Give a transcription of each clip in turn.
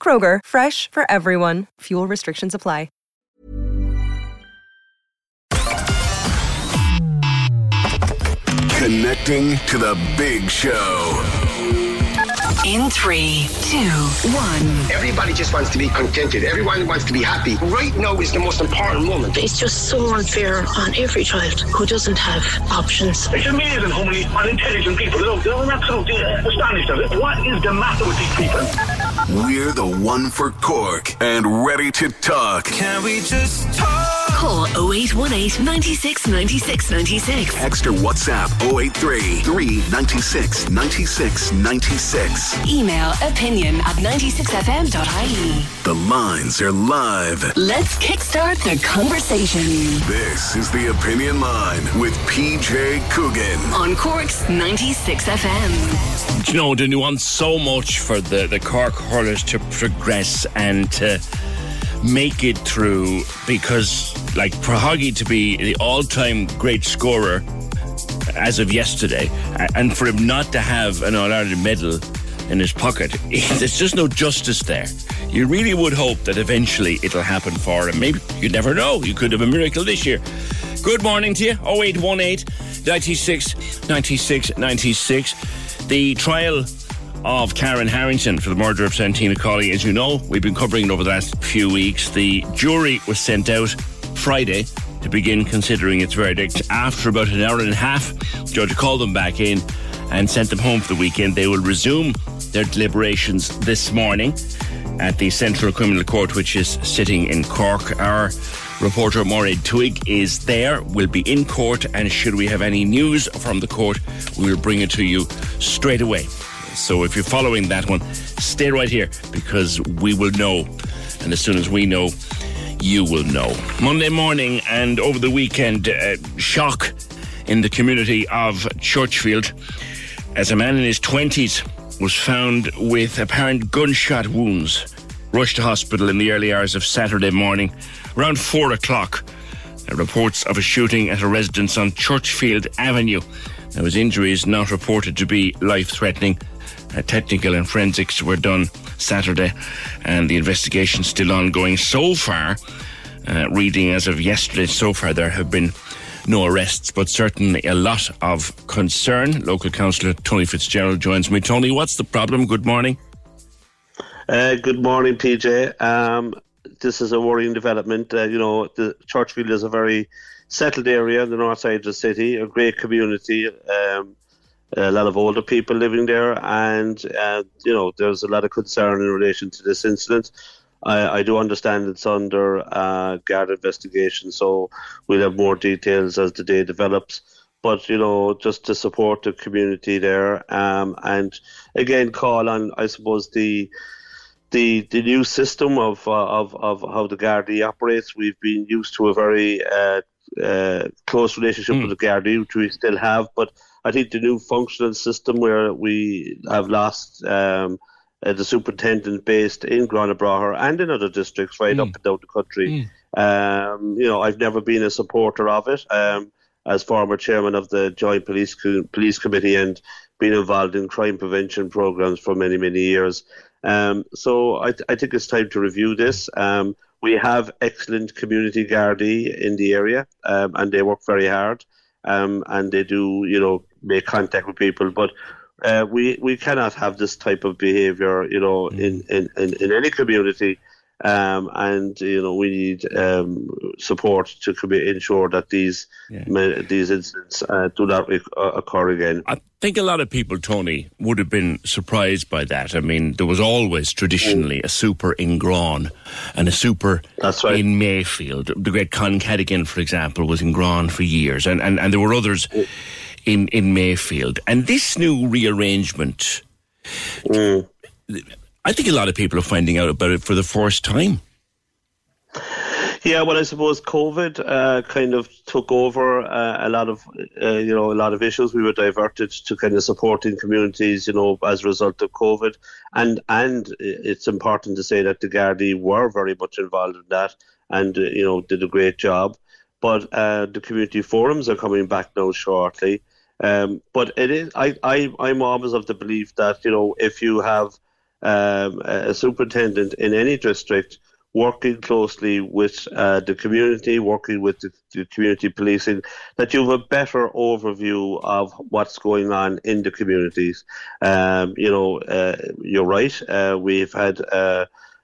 Kroger, fresh for everyone. Fuel restrictions apply. Connecting to the big show. In three, two, one. Everybody just wants to be contented. Everyone wants to be happy. Right now is the most important moment. It's just so unfair on every child who doesn't have options. It's amazing how many unintelligent people there are. I'm absolutely astonished of it. What is the matter with these people? We're the one for Cork and ready to talk. Can we just talk? Call 0818 96 96 96. Extra WhatsApp 083 396 96 96. Email opinion at 96fm.ie. The lines are live. Let's kickstart the conversation This is the Opinion Line with PJ Coogan. on Cork's 96FM. Do you know, do you want so much for the, the Cork hurlers to progress and to make it through because, like, Hoggy to be the all time great scorer as of yesterday, and for him not to have an All Ireland medal in his pocket, there's just no justice there. You really would hope that eventually it'll happen for him. Maybe you never know. You could have a miracle this year. Good morning to you. 0818 96 96 96. The trial of Karen Harrington for the murder of Santina Cawley, as you know, we've been covering it over the last few weeks. The jury was sent out Friday to begin considering its verdict. After about an hour and a half, judge called them back in and sent them home for the weekend. They will resume their deliberations this morning at the Central Criminal Court, which is sitting in Cork. Our reporter Maureen Twig is there, will be in court, and should we have any news from the court, we will bring it to you straight away. So if you're following that one, stay right here because we will know. And as soon as we know, you will know. Monday morning and over the weekend, uh, shock in the community of Churchfield as a man in his 20s was found with apparent gunshot wounds. Rushed to hospital in the early hours of Saturday morning, around 4 o'clock. Reports of a shooting at a residence on Churchfield Avenue. There was injuries not reported to be life threatening. Uh, technical and forensics were done Saturday, and the investigation still ongoing. So far, uh, reading as of yesterday, so far there have been no arrests, but certainly a lot of concern. Local councillor Tony Fitzgerald joins me. Tony, what's the problem? Good morning. Uh, good morning, PJ. Um, this is a worrying development. Uh, you know, the Churchfield is a very settled area on the north side of the city, a great community. Um, a lot of older people living there, and uh, you know, there's a lot of concern in relation to this incident. I, I do understand it's under uh, guard investigation, so we'll have more details as the day develops. But you know, just to support the community there, um, and again, call on, I suppose the the the new system of uh, of of how the Gardaí operates. We've been used to a very uh, uh, close relationship with the Gardaí, which we still have. But I think the new functional system where we have lost um, uh, the superintendent based in Granabraher and in other districts right up and down the country. Um, you know, I've never been a supporter of it. Um, as former chairman of the Joint Police Co- Police Committee and been involved in crime prevention programs for many many years. Um, so I, th- I think it's time to review this. Um, we have excellent community Gardaí in the area, um, and they work very hard, um, and they do you know make contact with people, but. Uh, we we cannot have this type of behaviour, you know, in, in, in, in any community, Um, and you know we need um, support to ensure that these yeah. these incidents uh, do not uh, occur again. I think a lot of people, Tony, would have been surprised by that. I mean, there was always traditionally a super in Grawn and a super That's right. in Mayfield. The great Con Cadogan, for example, was in Grawn for years, and, and, and there were others in, in Mayfield. And this new rearrangement. Mm I think a lot of people are finding out about it for the first time. Yeah, well, I suppose COVID uh, kind of took over uh, a lot of, uh, you know, a lot of issues. We were diverted to kind of supporting communities, you know, as a result of COVID, and and it's important to say that the Gardaí were very much involved in that, and uh, you know, did a great job. But uh, the community forums are coming back now shortly. Um, but it is, I, I, I'm always of the belief that you know, if you have um, a superintendent in any district working closely with uh, the community, working with the, the, community policing, that you have a better overview of what's going on in the communities. Um, you know, uh, you're right. Uh, we've had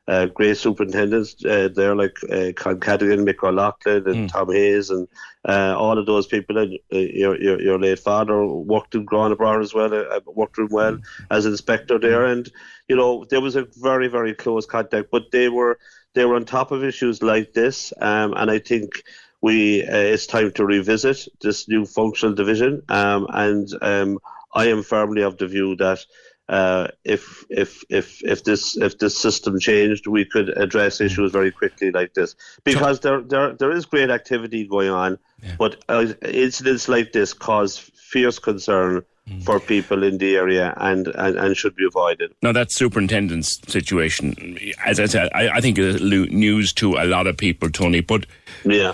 uh, uh, great superintendents uh, there, like uh, Con Cadogan, Mick O'Loughlin, and mm. Tom Hayes, and uh, all of those people. And uh, your, your, your late father worked in Granabragh as well, uh, worked in well mm. as inspector there, and you know there was a very very close contact. But they were they were on top of issues like this, um, and I think we uh, it's time to revisit this new functional division. Um, and um, I am firmly of the view that uh, if if if if this if this system changed, we could address hmm. issues very quickly like this because there there there is great activity going on, yeah. but uh, incidents like this cause fierce concern mm. for people in the area and, and, and should be avoided. Now that superintendent's situation, as I said, I, I think is news to a lot of people, Tony. But yeah.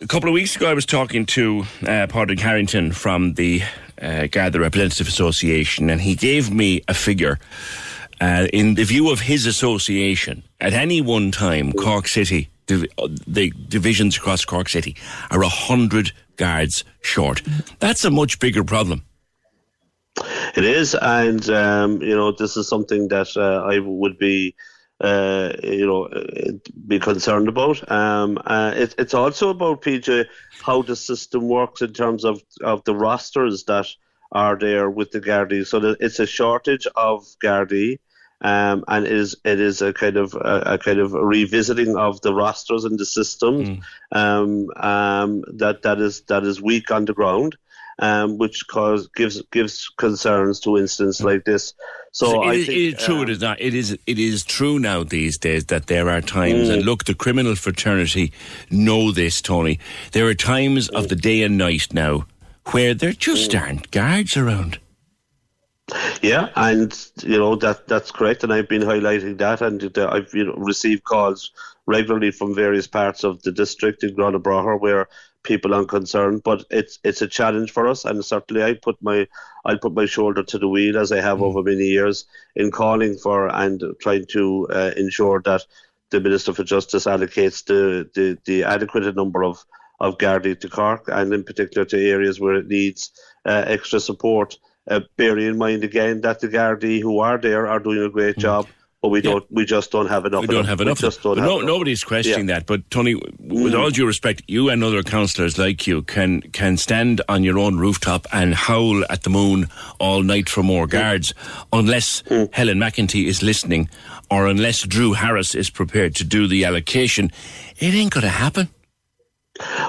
A couple of weeks ago, I was talking to uh, Padraig Harrington from the uh, Garda Representative Association, and he gave me a figure. Uh, in the view of his association, at any one time, Cork City, the, the divisions across Cork City, are 100 guards short. That's a much bigger problem. It is, and um, you know, this is something that uh, I would be uh, you know, be concerned about. Um, uh, it, it's also about PJ how the system works in terms of of the rosters that are there with the Gardaí. So it's a shortage of Gardaí. Um, and it is it is a kind of a, a, kind of a revisiting of the rosters and the system mm. um, um, that that is that is weak on the ground um, which cause gives gives concerns to incidents mm. like this. So, it, think, it is true. Uh, it is not. It is. It is true now these days that there are times, mm. and look, the criminal fraternity know this, Tony. There are times mm. of the day and night now where there just mm. aren't guards around. Yeah, and you know that that's correct, and I've been highlighting that, and uh, I've you know, received calls regularly from various parts of the district in Granabragh where people are concerned. But it's it's a challenge for us, and certainly I put my I'll put my shoulder to the wheel as I have mm. over many years in calling for and trying to uh, ensure that the Minister for Justice allocates the, the, the adequate number of of Gardaí to Cork, and in particular to areas where it needs uh, extra support. Uh, bearing in mind again that the Gardaí who are there are doing a great mm. job but we don't. We just don't have enough. We don't have enough. Just don't no, enough. Nobody's questioning yeah. that. But Tony, with mm. all due respect, you and other councillors like you can can stand on your own rooftop and howl at the moon all night for more mm. guards, unless mm. Helen McEntee is listening, or unless Drew Harris is prepared to do the allocation. It ain't going to happen.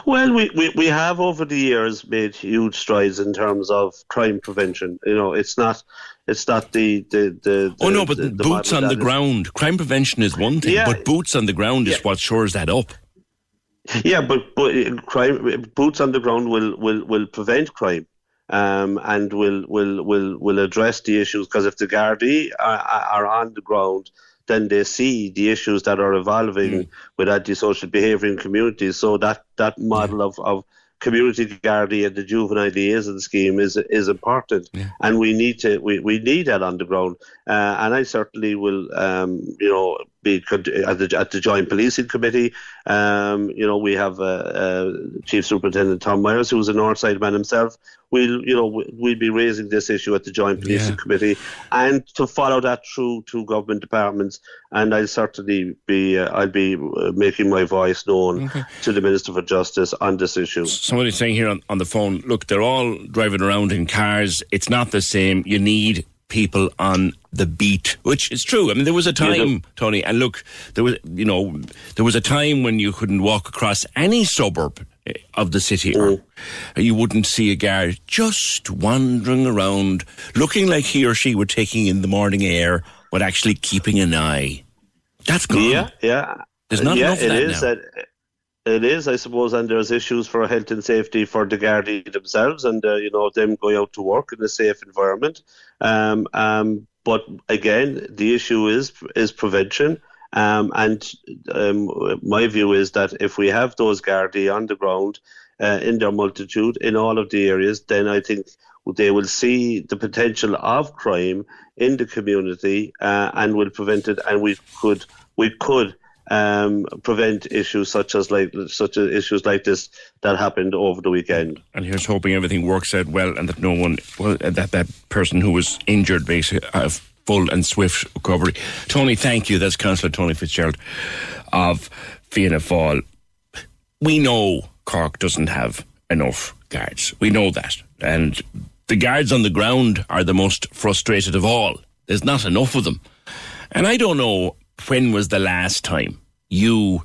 Well, we, we, we have over the years made huge strides in terms of crime prevention. You know, it's not it's not the the, the, oh no, but the, the boots on the ground. Crime prevention is one thing, yeah. but boots on the ground is yeah. what shores that up. Yeah, but but uh, crime boots on the ground will will will prevent crime. Um, and will will will will address the issues because if the Gardaí are, are on the ground, then they see the issues that are evolving mm. with antisocial behaviour in communities. So that that model yeah. of, of community Gardaí and the juvenile liaison scheme is is important, yeah. and we need to we, we need that on the ground. Uh, and I certainly will, um, you know, be at the, at the Joint Policing Committee. Um, you know, we have uh, uh, Chief Superintendent Tom Myers, who's a Northside man himself. We'll, you know, we'll be raising this issue at the Joint Policing yeah. Committee, and to follow that through to government departments. And I'll certainly be, uh, I'll be uh, making my voice known okay. to the Minister for Justice on this issue. Somebody's saying here on, on the phone, look, they're all driving around in cars. It's not the same. You need people on the beat, which is true. I mean, there was a time, Tony, and look, there was, you know, there was a time when you couldn't walk across any suburb of the city, or mm. you wouldn't see a guard just wandering around, looking like he or she were taking in the morning air, but actually keeping an eye. That's gone. Yeah, yeah. There's not yeah, enough of that is. now. It is, I suppose, and there's issues for health and safety for the Gardaí themselves, and uh, you know them going out to work in a safe environment. Um, um, but again, the issue is is prevention. Um, and um, my view is that if we have those Gardaí on the ground uh, in their multitude in all of the areas, then I think they will see the potential of crime in the community uh, and will prevent it. And we could we could um, prevent issues such as like such issues like this that happened over the weekend. And here's hoping everything works out well and that no one, well, that that person who was injured basically have full and swift recovery. Tony, thank you. That's Councillor Tony Fitzgerald of Fianna Fáil. We know Cork doesn't have enough guards. We know that, and the guards on the ground are the most frustrated of all. There's not enough of them. And I don't know when was the last time you,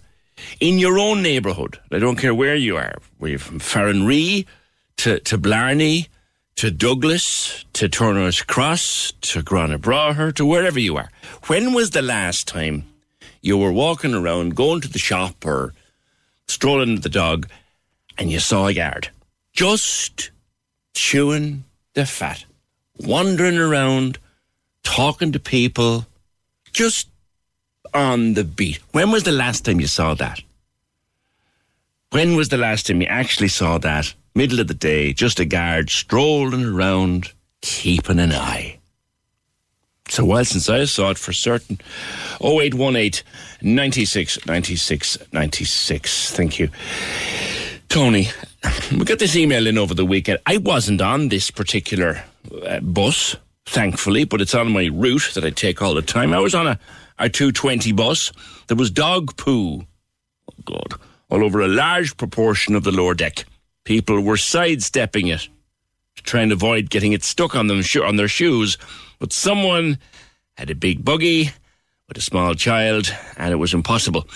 in your own neighbourhood, I don't care where you are, were you from Farranree to, to Blarney to Douglas to Turner's Cross to Granabraher to wherever you are, when was the last time you were walking around, going to the shop or strolling with the dog, and you saw a guard just chewing the fat, wandering around, talking to people, just on the beat. When was the last time you saw that? When was the last time you actually saw that? Middle of the day, just a guard strolling around, keeping an eye. It's a while since I saw it for certain. 0818 96 96 96. Thank you. Tony, we got this email in over the weekend. I wasn't on this particular uh, bus, thankfully, but it's on my route that I take all the time. I was on a our 220 bus, there was dog poo. Oh, God. All over a large proportion of the lower deck. People were sidestepping it to try and avoid getting it stuck on them on their shoes. But someone had a big buggy with a small child, and it was impossible.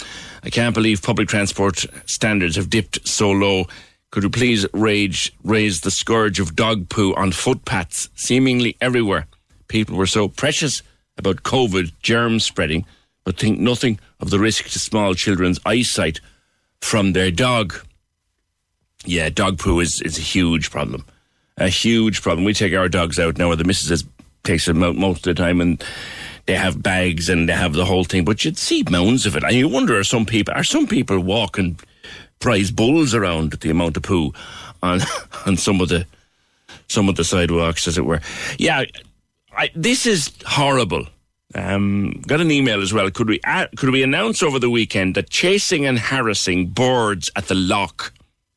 I can't believe public transport standards have dipped so low. Could you please rage, raise the scourge of dog poo on footpaths, seemingly everywhere? People were so precious about COVID germ spreading, but think nothing of the risk to small children's eyesight from their dog. Yeah, dog poo is, is a huge problem. A huge problem. We take our dogs out now, or the missus takes them out most of the time, and they have bags and they have the whole thing. But you'd see mounds of it, and you wonder: are some people are some people walking prize bulls around the amount of poo on on some of the some of the sidewalks, as it were? Yeah, I, this is horrible. Um, got an email as well. Could we uh, could we announce over the weekend that chasing and harassing birds at the Lough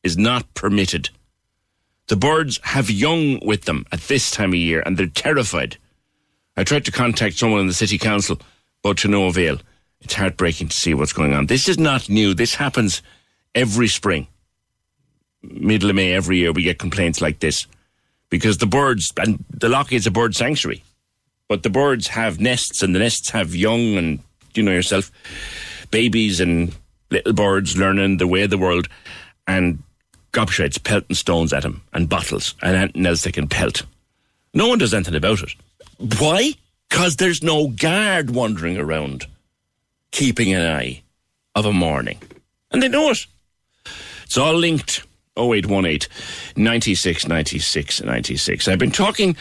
is not permitted? The birds have young with them at this time of year, and they're terrified. I tried to contact someone in the city council, but to no avail. It's heartbreaking to see what's going on. This is not new. This happens every spring, middle of May every year. We get complaints like this because the birds and the Lough is a bird sanctuary, but the birds have nests and the nests have young and you know yourself, babies and little birds learning the way of the world, and gobshites pelting stones at them and bottles and anything else they can pelt. No one does anything about it. Why? Because there's no guard wandering around keeping an eye of a morning. And they know it. It's all linked. 0818 96 96 96. I've been talking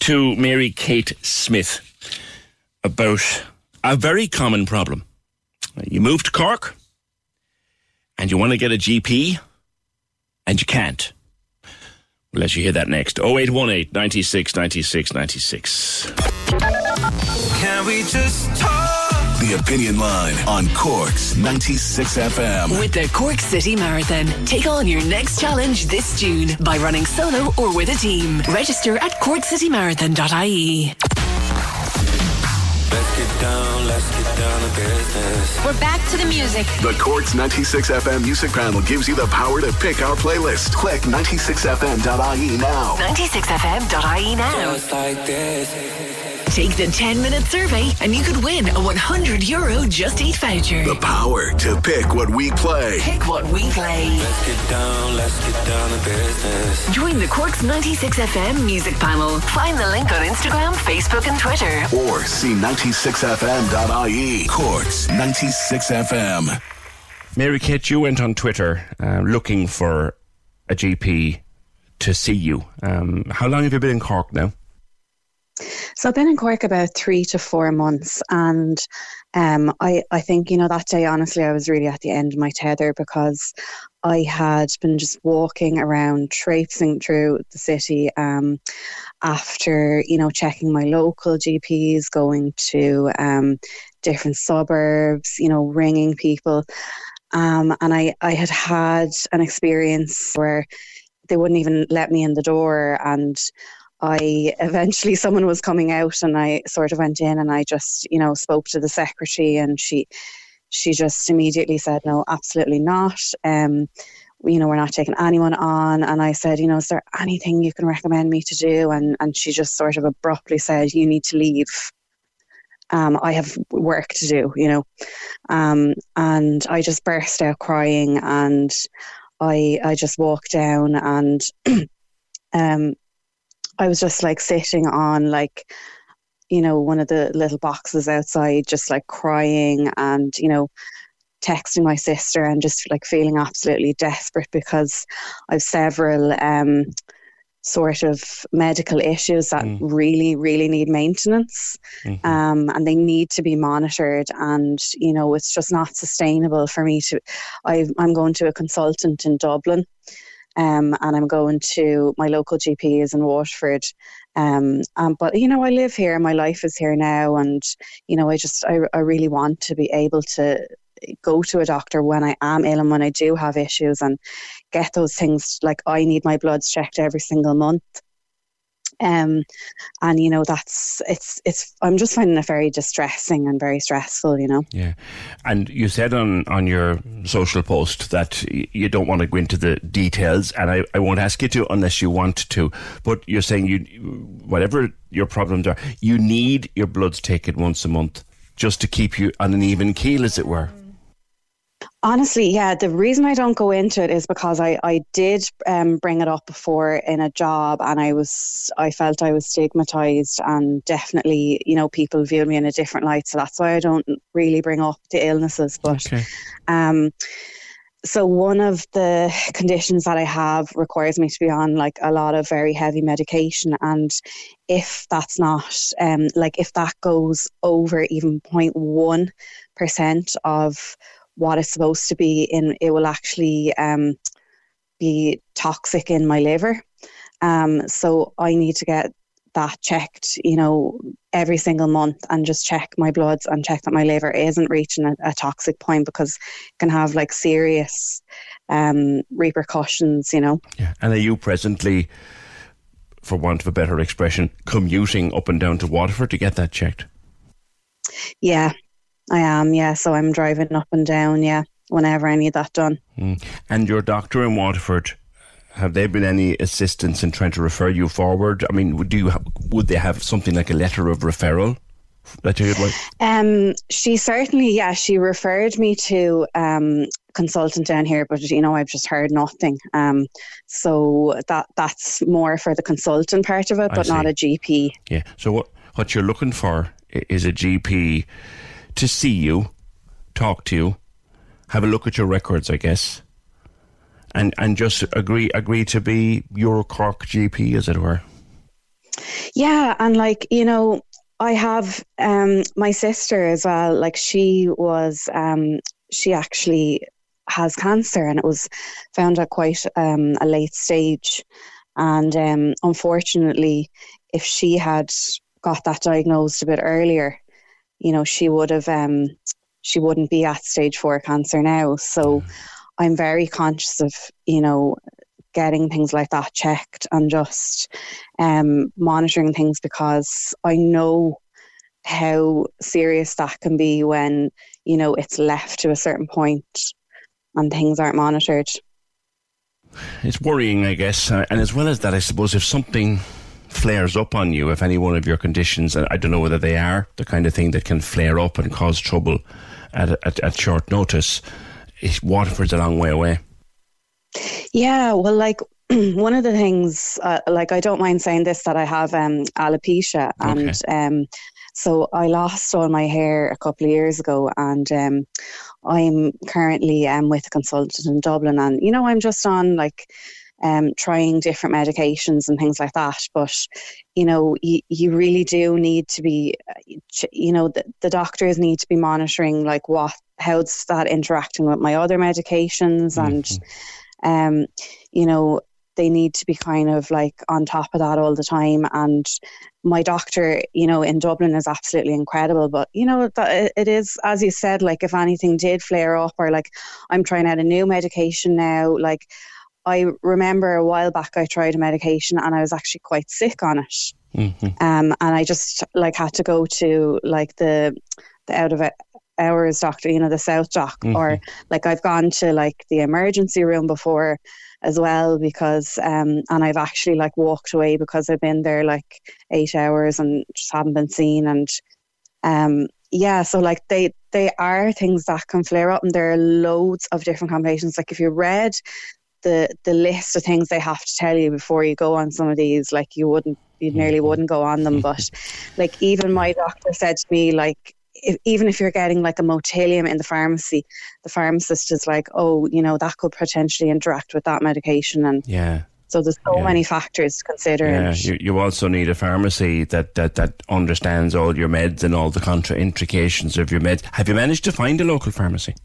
to Mary Kate Smith about a very common problem. You move to Cork and you want to get a GP and you can't. We'll let you hear that next. 0818 96 96 96. Can we just talk? The The Opinion Line on Cork's 96 FM. With the Cork City Marathon. Take on your next challenge this June by running solo or with a team. Register at corkcitymarathon.ie. Let's get down, let's get down to business. We're back to the music. The Cork's 96 FM music panel gives you the power to pick our playlist. Click 96fm.ie now. 96fm.ie now. Just like this. Take the 10 minute survey and you could win a 100 euro Just Eat voucher. The power to pick what we play. Pick what we play. Let's get down, let's get down to business. Join the Cork's 96 FM music panel. Find the link on Instagram, Facebook, and Twitter. Or see 96fm.ie. Cork's 96 FM. Mary Kate, you went on Twitter uh, looking for a GP to see you. Um, how long have you been in Cork now? So I've been in Cork about three to four months, and um, I I think you know that day honestly I was really at the end of my tether because I had been just walking around, traipsing through the city um, after you know checking my local GPs, going to um, different suburbs, you know, ringing people, um, and I I had had an experience where they wouldn't even let me in the door and I eventually someone was coming out and I sort of went in and I just you know spoke to the secretary and she she just immediately said no absolutely not. Um you know we're not taking anyone on. And I said you know is there anything you can recommend me to do? And and she just sort of abruptly said you need to leave. Um, I have work to do, you know. Um, and I just burst out crying and I I just walked down and um, I was just like sitting on like you know one of the little boxes outside just like crying and you know texting my sister and just like feeling absolutely desperate because I've several um sort of medical issues that mm. really really need maintenance mm-hmm. um, and they need to be monitored and you know it's just not sustainable for me to i i'm going to a consultant in dublin um, and I'm going to my local GP is in Waterford. Um, um, but you know, I live here, my life is here now, and you know, I just I, I really want to be able to go to a doctor when I am ill and when I do have issues and get those things like I need my bloods checked every single month. Um, and you know that's it's it's I'm just finding it very distressing and very stressful, you know. Yeah, and you said on on your social post that you don't want to go into the details, and I, I won't ask you to unless you want to. But you're saying you whatever your problems are, you need your bloods taken once a month just to keep you on an even keel, as it were. Honestly, yeah. The reason I don't go into it is because I I did um, bring it up before in a job, and I was I felt I was stigmatized, and definitely you know people viewed me in a different light. So that's why I don't really bring up the illnesses. But okay. um, so one of the conditions that I have requires me to be on like a lot of very heavy medication, and if that's not um like if that goes over even 0.1 percent of what it's supposed to be in it will actually um, be toxic in my liver. Um, so i need to get that checked you know every single month and just check my bloods and check that my liver isn't reaching a, a toxic point because it can have like serious um, repercussions you know? Yeah. And are you presently for want of a better expression commuting up and down to waterford to get that checked? Yeah I am, yeah. So I'm driving up and down, yeah, whenever I need that done. Mm. And your doctor in Waterford, have they been any assistance in trying to refer you forward? I mean, would you would they have something like a letter of referral? That you like? Um, she certainly, yeah, she referred me to um consultant down here, but you know, I've just heard nothing. Um, so that that's more for the consultant part of it, but not a GP. Yeah. So what what you're looking for is a GP to see you, talk to you, have a look at your records, I guess, and and just agree agree to be your Cork GP, as it were. Yeah, and like you know, I have um, my sister as well. Like she was, um, she actually has cancer, and it was found at quite um, a late stage. And um, unfortunately, if she had got that diagnosed a bit earlier, you know, she would have, um, she wouldn't be at stage four cancer now. So I'm very conscious of, you know, getting things like that checked and just um, monitoring things because I know how serious that can be when you know it's left to a certain point and things aren't monitored. It's worrying, I guess, and as well as that, I suppose if something flares up on you, if any one of your conditions, and I don't know whether they are the kind of thing that can flare up and cause trouble at at, at short notice, Waterford's a long way away. Yeah, well, like one of the things, uh, like I don't mind saying this, that I have um, alopecia, and okay. um, so I lost all my hair a couple of years ago, and um, I'm currently um, with a consultant in Dublin, and you know I'm just on like um, trying different medications and things like that. But you know, you, you really do need to be, you know, the, the doctors need to be monitoring like what how's that interacting with my other medications, mm-hmm. and um, you know, they need to be kind of like on top of that all the time. And my doctor, you know, in Dublin is absolutely incredible. But you know, it is as you said, like if anything did flare up, or like I'm trying out a new medication now, like. I remember a while back I tried a medication and I was actually quite sick on it. Mm-hmm. Um, and I just like had to go to like the the out of hours doctor, you know, the South Doc, mm-hmm. or like I've gone to like the emergency room before as well because um and I've actually like walked away because I've been there like eight hours and just haven't been seen and um yeah so like they they are things that can flare up and there are loads of different combinations like if you read the the list of things they have to tell you before you go on some of these like you wouldn't you nearly mm-hmm. wouldn't go on them but like even my doctor said to me like if, even if you're getting like a Motilium in the pharmacy, the pharmacist is like, oh, you know, that could potentially interact with that medication. And yeah. So there's so yeah. many factors to consider. Yeah, you, you also need a pharmacy that, that, that understands all your meds and all the contra intrications of your meds. Have you managed to find a local pharmacy?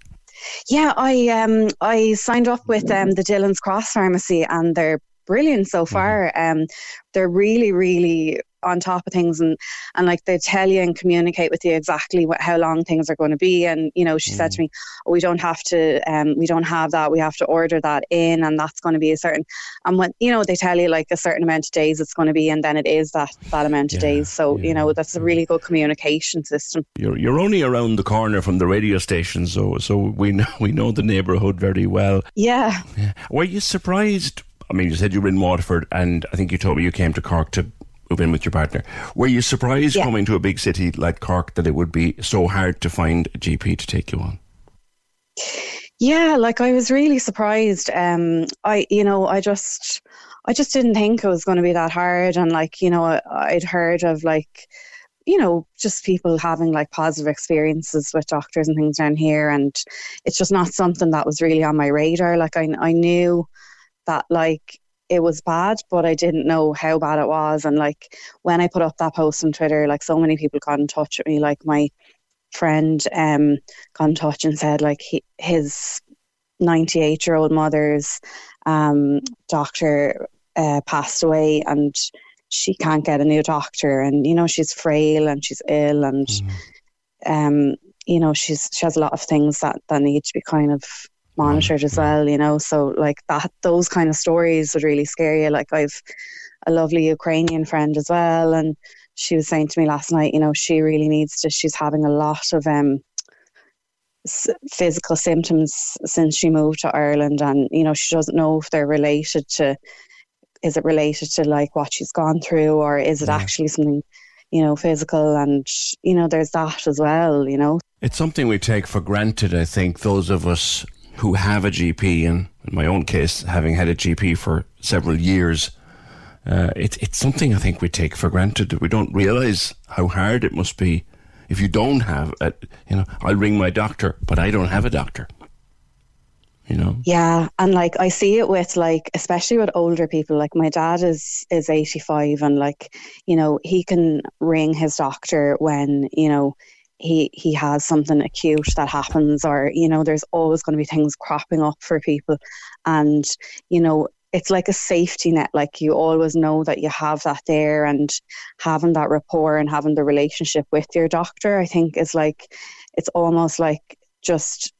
Yeah, I um I signed up with um the Dillon's Cross Pharmacy and they're brilliant so mm-hmm. far. Mm-hmm. Um, they're really, really on top of things and and like they tell you and communicate with you exactly what how long things are going to be and you know she mm. said to mm. me oh, we don't have to um we don't have that we have to order that in and that's going to be a certain and when you know they tell you like a certain amount of days it's going to be and then it is that that amount of yeah, days so yeah. you know that's a really good communication system you're you're only around the corner from the radio station so so we know we know the neighborhood very well yeah, yeah. were you surprised I mean, you said you were in Waterford, and I think you told me you came to Cork to move in with your partner. Were you surprised yeah. coming to a big city like Cork that it would be so hard to find a GP to take you on? Yeah, like I was really surprised. Um, I, you know, I just, I just didn't think it was going to be that hard. And like, you know, I'd heard of like, you know, just people having like positive experiences with doctors and things down here, and it's just not something that was really on my radar. Like I, I knew that like it was bad, but I didn't know how bad it was. And like when I put up that post on Twitter, like so many people got in touch with me. Like my friend um got in touch and said like he, his 98 year old mother's um doctor uh, passed away and she can't get a new doctor and you know she's frail and she's ill and mm. um you know she's she has a lot of things that that need to be kind of monitored as well, you know. So like that those kind of stories would really scare you. Like I've a lovely Ukrainian friend as well and she was saying to me last night, you know, she really needs to she's having a lot of um physical symptoms since she moved to Ireland and you know she doesn't know if they're related to is it related to like what she's gone through or is it yeah. actually something you know physical and you know there's that as well you know it's something we take for granted i think those of us who have a GP, and in my own case, having had a GP for several years, uh, it, it's something I think we take for granted we don't realize how hard it must be if you don't have a, you know, I'll ring my doctor, but I don't have a doctor. You know? Yeah. And like, I see it with like, especially with older people, like my dad is, is 85 and like, you know, he can ring his doctor when, you know, he he has something acute that happens or you know there's always going to be things cropping up for people and you know it's like a safety net. Like you always know that you have that there, and having that rapport and having the relationship with your doctor, I think, is like it's almost like just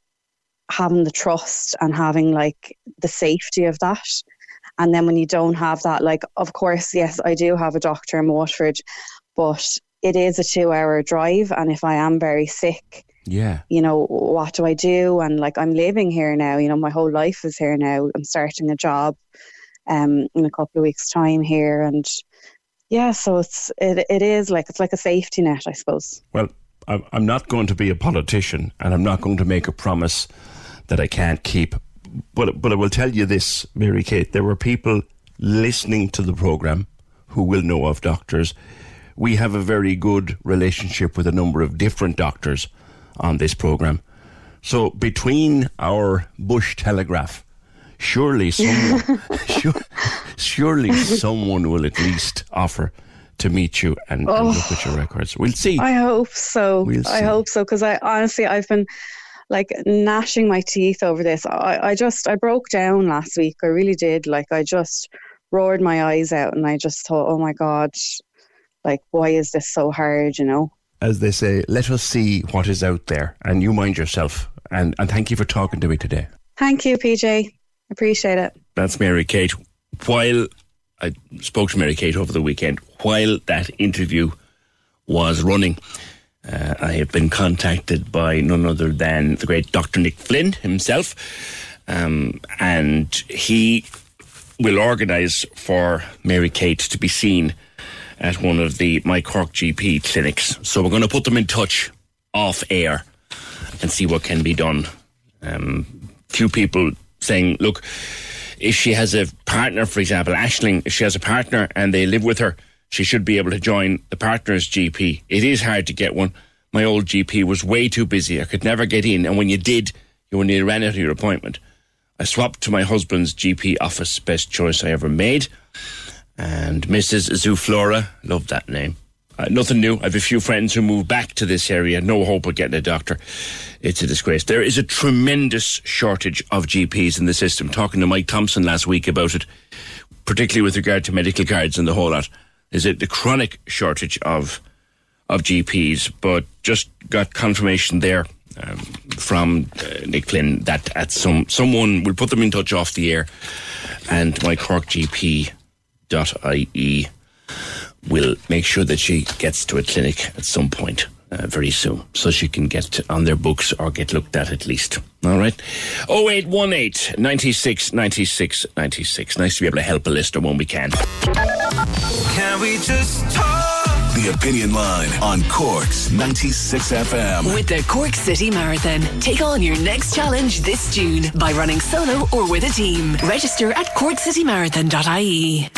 having the trust and having like the safety of that. And then when you don't have that, like, of course, yes, I do have a doctor in Waterford, but it is a two hour drive. And if I am very sick, yeah, you know, what do I do? And like, I'm living here now, you know, my whole life is here now. I'm starting a job um, in a couple of weeks' time here. And yeah, so it's, it, it is like, it's like a safety net, I suppose. Well, I'm not going to be a politician and I'm not going to make a promise that I can't keep. But but I will tell you this, Mary Kate, there were people listening to the program who will know of doctors. We have a very good relationship with a number of different doctors on this program. So between our bush telegraph, surely someone sure, surely someone will at least offer to meet you and, oh, and, look at your records. We'll see. I hope so. We'll I hope so because I honestly I've been like gnashing my teeth over this. I, I just I broke down last week. I really did. Like I just roared my eyes out and I just thought, oh my god, like why is this so hard? You know. As they say, let us see what is out there, and you mind yourself. And and thank you for talking to me today. Thank you, PJ. Appreciate it. That's Mary Kate. While I spoke to Mary Kate over the weekend, while that interview was running, uh, I have been contacted by none other than the great Dr. Nick Flynn himself, um, and he will organise for Mary Kate to be seen at one of the My Cork GP clinics. So we're going to put them in touch off air and see what can be done. Um, few people saying, look, if she has a partner, for example, Ashling, if she has a partner and they live with her, she should be able to join the partner's GP. It is hard to get one. My old GP was way too busy. I could never get in. And when you did, you only ran out of your appointment. I swapped to my husband's GP office, best choice I ever made. And Mrs. Zuflora, love that name. Uh, nothing new. I have a few friends who moved back to this area. No hope of getting a doctor. It's a disgrace. There is a tremendous shortage of GPs in the system. Talking to Mike Thompson last week about it, particularly with regard to medical cards and the whole lot. Is it the chronic shortage of of GPs? But just got confirmation there um, from uh, Nick Flynn that at some someone will put them in touch off the air, and my Cork GP ie will make sure that she gets to a clinic at some point uh, very soon so she can get on their books or get looked at at least. All right. 0818 96 96 96. Nice to be able to help a listener when we can. Can we just talk? The Opinion Line on Cork's 96 FM. With the Cork City Marathon. Take on your next challenge this June by running solo or with a team. Register at corkcitymarathon.ie.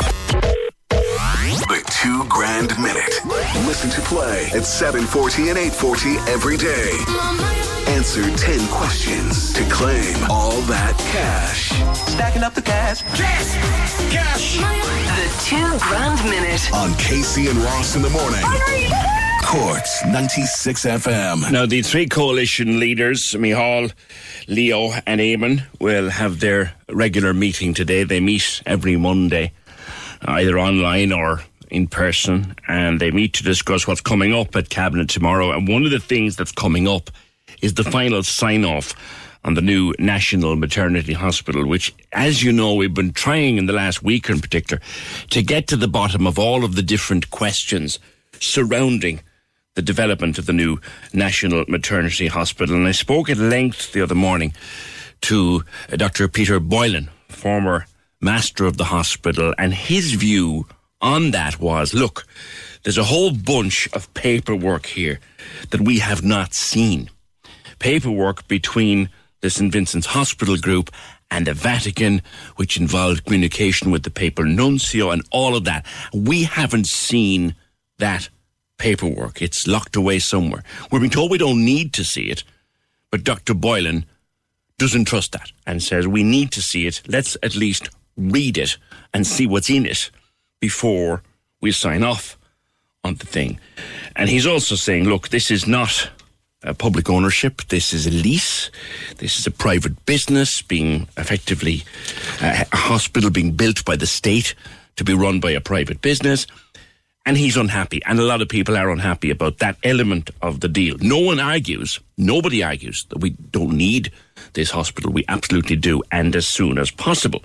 The two grand minute. Listen to play at 740 and 840 every day. Answer 10 questions to claim all that cash. Stacking up the cash. Cash! Cash! The two grand minute. On Casey and Ross in the morning. Cork's 96 FM. Now, the three coalition leaders, Micheál, Leo, and Eamon, will have their regular meeting today. They meet every Monday, either online or in person, and they meet to discuss what's coming up at Cabinet tomorrow. And one of the things that's coming up is the final sign off on the new National Maternity Hospital, which, as you know, we've been trying in the last week in particular to get to the bottom of all of the different questions surrounding the development of the new National Maternity Hospital. And I spoke at length the other morning to uh, Dr. Peter Boylan, former master of the hospital, and his view on that was look, there's a whole bunch of paperwork here that we have not seen. Paperwork between the St. Vincent's Hospital Group and the Vatican, which involved communication with the papal nuncio and all of that. We haven't seen that paperwork. It's locked away somewhere. We're being told we don't need to see it, but Dr. Boylan doesn't trust that and says we need to see it. Let's at least read it and see what's in it before we sign off on the thing. And he's also saying, look, this is not public ownership. This is a lease. This is a private business being effectively uh, a hospital being built by the state to be run by a private business. And he's unhappy. And a lot of people are unhappy about that element of the deal. No one argues, nobody argues that we don't need this hospital. We absolutely do, and as soon as possible.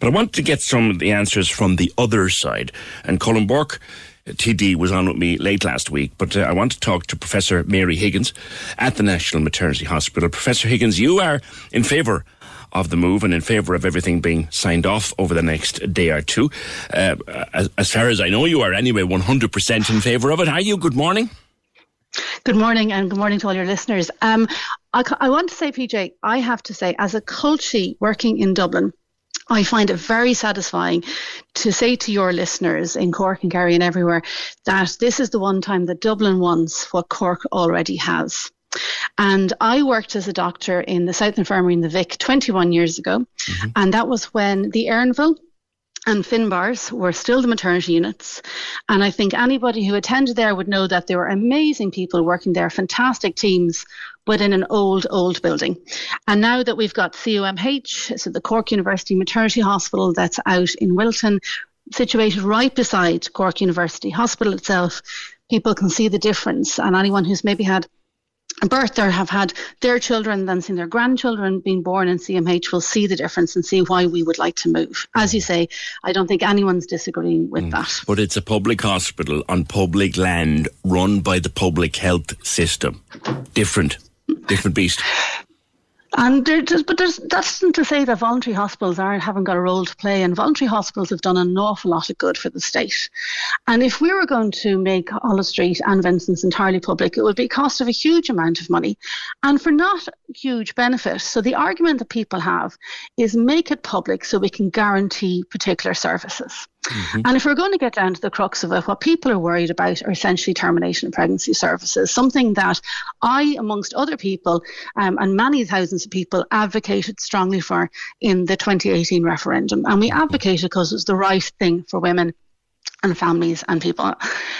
But I want to get some of the answers from the other side. And Colm Burke, TD, was on with me late last week, but uh, I want to talk to Professor Mary Higgins at the National Maternity Hospital. Professor Higgins, you are in favour of the move and in favour of everything being signed off over the next day or two. Uh, as, as far as I know, you are anyway 100% in favour of it. Are you? Good morning. Good morning, and good morning to all your listeners. Um, I, I, want to say, PJ, I have to say, as a culture working in Dublin, I find it very satisfying to say to your listeners in Cork and Kerry and everywhere that this is the one time that Dublin wants what Cork already has. And I worked as a doctor in the South Infirmary in the Vic 21 years ago. Mm-hmm. And that was when the Erinville and Finbarr's were still the maternity units. And I think anybody who attended there would know that there were amazing people working there, fantastic teams, but in an old, old building. And now that we've got CUMH, so the Cork University Maternity Hospital that's out in Wilton, situated right beside Cork University Hospital itself, people can see the difference. And anyone who's maybe had a birth or have had their children then seen their grandchildren being born in CMH will see the difference and see why we would like to move. As you say, I don't think anyone's disagreeing with mm. that. But it's a public hospital on public land run by the public health system. Different, different beast. And but there's that's not to say that voluntary hospitals aren't haven't got a role to play, and voluntary hospitals have done an awful lot of good for the state. And if we were going to make Holles Street and Vincent's entirely public, it would be cost of a huge amount of money, and for not huge benefit. So the argument that people have is make it public so we can guarantee particular services. Mm-hmm. And if we're going to get down to the crux of it, what people are worried about are essentially termination of pregnancy services, something that I, amongst other people, um, and many thousands of people, advocated strongly for in the 2018 referendum. And we mm-hmm. advocated because it was the right thing for women and families and people.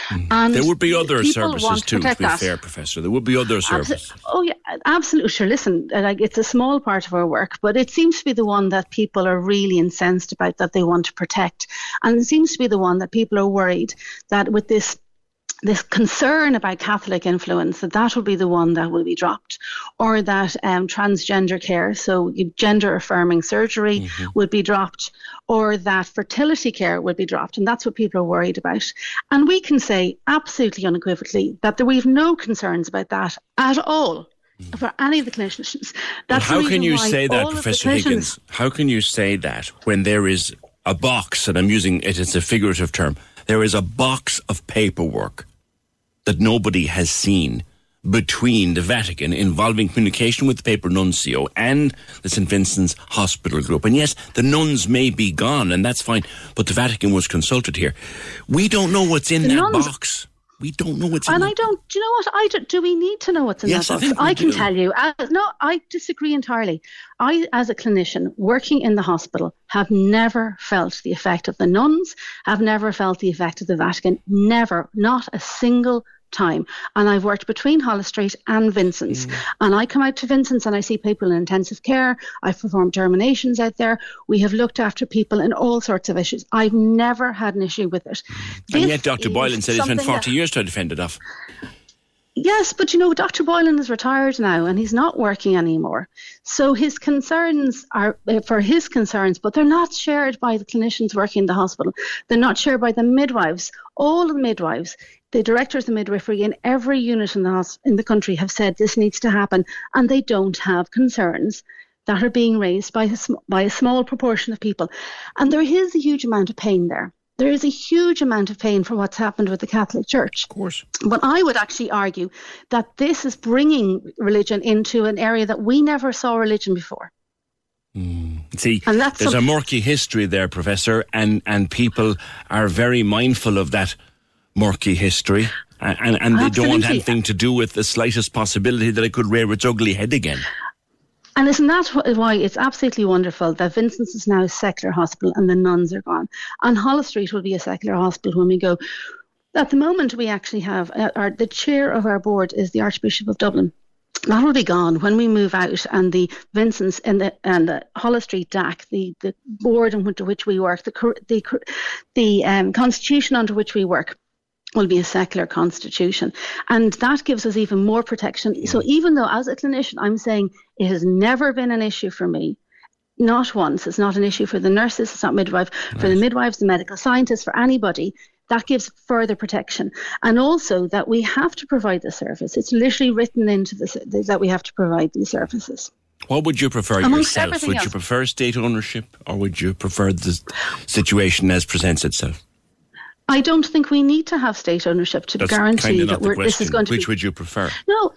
Mm. And there would be other services too, to, be that. fair, Professor. There would be other services. Absol- oh, yeah, absolutely. Sure. Listen, uh, like it's a small part of our work, but it seems to be the one that people are really incensed about that they want to protect. And it seems to be the one that people are worried that with this this concern about Catholic influence that that will be the one that will be dropped, or that um, transgender care, so gender affirming surgery, mm-hmm. would be dropped, or that fertility care would be dropped, and that's what people are worried about. And we can say absolutely unequivocally that there, we have no concerns about that at all mm. for any of the clinicians. That's how can you say that, Professor Higgins? How can you say that when there is a box, and I'm using it as a figurative term, there is a box of paperwork that nobody has seen between the Vatican involving communication with the papal nuncio and the St. Vincent's Hospital Group. And yes, the nuns may be gone, and that's fine, but the Vatican was consulted here. We don't know what's in the that nuns, box. We don't know what's and in I don't. Do you know what? I do, do we need to know what's in yes, that box? I, I can do. tell you. Uh, no, I disagree entirely. I, as a clinician working in the hospital, have never felt the effect of the nuns. Have never felt the effect of the Vatican. Never, not a single time. And I've worked between Holles Street and Vincent's. Mm. And I come out to Vincent's and I see people in intensive care. I've performed terminations out there. We have looked after people in all sorts of issues. I've never had an issue with it. And yet Dr. Boylan said he spent 40 years trying to fend it off. Yes, but you know, Dr. Boylan is retired now and he's not working anymore. So his concerns are uh, for his concerns, but they're not shared by the clinicians working in the hospital. They're not shared by the midwives. All the midwives, the directors of midwifery in every unit in the, in the country have said this needs to happen, and they don't have concerns that are being raised by a, by a small proportion of people. And there is a huge amount of pain there there is a huge amount of pain for what's happened with the Catholic Church. Of course. But I would actually argue that this is bringing religion into an area that we never saw religion before. Mm. See, there's a murky history there, Professor, and, and people are very mindful of that murky history. And, and they don't want anything to do with the slightest possibility that it could rear its ugly head again. And isn't that why it's absolutely wonderful that Vincent's is now a secular hospital and the nuns are gone? And Holles Street will be a secular hospital when we go. At the moment, we actually have uh, our, the chair of our board is the Archbishop of Dublin. that will be gone when we move out and the Vincent's and the and the Holles Street DAC, the, the board under which we work, the the the um, constitution under which we work will be a secular constitution. And that gives us even more protection. So mm. even though as a clinician I'm saying it has never been an issue for me, not once. It's not an issue for the nurses, it's not midwife, for the midwives, the medical scientists, for anybody that gives further protection. And also that we have to provide the service. It's literally written into the that we have to provide these services. What would you prefer Amongst yourself? Would else. you prefer state ownership or would you prefer the situation as presents itself? I don't think we need to have state ownership to That's guarantee that this is going to Which be, would you prefer? No,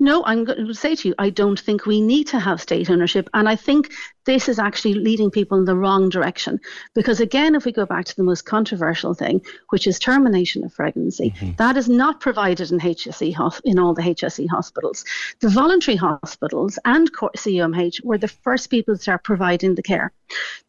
no, I'm going to say to you, I don't think we need to have state ownership. And I think this is actually leading people in the wrong direction. Because again, if we go back to the most controversial thing, which is termination of pregnancy, mm-hmm. that is not provided in HSE in all the HSE hospitals. The voluntary hospitals and CUMH were the first people to start providing the care.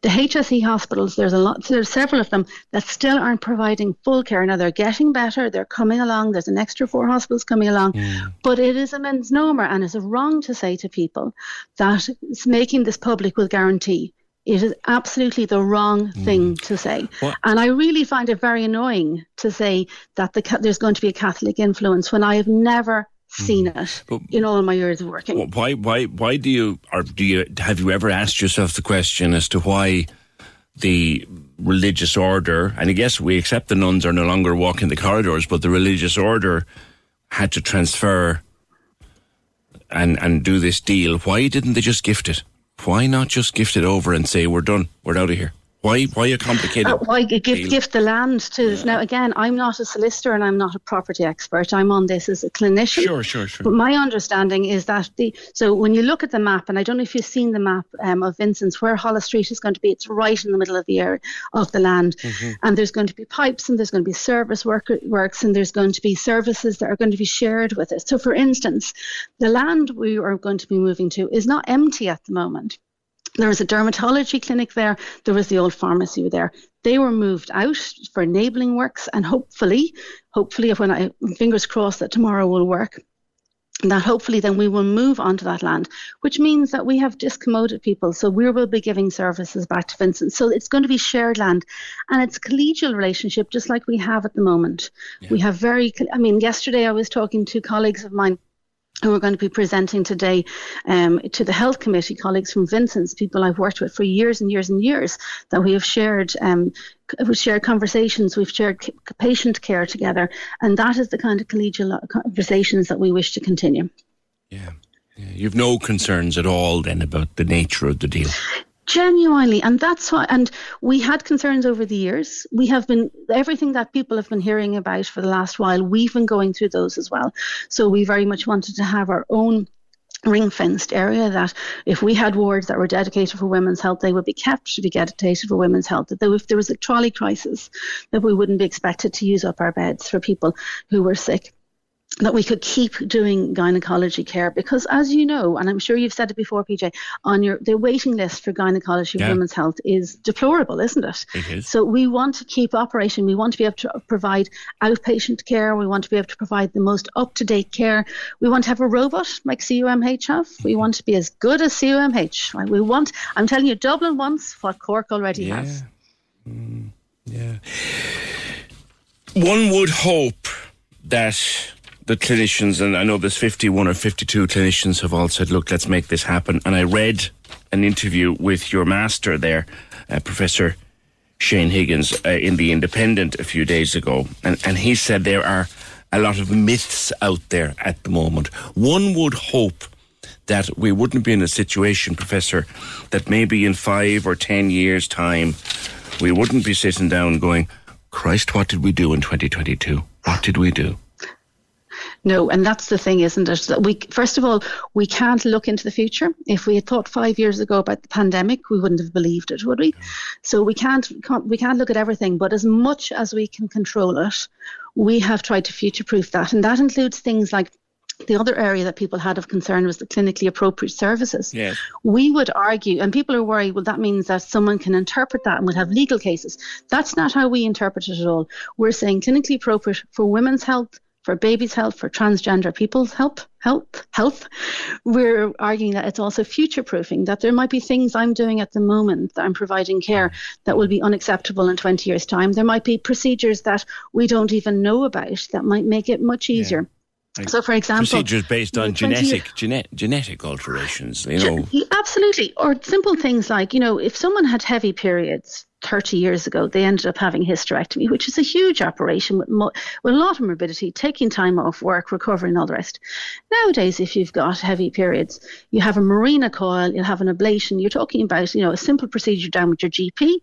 The HSE hospitals, there's a lot, there's several of them that still aren't providing full care. Now they're getting better, they're coming along. There's an extra four hospitals coming along, mm. but it is a misnomer and it's wrong to say to people that making this public will guarantee. It is absolutely the wrong mm. thing mm. to say. What? And I really find it very annoying to say that the, there's going to be a Catholic influence when I have never seen mm. it but in all my years of working. Why, why, why do you, or do you, have you ever asked yourself the question as to why the religious order, and I guess we accept the nuns are no longer walking the corridors, but the religious order had to transfer and, and do this deal. Why didn't they just gift it? Why not just gift it over and say, we're done, we're out of here? Why why a complicated? Uh, why give give the land to yeah. now? Again, I'm not a solicitor and I'm not a property expert. I'm on this as a clinician. Sure, sure, sure. But my understanding is that the so when you look at the map, and I don't know if you've seen the map um, of Vincent's, where Holles Street is going to be. It's right in the middle of the area of the land, mm-hmm. and there's going to be pipes, and there's going to be service work, works, and there's going to be services that are going to be shared with it. So, for instance, the land we are going to be moving to is not empty at the moment. There was a dermatology clinic there. There was the old pharmacy there. They were moved out for enabling works, and hopefully, hopefully, when I fingers crossed that tomorrow will work, that hopefully then we will move onto that land, which means that we have discommoded people. So we will be giving services back to Vincent. So it's going to be shared land and it's collegial relationship, just like we have at the moment. Yeah. We have very, I mean, yesterday I was talking to colleagues of mine who are going to be presenting today um, to the health committee colleagues from Vincent's, people I've worked with for years and years and years, that we have shared um, we've shared conversations, we've shared patient care together, and that is the kind of collegial conversations that we wish to continue. Yeah. yeah. You've no concerns at all then about the nature of the deal genuinely and that's why and we had concerns over the years. We have been everything that people have been hearing about for the last while we've been going through those as well. So we very much wanted to have our own ring fenced area that if we had wards that were dedicated for women's health, they would be kept to be dedicated for women's health. That if there was a trolley crisis, that we wouldn't be expected to use up our beds for people who were sick that we could keep doing gynecology care because as you know and i'm sure you've said it before pj on your the waiting list for gynecology yeah. women's health is deplorable isn't it, it is. so we want to keep operating we want to be able to provide outpatient care. We want to be able to provide the most up-to-date care. We want to have a robot like cumh have we want to be as good as cumh right? we want i'm telling you dublin wants what cork already yeah. has. Mm, yeah. One would hope that the clinicians, and I know there's 51 or 52 clinicians have all said, look, let's make this happen. And I read an interview with your master there, uh, Professor Shane Higgins, uh, in The Independent a few days ago. And, and he said there are a lot of myths out there at the moment. One would hope that we wouldn't be in a situation, Professor, that maybe in five or ten years' time, we wouldn't be sitting down going, Christ, what did we do in 2022? What did we do? No, and that's the thing, isn't it? That we first of all we can't look into the future. If we had thought five years ago about the pandemic, we wouldn't have believed it, would we? So we can't, can't we can't look at everything, but as much as we can control it, we have tried to future-proof that, and that includes things like the other area that people had of concern was the clinically appropriate services. Yes. We would argue, and people are worried, well, that means that someone can interpret that and would have legal cases. That's not how we interpret it at all. We're saying clinically appropriate for women's health, for babies' health, for transgender people's health, health, health. We're arguing that it's also future proofing, that there might be things I'm doing at the moment that I'm providing care that will be unacceptable in 20 years' time. There might be procedures that we don't even know about that might make it much easier. Yeah. So, for example, procedures based on genetic genet, genetic alterations, you know, absolutely, or simple things like you know, if someone had heavy periods, 30 years ago, they ended up having hysterectomy, which is a huge operation with, mo- with a lot of morbidity, taking time off work, recovering, all the rest. Nowadays, if you've got heavy periods, you have a Mirena coil, you'll have an ablation. You're talking about, you know, a simple procedure down with your GP.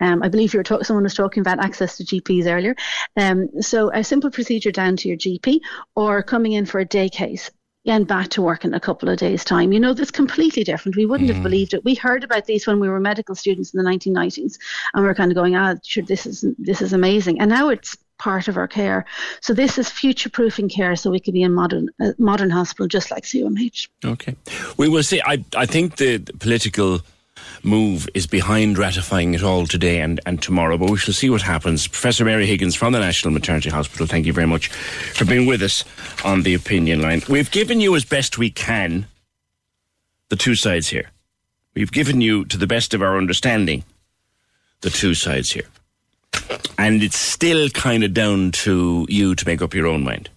Um, I believe you're talk- someone was talking about access to GPs earlier. Um, so a simple procedure down to your GP or coming in for a day case and back to work in a couple of days' time. You know, that's completely different. We wouldn't mm. have believed it. We heard about these when we were medical students in the 1990s, and we are kind of going, "Ah, sure, this is this is amazing." And now it's part of our care. So this is future-proofing care, so we could be in modern uh, modern hospital just like CUMH. Okay, we will see. I I think the political move is behind ratifying it all today and, and tomorrow, but we shall see what happens. Professor Mary Higgins from the National Maternity Hospital, thank you very much for being with us on the opinion line. We've given you as best we can the two sides here. We've given you, to the best of our understanding, the two sides here. And it's still kind of down to you to make up your own mind.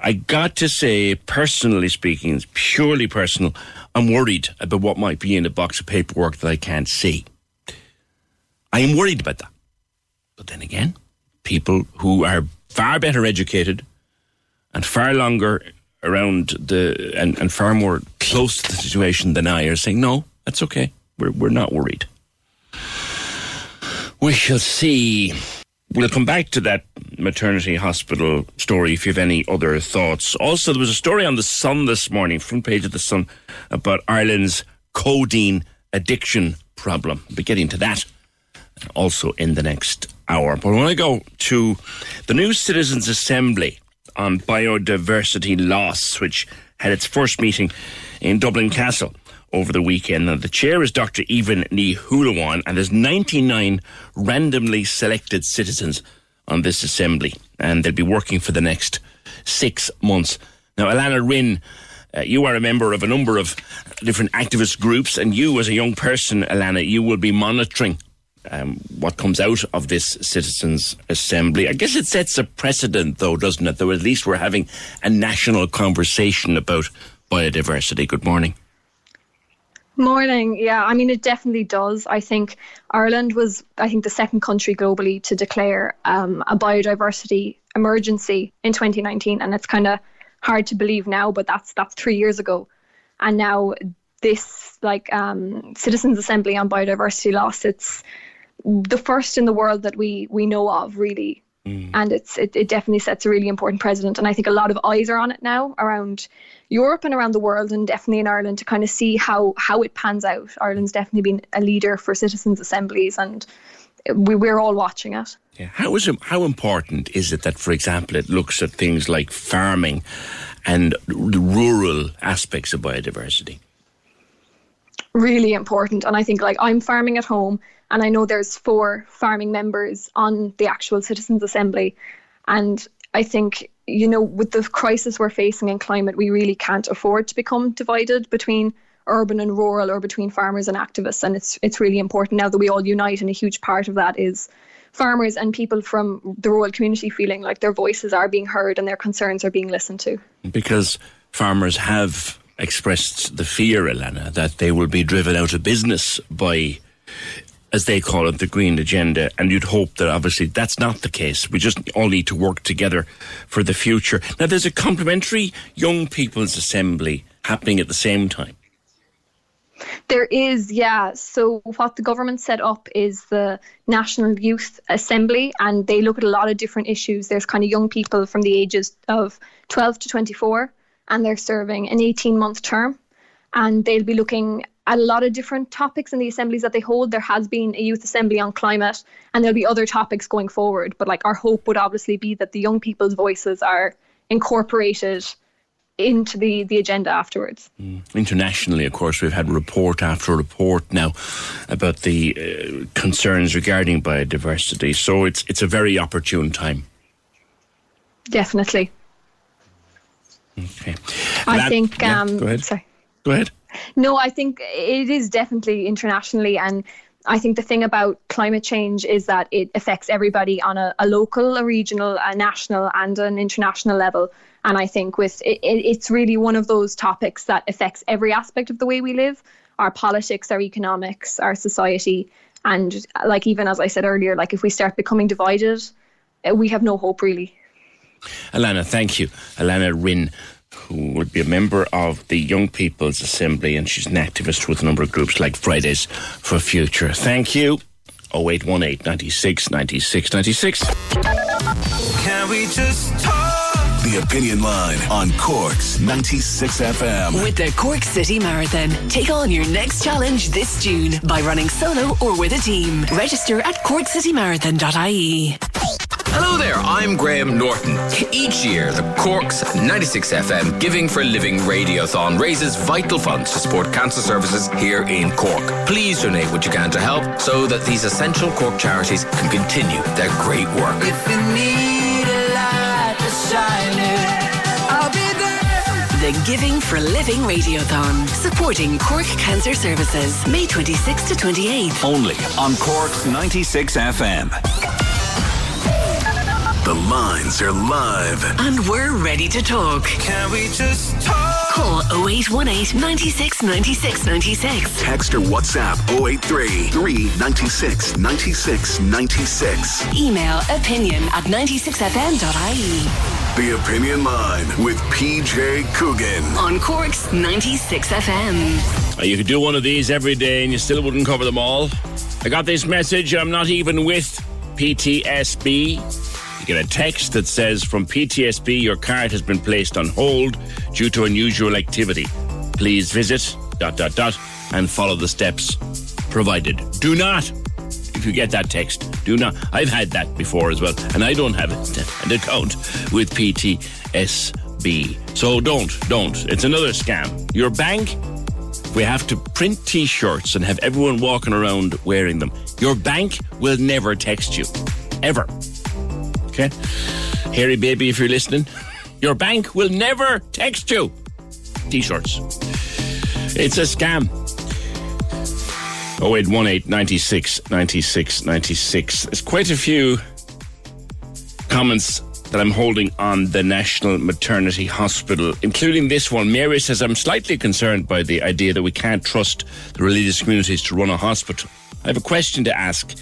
I got to say, personally speaking, it's purely personal, I'm worried about what might be in a box of paperwork that I can't see. I am worried about that. But then again, people who are far better educated and far longer around the and, and far more close to the situation than I are saying, no, that's okay. We're we're not worried. We shall see. We'll come back to that maternity hospital story if you have any other thoughts. Also, there was a story on The Sun this morning, front page of The Sun, about Ireland's codeine addiction problem. I'll be getting to that also in the next hour. But when I go to the new Citizens' Assembly on biodiversity loss, which had its first meeting in Dublin Castle over the weekend. Now, the chair is Dr. Ní Shúilleabháin, and there's 99 randomly selected citizens on this assembly, and they'll be working for the next six months. Now, Alana Rinn, uh, you are a member of a number of different activist groups, and you, as a young person, Alana, you will be monitoring um, what comes out of this citizens' assembly. I guess it sets a precedent, though, doesn't it? Though at least we're having a national conversation about biodiversity. Good morning. Morning. Yeah, I mean, it definitely does. I think Ireland was, I think, the second country globally to declare um, a biodiversity emergency in 2019, and it's kind of hard to believe now, but that's that's three years ago, and now this like um, citizens' assembly on biodiversity loss. It's the first in the world that we we know of, really. Mm. And it's it, it definitely sets a really important precedent, and I think a lot of eyes are on it now around Europe and around the world, and definitely in Ireland to kind of see how how it pans out. Ireland's definitely been a leader for citizens' assemblies, and we, we're all watching it. Yeah. How is it, how important is it that, for example, it looks at things like farming and the rural aspects of biodiversity? Really important, and I think like I'm farming at home, and I know there's four farming members on the actual citizens' assembly, and I think you know, with the crisis we're facing in climate, we really can't afford to become divided between urban and rural or between farmers and activists. And it's it's really important now that we all unite, and a huge part of that is farmers and people from the rural community feeling like their voices are being heard and their concerns are being listened to. Because farmers have expressed the fear, Elena, that they will be driven out of business by as they call it, the green agenda. And you'd hope that obviously that's not the case. We just all need to work together for the future. Now, there's a complementary young people's assembly happening at the same time. There is, yeah. So, what the government set up is the National Youth Assembly, and they look at a lot of different issues. There's kind of young people from the ages of 12 to 24, and they're serving an 18 month term. And they'll be looking at a lot of different topics in the assemblies that they hold. There has been a youth assembly on climate, and there'll be other topics going forward. But like our hope would obviously be that the young people's voices are incorporated into the, the agenda afterwards. Mm. Internationally, of course, we've had report after report now about the uh, concerns regarding biodiversity. So it's it's a very opportune time. Definitely. Okay. I That- think. yeah, um, go ahead. Sorry. Go ahead. No, I think it is definitely internationally. And I think the thing about climate change is that it affects everybody on a, a local, a regional, a national, and an international level. And I think with it, it- it's really one of those topics that affects every aspect of the way we live our politics, our economics, our society. And like, even as I said earlier, like if we start becoming divided, uh, we have no hope really. Alana, thank you. Alana Rin, who would be a member of the Young People's Assembly, and she's an activist with a number of groups like Fridays for Future. Thank you. 0818 96 96 96. Can we just talk? The Opinion Line on Cork's 96 FM. With the Cork City Marathon, take on your next challenge this June by running solo or with a team. Register at corkcitymarathon.ie. Hello there, I'm Graham Norton. Each year, the Cork's 96 FM Giving for Living Radiothon raises vital funds to support cancer services here in Cork. Please donate what you can to help so that these essential Cork charities can continue their great work. If you need a light to shine it, I'll be there. The Giving for Living Radiothon, supporting Cork Cancer Services, May 26th to 28th. Only on Cork's 96 FM. The lines are live. And we're ready to talk. Can we just talk? Call 0818 96 96 96. Text or WhatsApp 083 396 96 96. Email opinion at 96fm.ie. The Opinion Line with PJ Coogan. On Cork's 96 FM. Uh, You could do one of these every day and you still wouldn't cover them all. I got this message. I'm not even with PTSB. You get a text that says from PTSB, your card has been placed on hold due to unusual activity. Please visit dot dot dot and follow the steps provided. Do not, if you get that text, do not. I've had that before as well, and I don't have an account with PTSB. So don't, don't. It's another scam. Your bank we have to print t shirts and have everyone walking around wearing them. Your bank will never text you. Ever. Okay? Harry Baby, if you're listening, your bank will never text you. T shirts. It's a scam. 0818 96 96 96. There's quite a few comments that I'm holding on the National Maternity Hospital, including this one. Mary says, I'm slightly concerned by the idea that we can't trust the religious communities to run a hospital. I have a question to ask.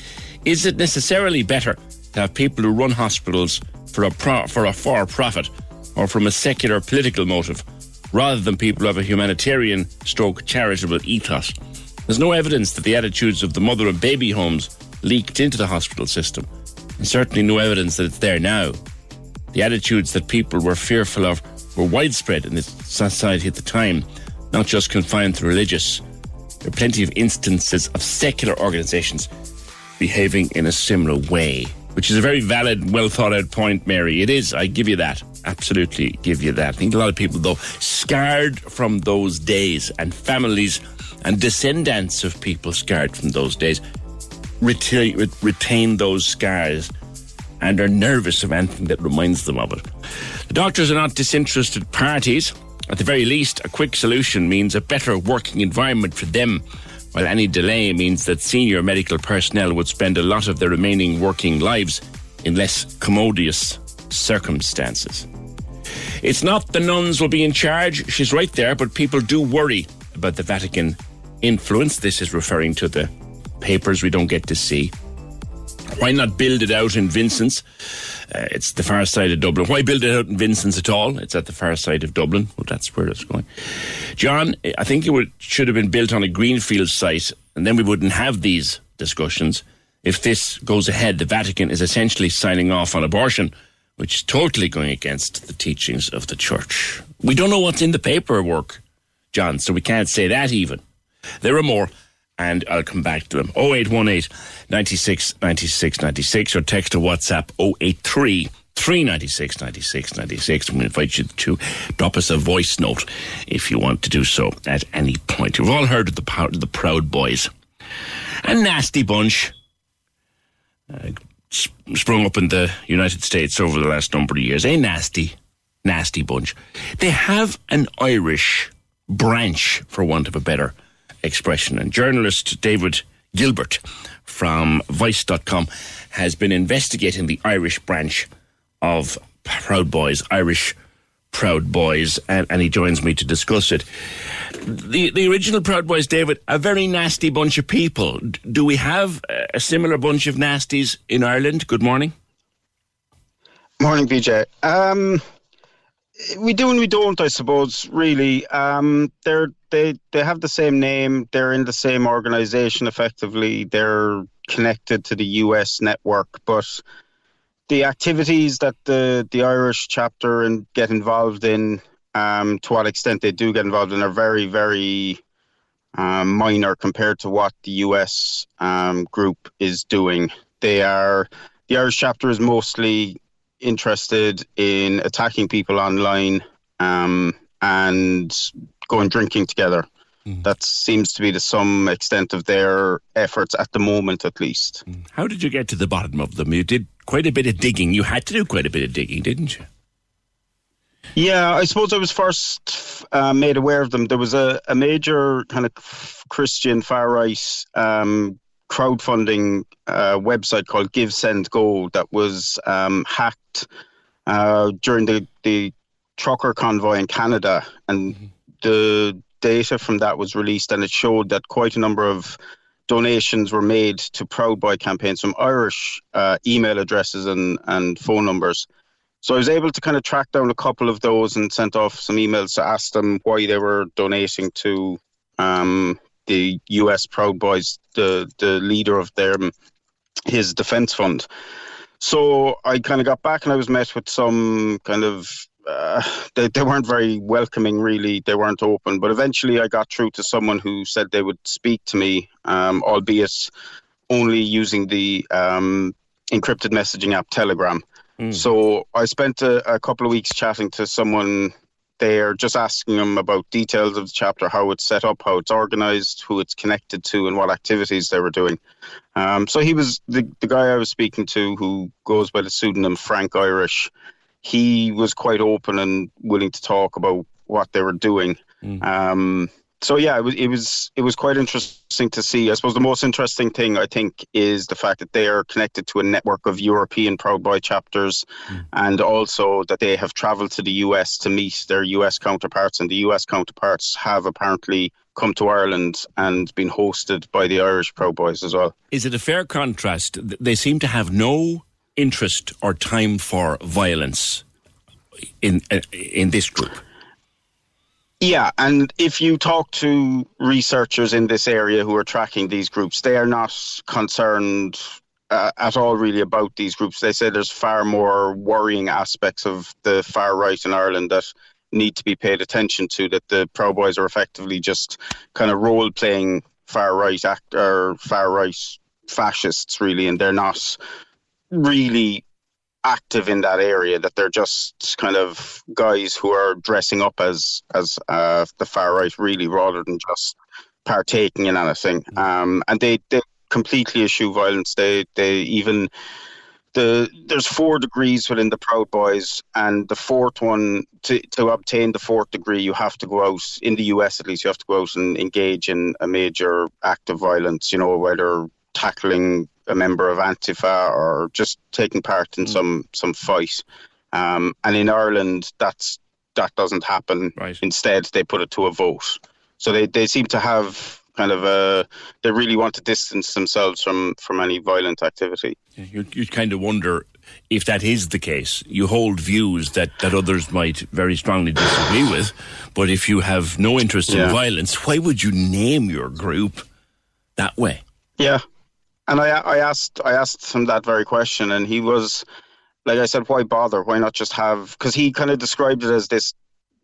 Is it necessarily better to have people who run hospitals for a, pro- for a for profit or from a secular political motive rather than people who have a humanitarian stroke charitable ethos? There's no evidence that the attitudes of the mother and baby homes leaked into the hospital system, and certainly no evidence that it's there now. The attitudes that people were fearful of were widespread in this society at the time, not just confined to religious. There are plenty of instances of secular organisations behaving in a similar way, which is a very valid, well thought out point, Mary. It is, I give you that. Absolutely give you that. I think a lot of people, though, scarred from those days, and families and descendants of people scarred from those days, retain, those scars and are nervous of anything that reminds them of it. The doctors are not disinterested parties. At the very least, a quick solution means a better working environment for them, while any delay means that senior medical personnel would spend a lot of their remaining working lives in less commodious circumstances. It's not the nuns will be in charge, she's right there, but people do worry about the Vatican influence. This is referring to the papers we don't get to see. Why not build it out in Vincent's? Uh, it's the far side of Dublin. Why build it out in Vincent's at all? It's at the far side of Dublin. Well, that's where it's going. John, I think it would, should have been built on a greenfield site, and then we wouldn't have these discussions. If this goes ahead, the Vatican is essentially signing off on abortion, which is totally going against the teachings of the Church. We don't know what's in the paperwork, John, so we can't say that even. There are more and I'll come back to them. 0818 96 96 96 or text or WhatsApp 083 396 96 96. We invite you to drop us a voice note if you want to do so at any point. You've all heard of the, the Proud Boys. A nasty bunch. Uh, sprung up in the United States over the last number of years. A nasty, nasty bunch. They have an Irish branch, for want of a better expression. And journalist David Gilbert from Vice.com has been investigating the Irish branch of Proud Boys, Irish Proud Boys, and, and, he joins me to discuss it. The the original Proud Boys, David, a very nasty bunch of people. Do we have a similar bunch of nasties in Ireland? Good morning. Morning, PJ. Um, we do and we don't, I suppose. Really, um, they're they they have the same name. They're in the same organization. Effectively, they're connected to the US network, but the activities that the the Irish chapter and get involved in, um, to what extent they do get involved in, are very very um, minor compared to what the US um, group is doing. They are the Irish chapter is mostly interested in attacking people online um, and going drinking together. Mm. That seems to be to some extent of their efforts at the moment, at least. Mm. How did you get to the bottom of them? You did quite a bit of digging. You had to do quite a bit of digging, didn't you? Yeah, I suppose I was first uh, made aware of them. There was a, a major kind of Christian far right um, crowdfunding uh, website called Give Send Go that was um, hacked uh, during the, the trucker convoy in Canada, and mm-hmm. the data from that was released, and it showed that quite a number of donations were made to Proud Boy campaigns from Irish uh, email addresses and, and phone numbers. So I was able to kind of track down a couple of those and sent off some emails to ask them why they were donating to um, the US Proud Boys, the the leader of their his defense fund. So I kind of got back and I was met with some kind of uh, they, they weren't very welcoming really they weren't open but eventually i got through to someone who said they would speak to me um, albeit only using the um, encrypted messaging app telegram mm. so i spent a, a, couple of weeks chatting to someone there just asking them about details of the chapter how it's set up how it's organized who it's connected to and what activities they were doing um, so he was the, the guy i was speaking to who goes by the pseudonym frank irish he was quite open and willing to talk about what they were doing. Mm. Um, so yeah, it was it was it was quite interesting to see. I suppose the most interesting thing I think is the fact that they are connected to a network of European Proud Boy chapters, mm. and also that they have travelled to the US to meet their US counterparts, and the US counterparts have apparently come to Ireland and been hosted by the Irish Proud Boys as well. Is it a fair contrast? They seem to have no interest or time for violence in uh, in this group. Yeah, and if you talk to researchers in this area who are tracking these groups, they are not concerned uh, at all really about these groups. They say there's far more worrying aspects of the far right in Ireland that need to be paid attention to. That the Proud Boys are effectively just kind of role playing far right act or far right fascists, really, and they're not really active in that area that they're just kind of guys who are dressing up as as uh, the far right really rather than just partaking in anything. Um, and they they completely eschew violence. They they even the there's four degrees within the proud boys and the fourth one to, to obtain the fourth degree you have to go out in the us at least you have to go out and engage in a major act of violence you know whether tackling a member of Antifa or just taking part in mm. some some fight. Um, and in Ireland, that's that doesn't happen. Right. Instead, they put it to a vote. So they, they seem to have kind of a they really want to distance themselves from from any violent activity. You you kind of wonder if that is the case. You hold views that that others might very strongly disagree with, but if you have no interest yeah. in violence, why would you name your group that way? Yeah, and I, I asked, I asked him that very question, and he was, like I said, why bother? Why not just have? Because he kind of described it as this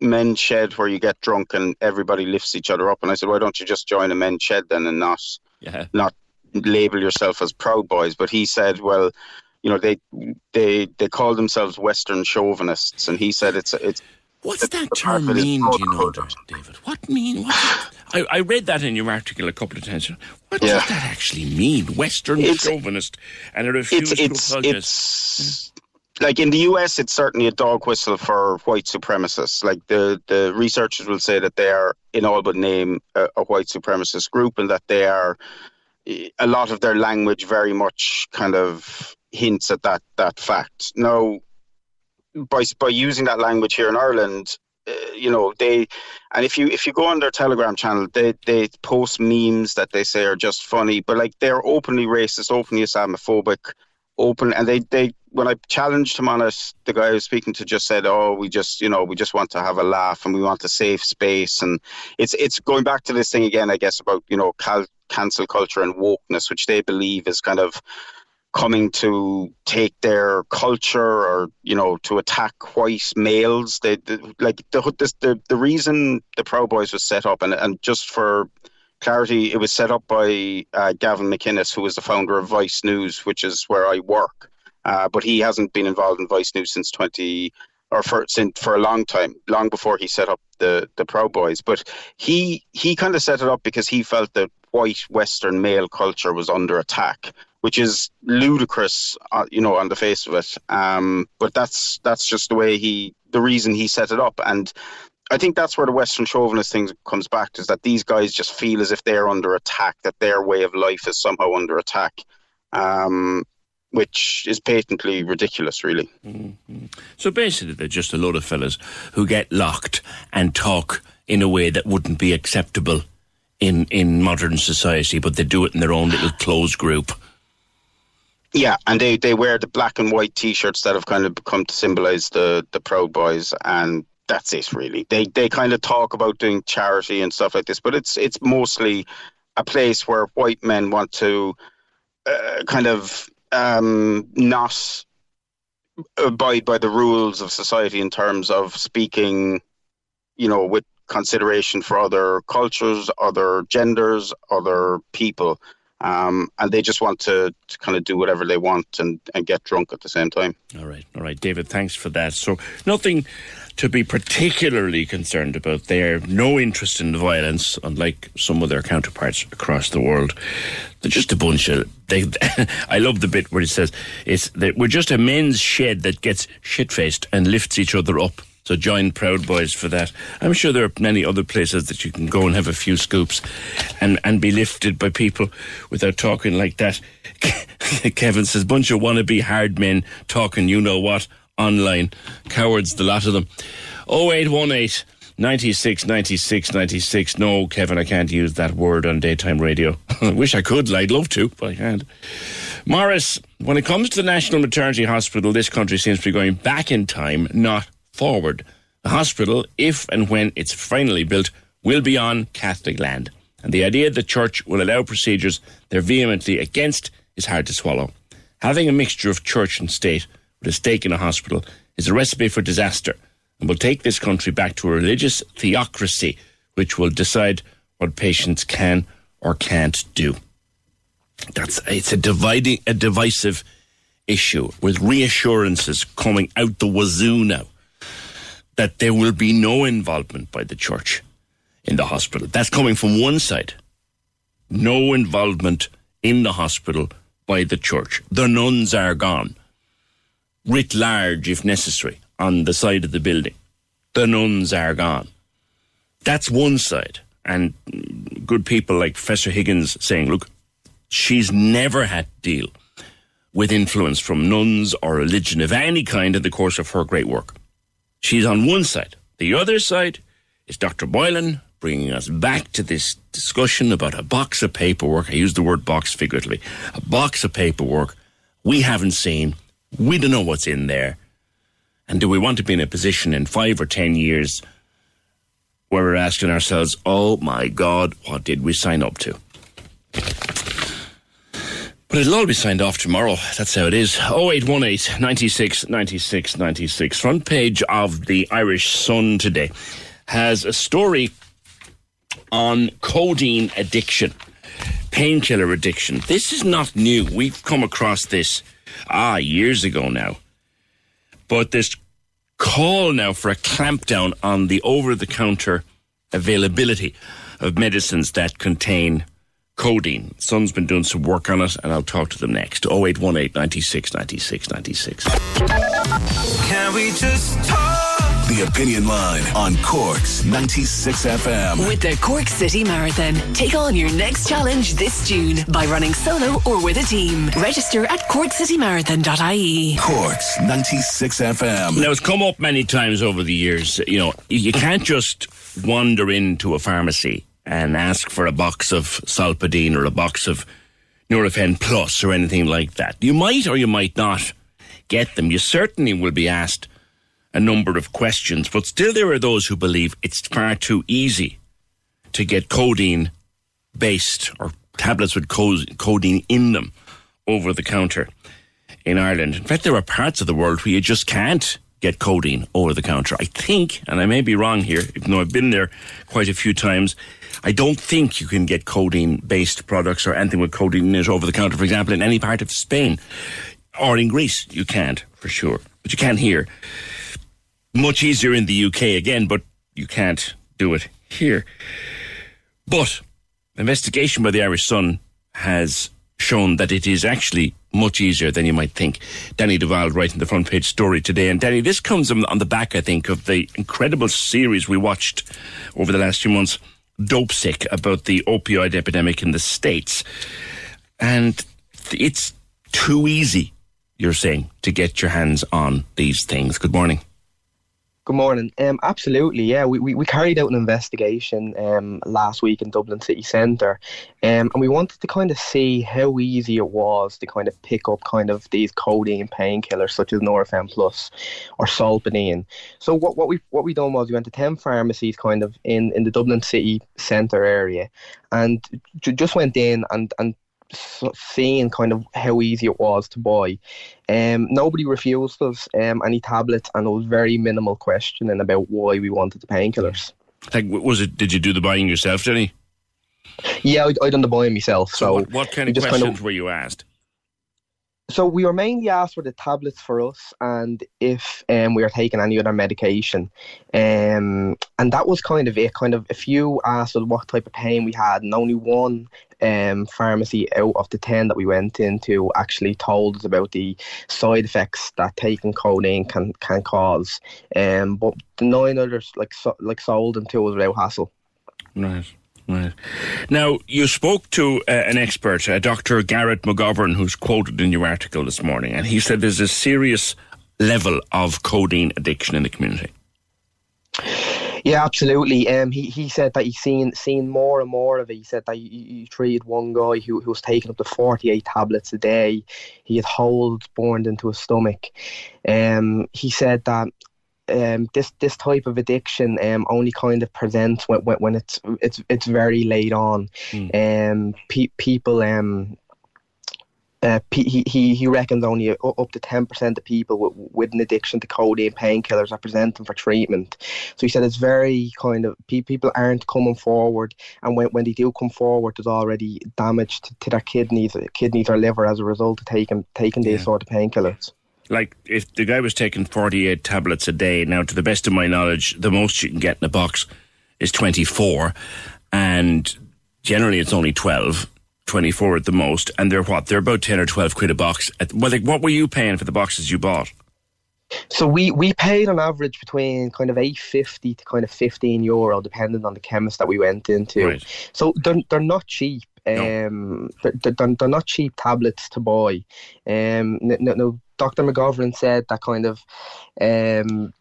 men's shed where you get drunk and everybody lifts each other up. And I said, why don't you just join a men's shed then and not, yeah. not label yourself as Proud Boys? But he said, well, you know, they they they call themselves Western chauvinists, and he said it's it's What's that term mean, do you know, David? What mean? What, I, I read that in your article a couple of times. What Yeah. does that actually mean? Western It's- chauvinist and a It's it's to apologize. it's like in the US, it's certainly a dog whistle for white supremacists. Like the the researchers will say that they are in all but name a, a white supremacist group, and that they are eh, a lot of their language very much kind of hints at that that fact. Now, by by using that language here in Ireland, uh, you know they, and if you if you go on their Telegram channel, they they post memes that they say are just funny, but like they're openly racist, openly Islamophobic, open, and they they when I challenged him on it, the guy I was speaking to just said, "Oh, we just you know we just want to have a laugh and we want a safe space," and it's it's going back to this thing again, I guess, about you know cal- cancel culture and wokeness, which they believe is kind of coming to take their culture or you know to attack white males. They, they like the, the the reason the proud boys was set up and and just for clarity it was set up by uh, Gavin McInnes who was the founder of Vice News which is where I work. Uh, but he hasn't been involved in Vice News since 20 or for since for a long time long before he set up the the proud boys. But he he kind of set it up because he felt that white western male culture was under attack which is ludicrous, uh, you know, on the face of it. Um, but that's that's just the way he, the reason he set it up, and I think that's where the Western chauvinist thing comes back is that these guys just feel as if they're under attack, that their way of life is somehow under attack, um, which is patently ridiculous, really. So basically, they're just a load of fellas who get locked and talk in a way that wouldn't be acceptable in, in modern society, but they do it in their own little closed group. Yeah, and they, they wear the black and white T-shirts that have kind of become to symbolise the the Proud Boys, and that's it really. They they kind of talk about doing charity and stuff like this, but it's it's mostly a place where white men want to uh, kind of um, not abide by the rules of society in terms of speaking, you know, with consideration for other cultures, other genders, other people. Um, and they just want to, to kind of do whatever they want and, and get drunk at the same time. All right, all right, David, thanks for that. So, nothing to be particularly concerned about there. No interest in violence, unlike some of their counterparts across the world. They're just a bunch of. They, I love the bit where it says it's we're just a men's shed that gets shit faced and lifts each other up. So join Proud Boys for that. I'm sure there are many other places that you can go and have a few scoops and, and be lifted by people without talking like that. Kevin says, bunch of wannabe hard men talking you know what online. Cowards, the lot of them. 0818 96 96 96. No, Kevin, I can't use that word on daytime radio. I wish I could. I'd love to, but I can't. Morris, when it comes to the National Maternity Hospital, this country seems to be going back in time, not forward. The hospital, if and when it's finally built, will be on Catholic land. And the idea that the church will allow procedures they're vehemently against is hard to swallow. Having a mixture of church and state with a stake in a hospital is a recipe for disaster and will take this country back to a religious theocracy which will decide what patients can or can't do. That's it's a dividing a divisive issue with reassurances coming out the wazoo now that there will be no involvement by the church in the hospital. That's coming from one side. No involvement in the hospital by the church. The nuns are gone. Writ large, if necessary, on the side of the building. The nuns are gone. That's one side. And good people like Professor Higgins saying, look, she's never had to deal with influence from nuns or religion of any kind in the course of her great work. She's on one side. The other side is Dr. Boylan bringing us back to this discussion about a box of paperwork. I use the word box figuratively. A box of paperwork we haven't seen. We don't know what's in there. And do we want to be in a position in five or ten years where we're asking ourselves, oh my God, what did we sign up to? But it'll all be signed off tomorrow. That's how it is. 0818 96 96 96. Front page of the Irish Sun today has a story on codeine addiction, painkiller addiction. This is not new. We've come across this, ah, years ago now. But this call now for a clampdown on the over the counter availability of medicines that contain codeine. Sun's been doing some work on it, and I'll talk to them next. 0818 96 96 96. Can we just talk? The Opinion Line on Cork's 96 FM. With the Cork City Marathon, take on your next challenge this June by running solo or with a team. Register at corkcitymarathon.ie. Cork's 96 FM. Now, it's come up many times over the years. You know, you can't just wander into a pharmacy and ask for a box of Solpadeine or a box of Nurofen Plus or anything like that. You might or you might not get them. You certainly will be asked a number of questions, but still there are those who believe it's far too easy to get codeine based or tablets with co- codeine in them over the counter in Ireland. In fact, there are parts of the world where you just can't get codeine over the counter. I think, and I may be wrong here, even though I've been there quite a few times, I don't think you can get codeine based products or anything with codeine in it over the counter, for example, in any part of Spain or in Greece. You can't, for sure. But you can here. Much easier in the UK again, but you can't do it here. But investigation by the Irish Sun has shown that it is actually much easier than you might think. Danny Duval writing the front page story today. And Danny, this comes on on the back, I think, of the incredible series we watched over the last few months, Dopesick, about the opioid epidemic in the States. And it's too easy, you're saying, to get your hands on these things. Good morning. Good morning. Um, absolutely, yeah. We, we, we carried out an investigation um, last week in Dublin City Centre, um, and we wanted to kind of see how easy it was to kind of pick up kind of these codeine painkillers such as Nurofen Plus or Solpadeine. So what, what we what we done was we went to ten pharmacies kind of in, in the Dublin City Centre area, and just went in and and seeing kind of how easy it was to buy. Um, nobody refused us um, any tablets, and there was very minimal questioning about why we wanted the painkillers. Like, was it? Did you do the buying yourself, Jenny? Yeah, I, I done the buying myself. So, so what, what, kind of questions kind of, were you asked? So we were mainly asked for the tablets for us, and if um, we were taking any other medication, um, and that was kind of it. Kind of a few asked what type of pain we had, and only one um, pharmacy out of the 10 that we went into actually told us about the side effects that taking codeine can, can cause. Um, but the nine others like so, like sold them to us without hassle. Right. Right. Now, you spoke to uh, an expert, uh, Dr. Garrett McGovern, who's quoted in your article this morning, and he said there's a serious level of codeine addiction in the community. Yeah, absolutely. Um, he, he said that he's seen seen more and more of it. He said that he, he treated one guy who, who was taking up to 48 tablets a day. He had holes burned into his stomach. Um, he said that um, this this type of addiction um, only kind of presents when, when, when it's it's it's very late on. Mm. Um, pe- people um, uh, he, he he reckons only up to ten percent of people with, with an addiction to codeine painkillers are presenting for treatment. So he said it's very kind of people aren't coming forward, and when, when they do come forward, there's already damage to, to their kidneys, kidneys or liver as a result of taking taking these yeah. sort of painkillers like if the guy was taking 48 tablets a day now to the best of my knowledge the most you can get in a box is 24 and generally it's only 12 24 at the most and they're what they're about 10 or 12 quid a box at, well, like, what were you paying for the boxes you bought so we, we paid on average between kind of eight fifty to kind of fifteen euro, depending on the chemist that we went into. Right. So they're they're not cheap. Um, no. they're, they're, they're, not cheap tablets to buy. Um, no, no, Dr. McGovern said that kind of um,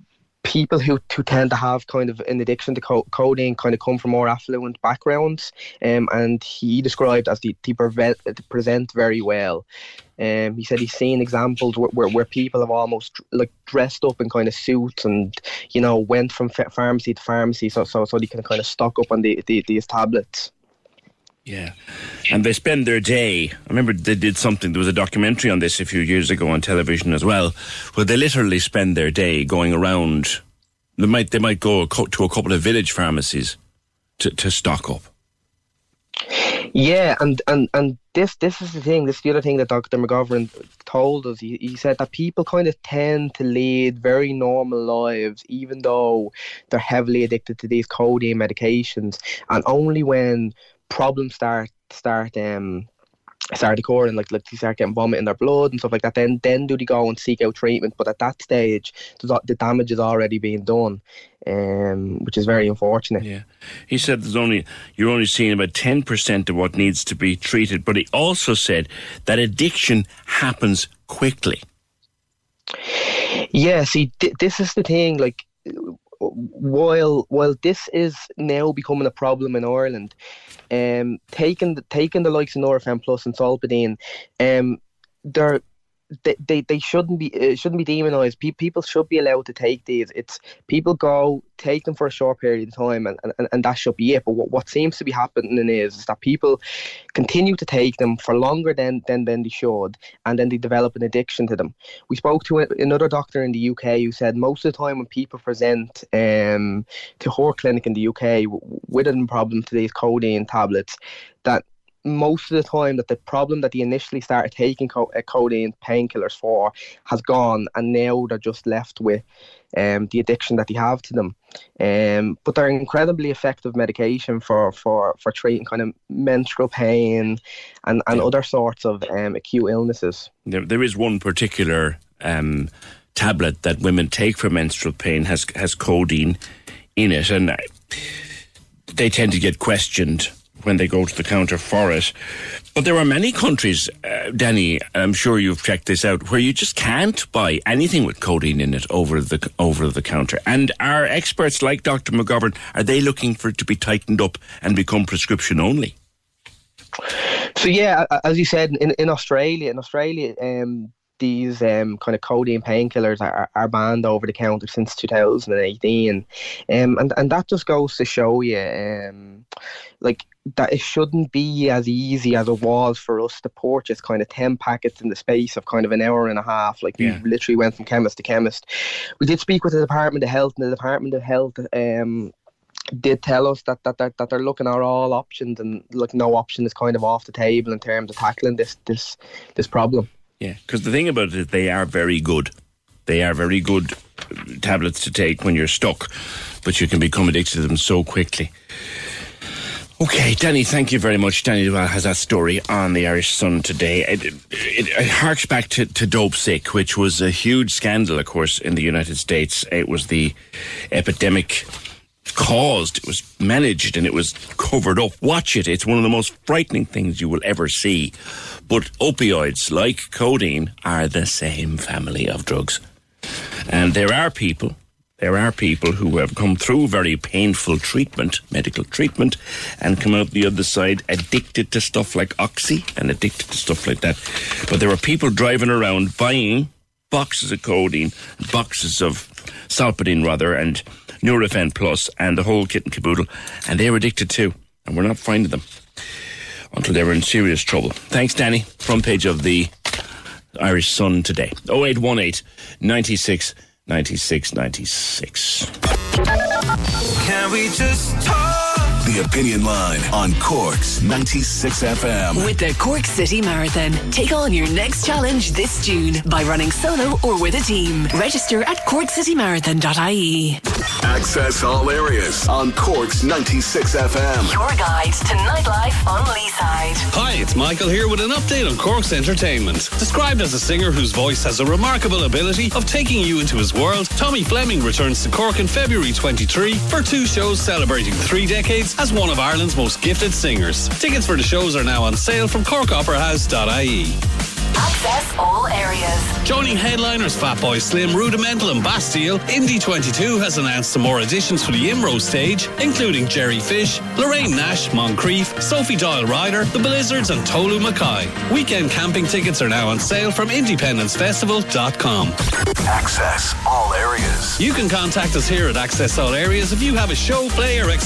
people who, who tend to have kind of an addiction to co- codeine kind of come from more affluent backgrounds, um, and he described as prevent, they present very well. Um, he said he's seen examples where, where, where, people have almost like dressed up in kind of suits and you know went from pharmacy to pharmacy so so so they can kind of stock up on the, the these tablets. Yeah. And they spend their day. I remember they did something, there was a documentary on this a few years ago on television as well, where they literally spend their day going around. They might, they might go to a couple of village pharmacies to, to stock up. Yeah, and, and, and this this is the thing. This is the other thing that Dr. McGovern told us. He, he said that people kind of tend to lead very normal lives, even though they're heavily addicted to these codeine medications, and only when problems start start um start occurring, like like they start getting vomit in their blood and stuff like that, then then do they go and seek out treatment? But at that stage, the damage is already being done, um, which is very unfortunate. Yeah, he said there's only you're only seeing about ten percent of what needs to be treated, but he also said that addiction happens quickly. Yeah, see, th- this is the thing, like while while this is now becoming a problem in Ireland, um, taking the taking the likes of Nurofen Plus and Solpadeine, um, they're they, they, they shouldn't be it shouldn't be demonized. Pe- people should be allowed to take these. It's people go take them for a short period of time, and, and, and that should be it. But what, what seems to be happening is, is that people continue to take them for longer than, than than they should, and then they develop an addiction to them. We spoke to a, another doctor in the UK who said most of the time when people present um, to her clinic in the UK with a problem to these codeine tablets, that most of the time that the problem that they initially started taking co- uh, codeine painkillers for has gone, and now they're just left with um, the addiction that they have to them. Um, but they're incredibly effective medication for, for, for treating kind of menstrual pain and, and other sorts of um, acute illnesses. There, there is one particular um, tablet that women take for menstrual pain has has codeine in it, and they tend to get questioned when they go to the counter for it. But there are many countries, uh, Danny, I'm sure you've checked this out, where you just can't buy anything with codeine in it over the over the counter. And are experts like Dr. McGovern are they looking for it to be tightened up and become prescription only? So yeah, as you said, in, in Australia, in Australia, um, these um, kind of codeine painkillers are, are banned over the counter since 2018, um, and and that just goes to show you, um, like that it shouldn't be as easy as it was for us to purchase kind of 10 packets in the space of kind of an hour and a half. Like yeah. we literally went from chemist to chemist. We did speak with the Department of Health, and the Department of Health um, did tell us that, that, that, that they're looking at all options and like no option is kind of off the table in terms of tackling this this this problem. Yeah, because the thing about it, they are very good. They are very good uh, tablets to take when you're stuck, but you can become addicted to them so quickly. Okay, Danny, thank you very much. Danny Duval has that story on the Irish Sun today. It, it, it, harks back to, to Dopesick, which was a huge scandal, of course, in the United States. It was the epidemic caused, it was managed, and it was covered up. Watch it. It's one of the most frightening things you will ever see. But opioids, like codeine, are the same family of drugs. And there are people, there are people who have come through very painful treatment, medical treatment, and come out the other side addicted to stuff like Oxy and addicted to stuff like that. But there are people driving around buying boxes of codeine, boxes of Solpadeine rather, and Nurofen Plus, and the whole kit and caboodle, and they're addicted too, and we're not finding them until they were in serious trouble. Thanks, Danny. Front page of the Irish Sun today. 0818 96 96 96. Can we just talk? The Opinion Line on Cork's 96 FM. With the Cork City Marathon. Take on your next challenge this June by running solo or with a team. Register at corkcitymarathon.ie. Access all areas on Cork's 96 FM. Your guide to nightlife on Leeside. Hi, it's Michael here with an update on Cork's entertainment. Described as a singer whose voice has a remarkable ability of taking you into his world, Tommy Fleming returns to Cork in February 23 for two shows celebrating three decades as one of Ireland's most gifted singers. Tickets for the shows are now on sale from corkoperahouse.ie. Access all areas. Joining headliners Fatboy Slim, Rudimental, and Bastille, Indie 22 has announced some more additions for the Imro stage, including Jerry Fish, Lorraine Nash, Moncrieff, Sophie Doyle Ryder, The Blizzards, and Tolu Makay. Weekend camping tickets are now on sale from IndependenceFestival.com. Access all areas. You can contact us here at Access All Areas if you have a show, play, or. Ex-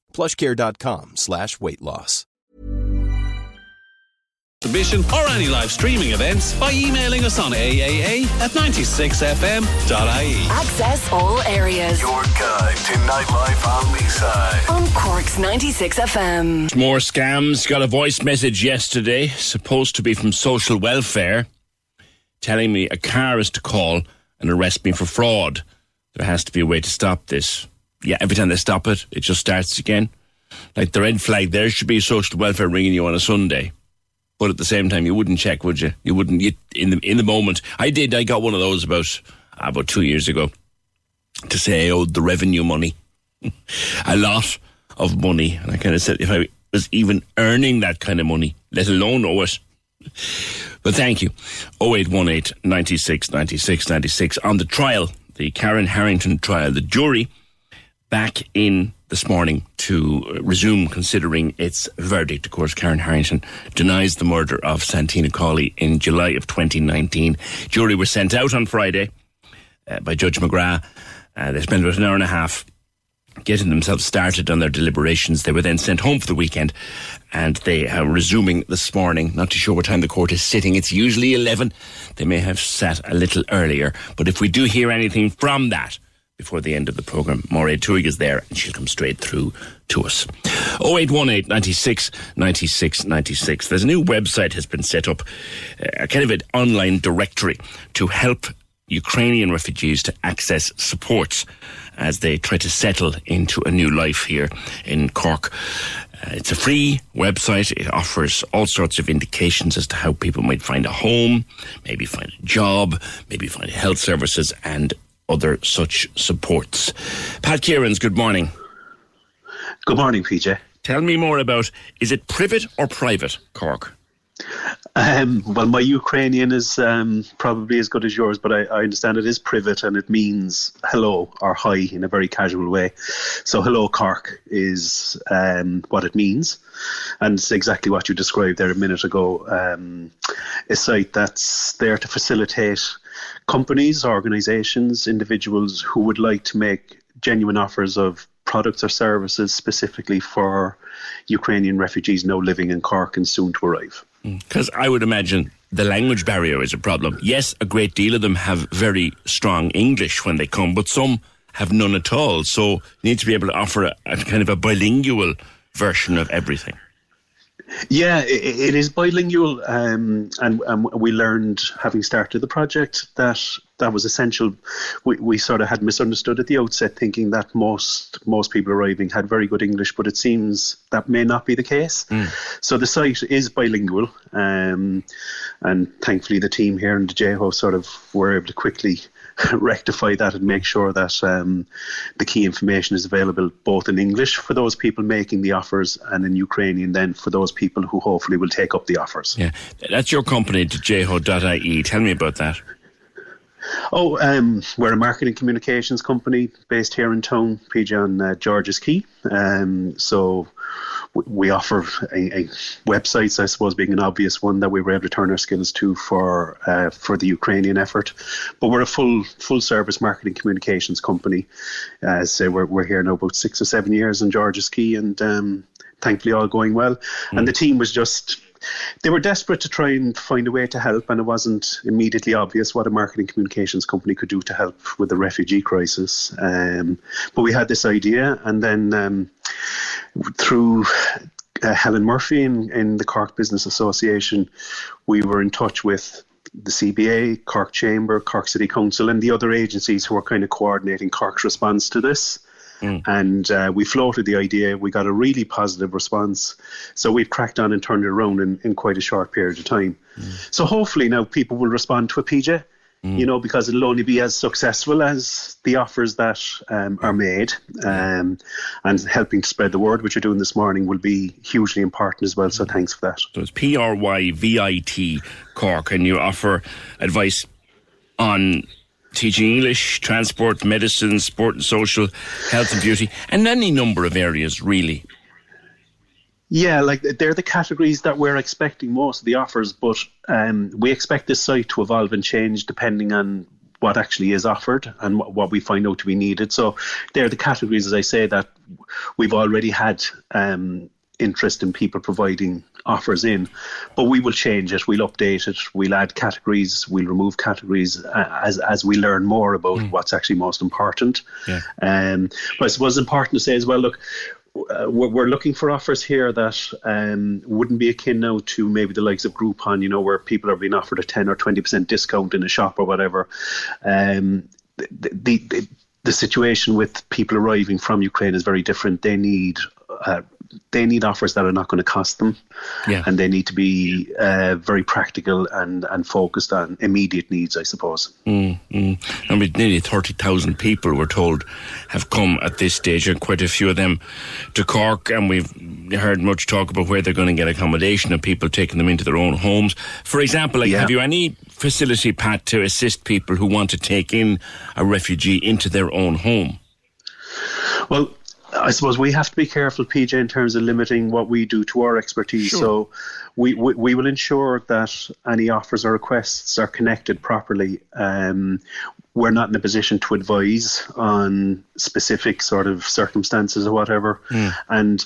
plushcare.com slash weight loss. Submission or any live streaming events by emailing us on AAA at 96fm.ie. Access all areas. Your guide to nightlife on Leeside. On Cork's 96 FM. More scams. Got a voice message yesterday, supposed to be from social welfare, telling me a car is to call and arrest me for fraud. There has to be a way to stop this. Yeah, every time they stop it, it just starts again. Like the red flag there should be social welfare ringing you on a Sunday. But at the same time, you wouldn't check, would you? You wouldn't. You, in the in the moment, I did. I got one of those about about two years ago to say I owed the revenue money, a lot of money, and I kind of said if I was even earning that kind of money, let alone owe it. But thank you. 0818 96 96 96 on the trial, the Karen Harrington trial, the jury back in this morning to resume considering its verdict. Of course, Karen Harrington denies the murder of Santina Cawley in July of 2019. Jury was sent out on Friday uh, by Judge McGrath. Uh, they spent about an hour and a half getting themselves started on their deliberations. They were then sent home for the weekend and they are resuming this morning. Not too sure what time the court is sitting. It's usually 11. They may have sat a little earlier. But if we do hear anything from that, before the end of the programme. Maureen Tuig is there and she'll come straight through to us. 0818 96 96 96. There's a new website has been set up, a kind of an online directory to help Ukrainian refugees to access supports as they try to settle into a new life here in Cork. Uh, it's a free website. It offers all sorts of indications as to how people might find a home, maybe find a job, maybe find health services, and other such supports. Pat Kieran's, good morning. Good morning, PJ. Tell me more about is it private or private, Cork? Um, well, my Ukrainian is um, probably as good as yours, but I, I, understand it is private and it means hello or hi in a very casual way. So, hello, Cork is um, what it means. And it's exactly what you described there a minute ago. Um, a site that's there to facilitate companies, organizations, individuals who would like to make genuine offers of products or services specifically for Ukrainian refugees now living in Cork and soon to arrive. Because I would imagine the language barrier is a problem. Yes, a great deal of them have very strong English when they come, but some have none at all. So you need to be able to offer a, a kind of a bilingual version of everything. Yeah, it, it is bilingual, um, and, and we learned, having started the project, that that was essential. We, we sort of had misunderstood at the outset, thinking that most most people arriving had very good English, but it seems that may not be the case. Mm. So the site is bilingual, um, and thankfully the team here in the JHO sort of were able to quickly rectify that and make sure that um, the key information is available both in English for those people making the offers and in Ukrainian then for those people who hopefully will take up the offers. Yeah, that's your company, jho.ie. Tell me about that. Oh, um, we're a marketing communications company based here in town, PJ on uh, George's Quay. Um, so we, offer a, a, websites, I suppose, being an obvious one that we were able to turn our skills to for uh, for the Ukrainian effort. But we're a full full service marketing communications company. Uh, so we're we're here now about six or seven years in George's Quay, and um, thankfully all going well. Mm. And the team was just they were desperate to try and find a way to help, and it wasn't immediately obvious what a marketing communications company could do to help with the refugee crisis. Um, but we had this idea, and then um, through uh, Helen Murphy in, in the Cork Business Association, we were in touch with the CBA, Cork Chamber, Cork City Council, and the other agencies who are kind of coordinating Cork's response to this. Mm. And uh, we floated the idea. We got a really positive response. So we've cracked on and turned it around in, in quite a short period of time. Mm. So hopefully now people will respond to a PJ. Mm. You know, because it'll only be as successful as the offers that um, are made, um, and helping to spread the word, which you're doing this morning, will be hugely important as well. So mm. thanks for that. So it's P R Y V I T Cork, and you offer advice on teaching English, transport, medicine, sport and social, health and beauty, and any number of areas, really. Yeah, like they're the categories that we're expecting most of the offers, but um, we expect this site to evolve and change depending on what actually is offered and what we find out to be needed. So they're the categories, as I say, that we've already had um, interest in people providing offers in, but we will change it. We'll update it. We'll add categories. We'll remove categories as as we learn more about mm. what's actually most important. Yeah. Um, but I suppose it's important to say as well. Look, uh, we're, we're, looking for offers here that um, wouldn't be akin now to maybe the likes of Groupon, you know, where people are being offered a 10 or 20% discount in a shop or whatever. Um, the, the, the, the situation with people arriving from Ukraine is very different. They need uh, they need offers that are not going to cost them, yeah. and they need to be uh, very practical and, and focused on immediate needs, I suppose. Mm, mm. I mean, nearly thirty thousand people we're told have come at this stage, and quite a few of them to Cork, and we've heard much talk about where they're going to get accommodation and people taking them into their own homes. For example, like, yeah. have you any facility, Pat, to assist people who want to take in a refugee into their own home? Well, I suppose we have to be careful, PJ, in terms of limiting what we do to our expertise. Sure. So we, we, we will ensure that any offers or requests are connected properly. Um, we're not in a position to advise on specific sort of circumstances or whatever. Mm. And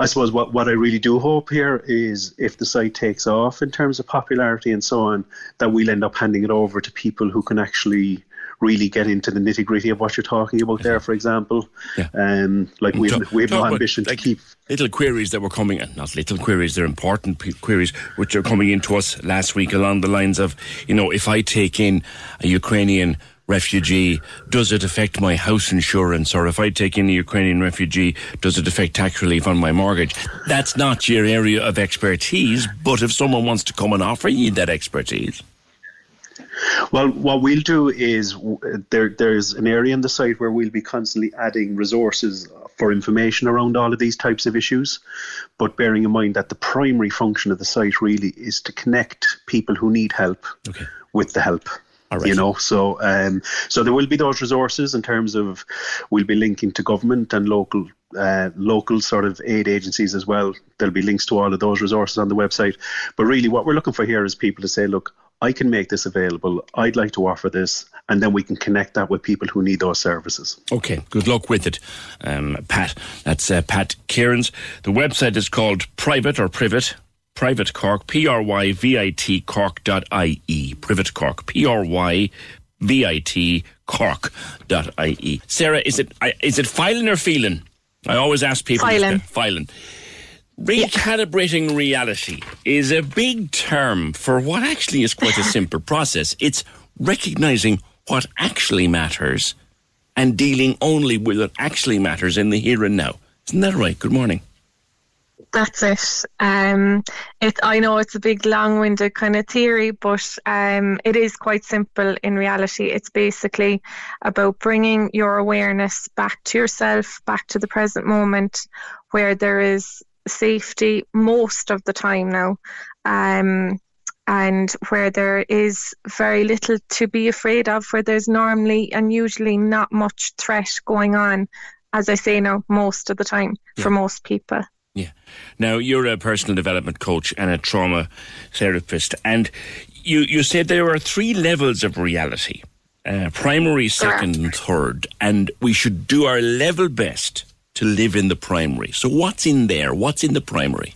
I suppose what, what I really do hope here is if the site takes off in terms of popularity and so on, that we'll end up handing it over to people who can actually really get into the nitty gritty of what you're talking about there, for example. Yeah. Um, like we have, we have no ambition like to keep. Little queries that were coming, not little queries, they're important queries which are coming into us last week along the lines of, you know, if I take in a Ukrainian refugee, does it affect my house insurance? Or if I take in a Ukrainian refugee, does it affect tax relief on my mortgage? That's not your area of expertise, but if someone wants to come and offer you that expertise. Well, what we'll do is there there's an area in the site where we'll be constantly adding resources for information around all of these types of issues, but bearing in mind that the primary function of the site really is to connect people who need help okay. with the help. Right. You know, so um, so there will be those resources in terms of we'll be linking to government and local uh, local sort of aid agencies as well. There'll be links to all of those resources on the website. But really, what we're looking for here is people to say, look, I can make this available. I'd like to offer this, and then we can connect that with people who need those services. Okay, good luck with it, um, Pat. That's uh, Pat Cairns. The website is called Private or Privat. Pryvit Cork, P R Y V I T Cork.ie. Pryvit Cork, P R Y V I T Cork.ie. Sarah, is it is it filing or feeling? I always ask people. Filing. Filing. Recalibrating yeah. reality is a big term for what actually is quite a simple process. It's recognizing what actually matters and dealing only with what actually matters in the here and now. Isn't that right? Good morning. That's it. Um, it. I know it's a big, long-winded kind of theory, but um, it is quite simple in reality. It's basically about bringing your awareness back to yourself, back to the present moment, where there is safety most of the time now. Um, and where there is very little to be afraid of, where there's normally and usually not much threat going on, as I say now, most of the time yeah. for most people. Yeah. Now you're a personal development coach and a trauma therapist, and you you said there are three levels of reality: uh, primary, second, and third, and we should do our level best to live in the primary. So what's in there? What's in the primary?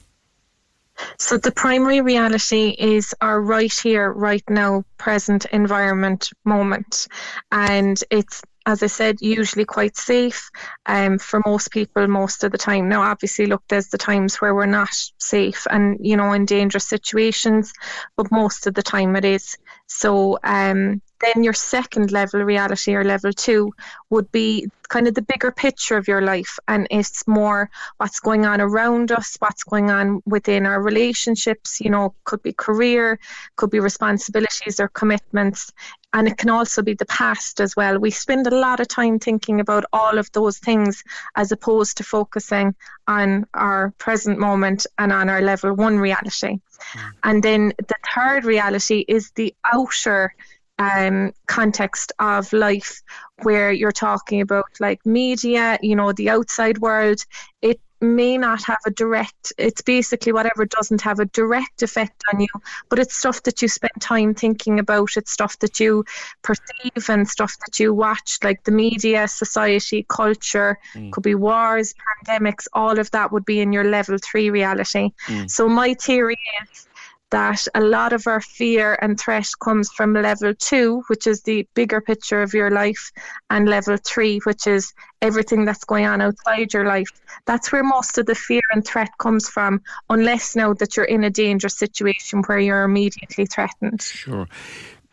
So the primary reality is our right here, right now, present environment moment, and it's as I said, usually quite safe um, for most people most of the time. Now, obviously, look, there's the times where we're not safe and, you know, in dangerous situations, but most of the time it is. So, um, then your second level reality or level two would be kind of the bigger picture of your life and it's more what's going on around us what's going on within our relationships you know could be career could be responsibilities or commitments and it can also be the past as well. We spend a lot of time thinking about all of those things as opposed to focusing on our present moment and on our level one reality. Mm. And then the third reality is the outer um, context of life where you're talking about like media, you know, the outside world. It may not have a direct it's basically whatever doesn't have a direct effect on you but it's stuff that you spend time thinking about it's stuff that you perceive and stuff that you watch like the media society culture mm. could be wars pandemics all of that would be in your level 3 reality mm. so my theory is that a lot of our fear and threat comes from level two, which is the bigger picture of your life, and level three, which is everything that's going on outside your life. That's where most of the fear and threat comes from, unless now that you're in a dangerous situation where you're immediately threatened. Sure.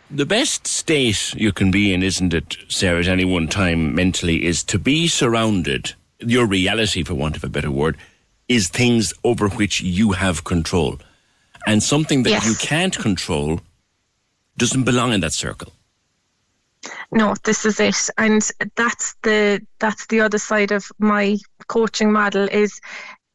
The best state you can be in, isn't it, Sarah, at any one time mentally, is to be surrounded, your reality, for want of a better word, is things over which you have control and something that yes. you can't control doesn't belong in that circle. No, this is it, and that's the that's the other side of my coaching model is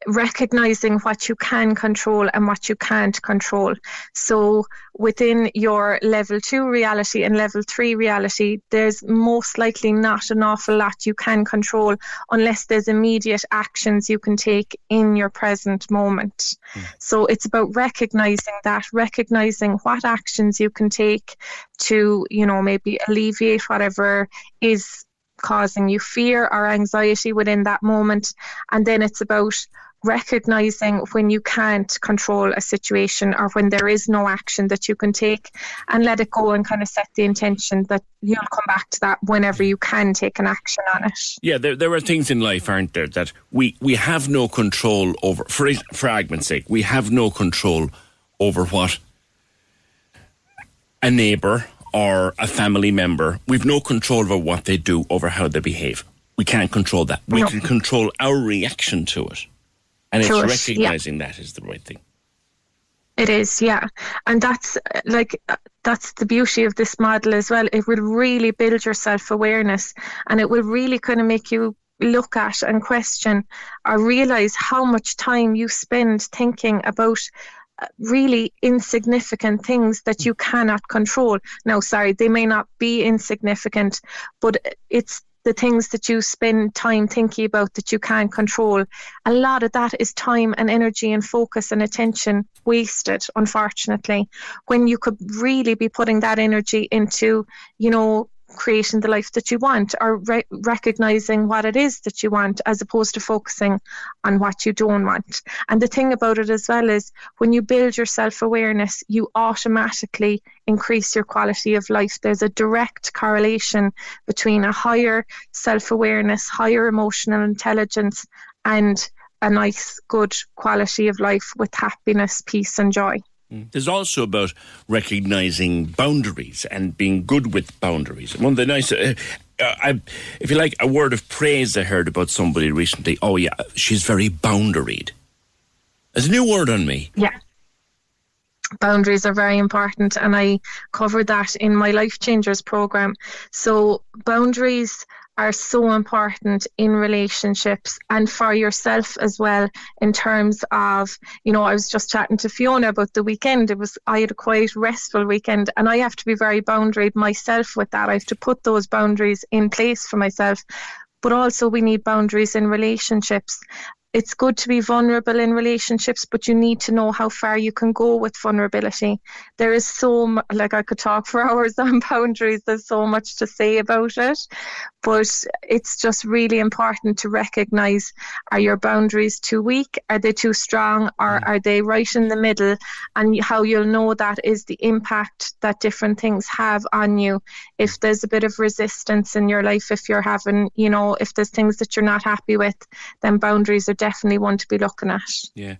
recognizing what you can control and what you can't control. So within your level two reality and level three reality, there's most likely not an awful lot you can control unless there's immediate actions you can take in your present moment. Mm. So it's about recognizing that, recognizing what actions you can take to, you know, maybe alleviate whatever is causing you fear or anxiety within that moment. And then it's about recognizing when you can't control a situation or when there is no action that you can take and let it go and kind of set the intention that you'll come back to that whenever you can take an action on it. Yeah, there, there are things in life, aren't there, that we, we have no control over. For, for argument's sake, we have no control over what a neighbour or a family member, we've no control over what they do, over how they behave. We can't control that. We no. can control our reaction to it. And it's recognizing yeah. that is the right thing. It is, yeah. And that's like, that's the beauty of this model as well. It will really build your self awareness and it will really kind of make you look at and question or realize how much time you spend thinking about uh, really insignificant things that you cannot control. Now, sorry, they may not be insignificant, but it's the things that you spend time thinking about that you can't control, a lot of that is time and energy and focus and attention wasted, unfortunately, when you could really be putting that energy into, you know, creating the life that you want or re- recognizing what it is that you want as opposed to focusing on what you don't want. And the thing about it as well is when you build your self awareness, you automatically increase your quality of life. There's a direct correlation between a higher self awareness, higher emotional intelligence, and a nice, good quality of life with happiness, peace, and joy. Mm. There's also about recognizing boundaries and being good with boundaries. One of the nice, uh, uh, I, if you like, a word of praise I heard about somebody recently. Oh yeah, she's very boundaried. There's a new word on me. Yeah. Boundaries are very important, and I covered that in my Life Changers program. So, boundaries are so important in relationships and for yourself as well in terms of you know I was just chatting to Fiona about the weekend. It was I had a quite restful weekend and I have to be very boundaried myself with that. I have to put those boundaries in place for myself but also we need boundaries in relationships it's good to be vulnerable in relationships, but you need to know how far you can go with vulnerability. There is so much, like I could talk for hours on boundaries. There's so much to say about it, but it's just really important to recognize: are your boundaries too weak? Are they too strong? Or mm. are they right in the middle? And how you'll know that is the impact that different things have on you. If there's a bit of resistance in your life, if you're having, you know, if there's things that you're not happy with, then boundaries are definitely one to be looking at. Yeah,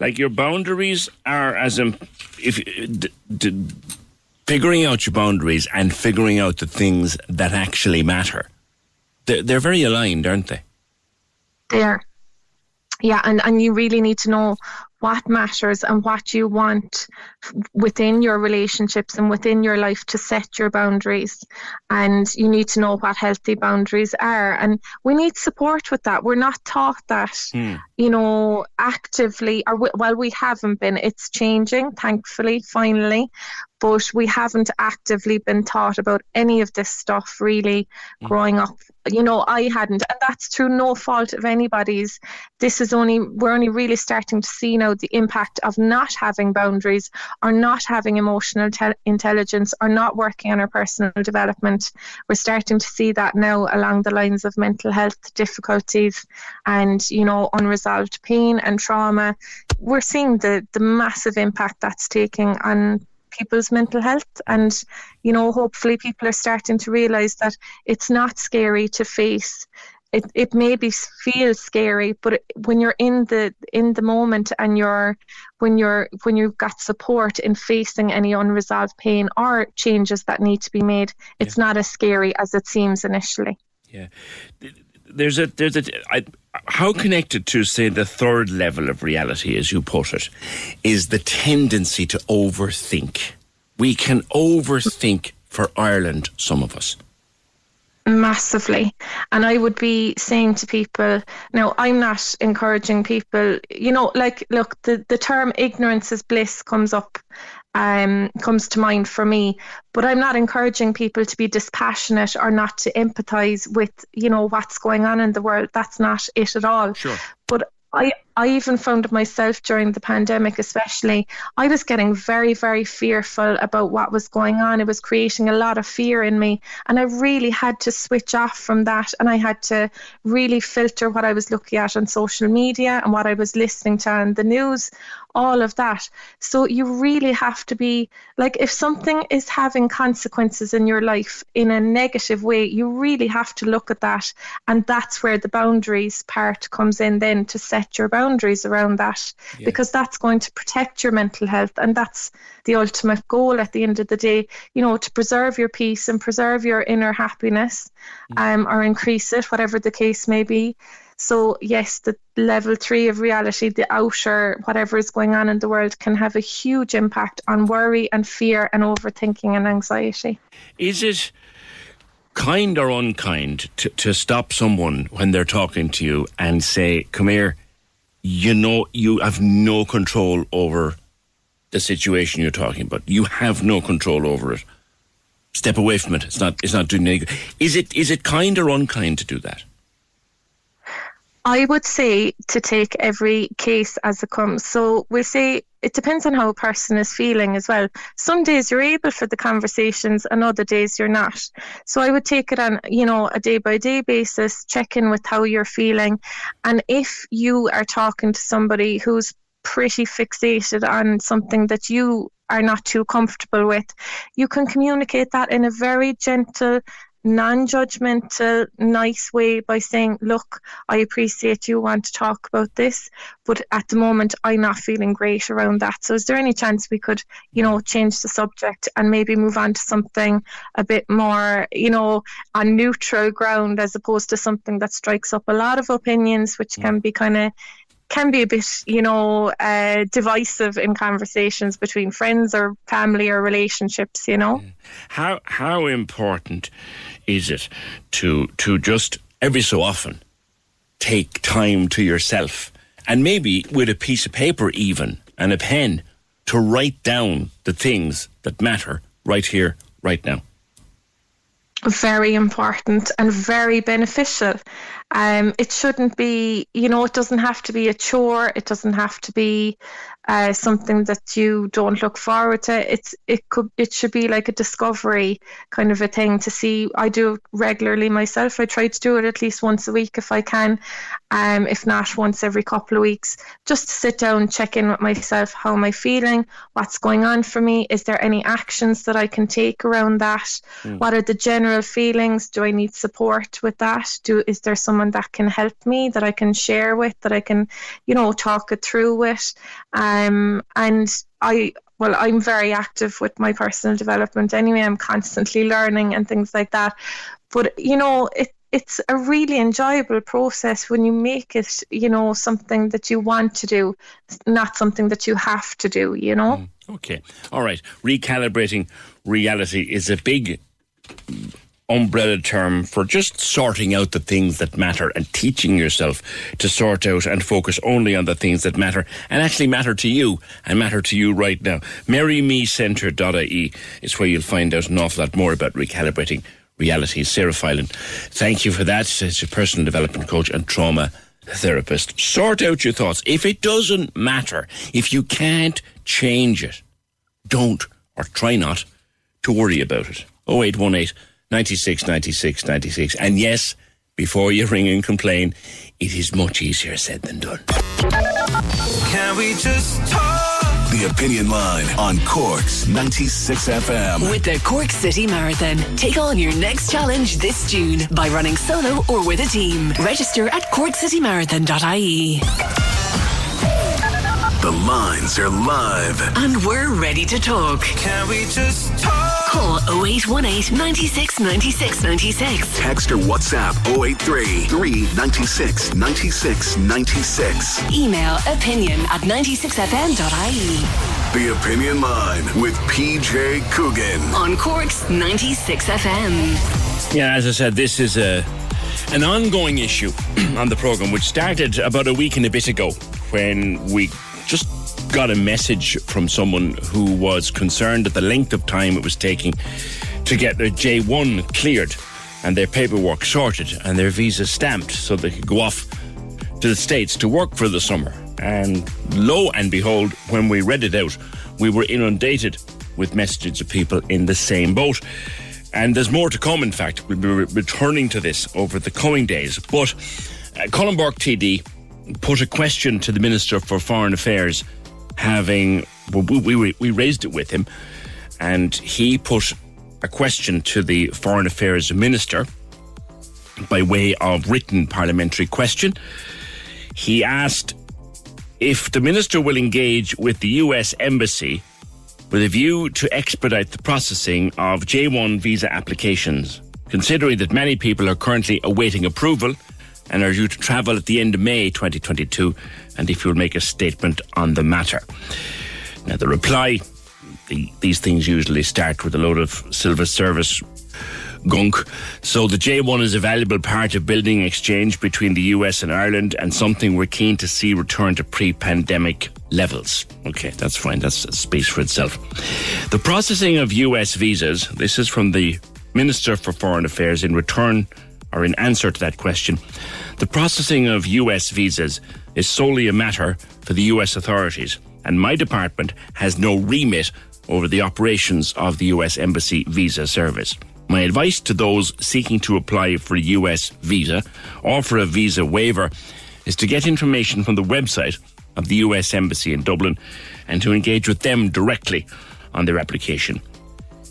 like your boundaries are as in if d- d- figuring out your boundaries and figuring out the things that actually matter. They're, they're very aligned, aren't they? They are. Yeah, and, and you really need to know what matters and what you want within your relationships and within your life to set your boundaries. And you need to know what healthy boundaries are. And we need support with that. We're not taught that, mm. you know, actively, or w- well, we haven't been. It's changing, thankfully, finally but we haven't actively been taught about any of this stuff really mm. growing up. You know, I hadn't, and that's through no fault of anybody's. This is only, we're only really starting to see now the impact of not having boundaries or not having emotional te- intelligence or not working on our personal development. We're starting to see that now along the lines of mental health difficulties and, you know, unresolved pain and trauma. We're seeing the, the massive impact that's taking on people's mental health. And, you know, hopefully people are starting to realize that it's not scary to face. It, it maybe feels scary, but when you're in the in the moment and you're when you're when you've got support in facing any unresolved pain or changes that need to be made, it's yeah. not as scary as it seems initially. Yeah, there's a there's a I, how connected to say the third level of reality, as you put it, is the tendency to overthink. We can overthink for Ireland, some of us. Massively. And I would be saying to people, now I'm not encouraging people, you know, like, look, the, the term ignorance is bliss comes up um, comes to mind for me. But I'm not encouraging people to be dispassionate or not to empathise with, you know, what's going on in the world. That's not it at all. Sure. But I, I even found myself during the pandemic, especially, I was getting very, very fearful about what was going on. It was creating a lot of fear in me. And I really had to switch off from that. And I had to really filter what I was looking at on social media and what I was listening to on the news all of that. So you really have to be like, if something is having consequences in your life in a negative way, you really have to look at that. And that's where the boundaries part comes in then to set your boundaries around that yeah. because that's going to protect your mental health. And that's the ultimate goal at the end of the day, you know, to preserve your peace and preserve your inner happiness mm. um, or increase it, whatever the case may be. So, yes, the level three of reality, the outer, whatever is going on in the world, can have a huge impact on worry and fear and overthinking and anxiety. Is it kind or unkind to, to stop someone when they're talking to you and say, Come here, you know, you have no control over the situation you're talking about. You have no control over it. Step away from it. It's not. It's not doing any. Is it? Is it kind or unkind to do that? I would say to take every case as it comes. So we'll say it depends on how a person is feeling as well. Some days you're able for the conversations and other days you're not. So I would take it on, you know, a day by day basis, check in with how you're feeling. And if you are talking to somebody who's pretty fixated on something that you are not too comfortable with, you can communicate that in a very gentle non judgmental, nice way by saying, Look, I appreciate you want to talk about this, but at the moment I'm not feeling great around that. So, is there any chance we could, you know, change the subject and maybe move on to something a bit more, you know, on neutral ground as opposed to something that strikes up a lot of opinions, which mm. can be kind of can be a bit, you know, uh, divisive in conversations between friends or family or relationships. You know, how how important is it to to just every so often take time to yourself and maybe with a piece of paper even and a pen to write down the things that matter right here, right now very important and very beneficial. Um, it shouldn't be, you know, it doesn't have to be a chore. It doesn't have to be uh, something that you don't look forward to. It's it could it should be like a discovery kind of a thing to see. I do it regularly myself. I try to do it at least once a week if I can, um, if not once every couple of weeks. Just to sit down, check in with myself. How am I feeling? What's going on for me? Is there any actions that I can take around that? Mm. What are the general feelings? Do I need support with that? Do is there someone that can help me that I can share with that I can, you know, talk it through with? Um, and I well, I'm very active with my personal development anyway. I'm constantly learning and things like that. But you know, it it's a really enjoyable process when you make it, you know, something that you want to do, not something that you have to do, you know? Mm, okay. All right. Recalibrating reality is a big umbrella term for just sorting out the things that matter and teaching yourself to sort out and focus only on the things that matter and actually matter to you and matter to you right now. MaryMeCentre.ie is where you'll find out an awful lot more about recalibrating reality. Sarah Filan, thank you for that. As a personal development coach and trauma therapist. Sort out your thoughts. If it doesn't matter, if you can't change it, don't or try not to worry about it. 0818 96 96 96. And yes, before you ring and complain, it is much easier said than done. Can we just talk? The Opinion Line on Cork's 96 FM. With the Cork City Marathon, take on your next challenge this June by running solo or with a team. Register at corkcitymarathon.ie. The lines are live. And we're ready to talk. Can we just talk? Call 0818 96 96 96. Text or WhatsApp 083 396 96 96. Email opinion at 96fm.ie. The Opinion Line with PJ Coogan. On Cork's 96 FM. Yeah, as I said, this is a an ongoing issue on the program, which started about a week and a bit ago when we just got a message from someone who was concerned at the length of time it was taking to get their J1 cleared and their paperwork sorted and their visa stamped so they could go off to the States to work for the summer. And lo and behold, when we read it out, we were inundated with messages of people in the same boat. And there's more to come, in fact. We'll be re- returning to this over the coming days. But uh, Burke TD put a question to the Minister for Foreign Affairs, having well, we, we, we raised it with him, and he put a question to the Foreign Affairs Minister by way of written parliamentary question. He asked if the minister will engage with the US Embassy with a view to expedite the processing of J1 visa applications, considering that many people are currently awaiting approval and are due to travel at the end of May 2022, and if you will make a statement on the matter. Now, the reply the, these things usually start with a load of civil service gunk. So the J1 is a valuable part of building exchange between the US and Ireland and something we're keen to see return to pre-pandemic levels. Okay, that's fine. That's space for itself. The processing of US visas, this is from the Minister for Foreign Affairs in return or in answer to that question. The processing of US visas is solely a matter for the US authorities, and my department has no remit over the operations of the US Embassy visa service. My advice to those seeking to apply for a US visa or for a visa waiver is to get information from the website of the US Embassy in Dublin and to engage with them directly on their application.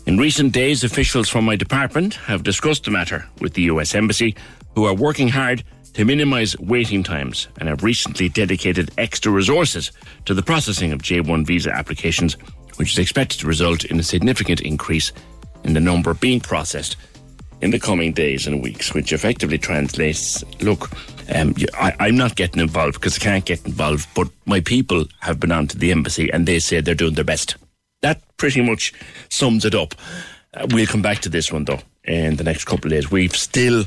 In recent days, officials from my department have discussed the matter with the US Embassy, who are working hard to minimise waiting times and have recently dedicated extra resources to the processing of J1 visa applications, which is expected to result in a significant increase in the number being processed in the coming days and weeks, which effectively translates look, um, I, am not getting involved because I can't get involved, but my people have been on to the embassy and they say they're doing their best. That pretty much sums it up. Uh, we'll come back to this one though in the next couple of days. We've still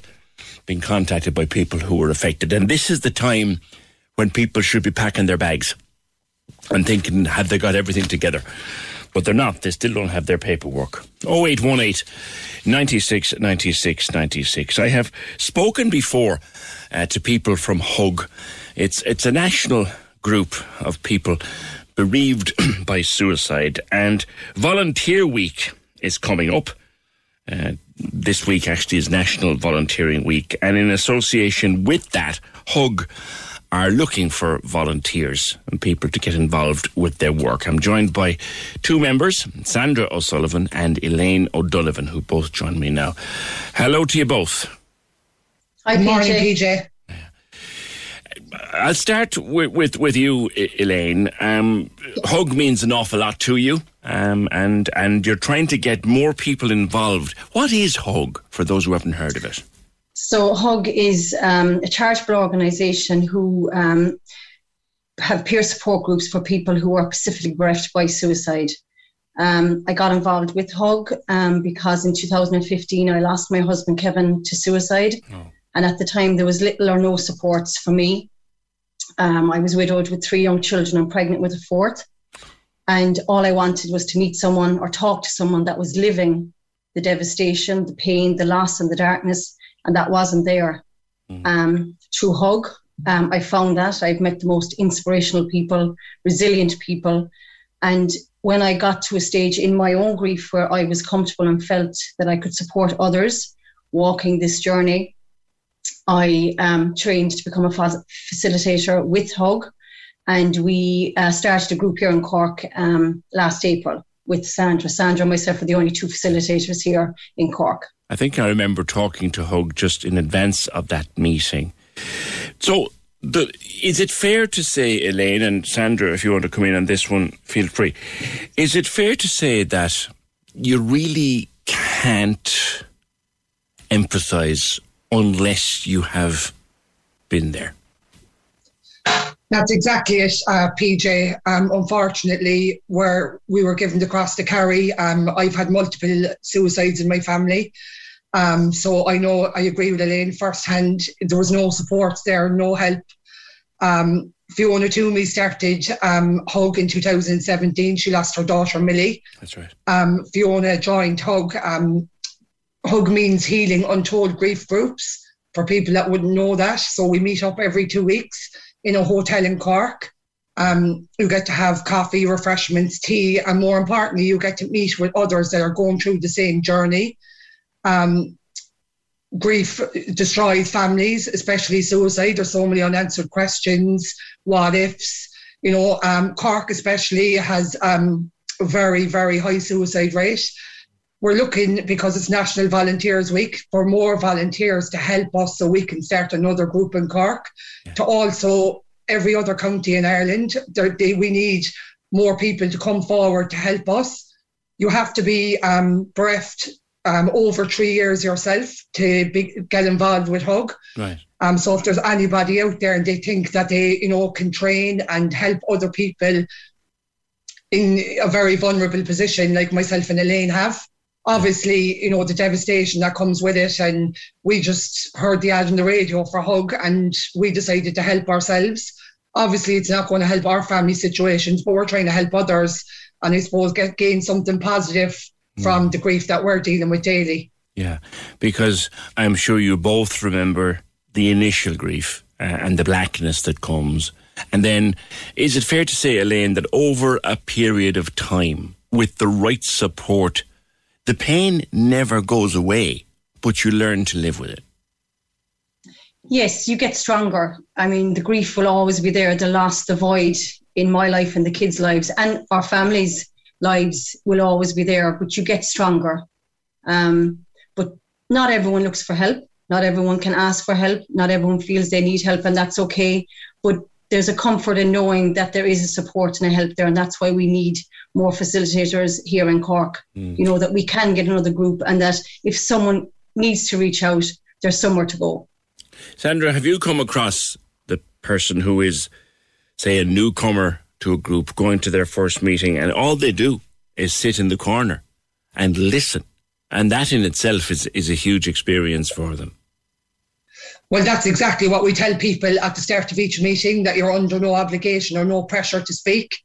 been contacted by people who were affected, and this is the time when people should be packing their bags and thinking, have they got everything together? but they're not. They still don't have their paperwork. 0818 96 96 96. I have spoken before uh, to people from Hug. It's, it's a national group of people bereaved by suicide, and Volunteer Week is coming up. Uh, this week actually is National Volunteering Week, and in association with that, Hug are looking for volunteers and people to get involved with their work. I'm joined by two members, Sandra O'Sullivan and Elaine O'Donovan, who both join me now. Hello to you both. Hi, Good morning, PJ. I'll start with, with, with you, Elaine. Um, Hug means an awful lot to you, um, and and you're trying to get more people involved. What is Hug for those who haven't heard of it? So Hug is um, a charitable organisation who um, have peer support groups for people who are specifically bereft by suicide. Um, I got involved with Hug um, because in 2015 I lost my husband Kevin to suicide, oh. and at the time there was little or no supports for me. Um, I was widowed with three young children. And pregnant with a fourth, and all I wanted was to meet someone or talk to someone that was living the devastation, the pain, the loss, and the darkness. And that wasn't there. Mm. Um, through Hug, um, I found that. I've met the most inspirational people, resilient people, and when I got to a stage in my own grief where I was comfortable and felt that I could support others walking this journey, I um, trained to become a facilitator with Hug, and we uh, started a group here in Cork um, last April with Sandra. Sandra and myself are the only two facilitators here in Cork. I think I remember talking to Hug just in advance of that meeting. So, the, is it fair to say, Elaine and Sandra, if you want to come in on this one, feel free. Is it fair to say that you really can't empathise unless you have been there? That's exactly it, uh, PJ. Um, unfortunately, where we were given the cross to carry, um, I've had multiple suicides in my family. Um, so I know I agree with Elaine firsthand. There was no support there, no help. Um, Fiona Toomey started um, Hug in 2017. She lost her daughter Millie. That's right. Um, Fiona joined Hug. Um, Hug means healing untold grief groups for people that wouldn't know that. So we meet up every two weeks in a hotel in Cork. Um, you get to have coffee, refreshments, tea, and more importantly, you get to meet with others that are going through the same journey. Um, grief destroys families, especially suicide. There's so many unanswered questions, what ifs. You know, um, Cork especially has um, a very, very high suicide rate. We're looking because it's National Volunteers Week for more volunteers to help us so we can start another group in Cork. Yeah. To also every other county in Ireland, they, we need more people to come forward to help us. You have to be um, bereft um, over three years yourself to be, get involved with Hug. Right. Um, so if there's anybody out there and they think that they, you know, can train and help other people in a very vulnerable position like myself and Elaine have, obviously, you know, the devastation that comes with it. And we just heard the ad on the radio for Hug and we decided to help ourselves. Obviously, it's not going to help our family situations, but we're trying to help others and I suppose get gain something positive from mm. the grief that we're dealing with daily. Yeah, because I'm sure you both remember the initial grief uh, and the blackness that comes. And then, is it fair to say, Elaine, that over a period of time, with the right support, the pain never goes away, but you learn to live with it? Yes, you get stronger. I mean, the grief will always be there, the loss, the void in my life and the kids' lives and our families' lives will always be there, but you get stronger. Um, but not everyone looks for help. Not everyone can ask for help. Not everyone feels they need help, and that's okay. But there's a comfort in knowing that there is a support and a help there, and that's why we need more facilitators here in Cork. Mm. You know that we can get another group, and that if someone needs to reach out, there's somewhere to go. Sandra, have you come across the person who is, say, a newcomer to a group going to their first meeting and all they do is sit in the corner and listen. And that in itself is, is a huge experience for them. Well, that's exactly what we tell people at the start of each meeting that you're under no obligation or no pressure to speak.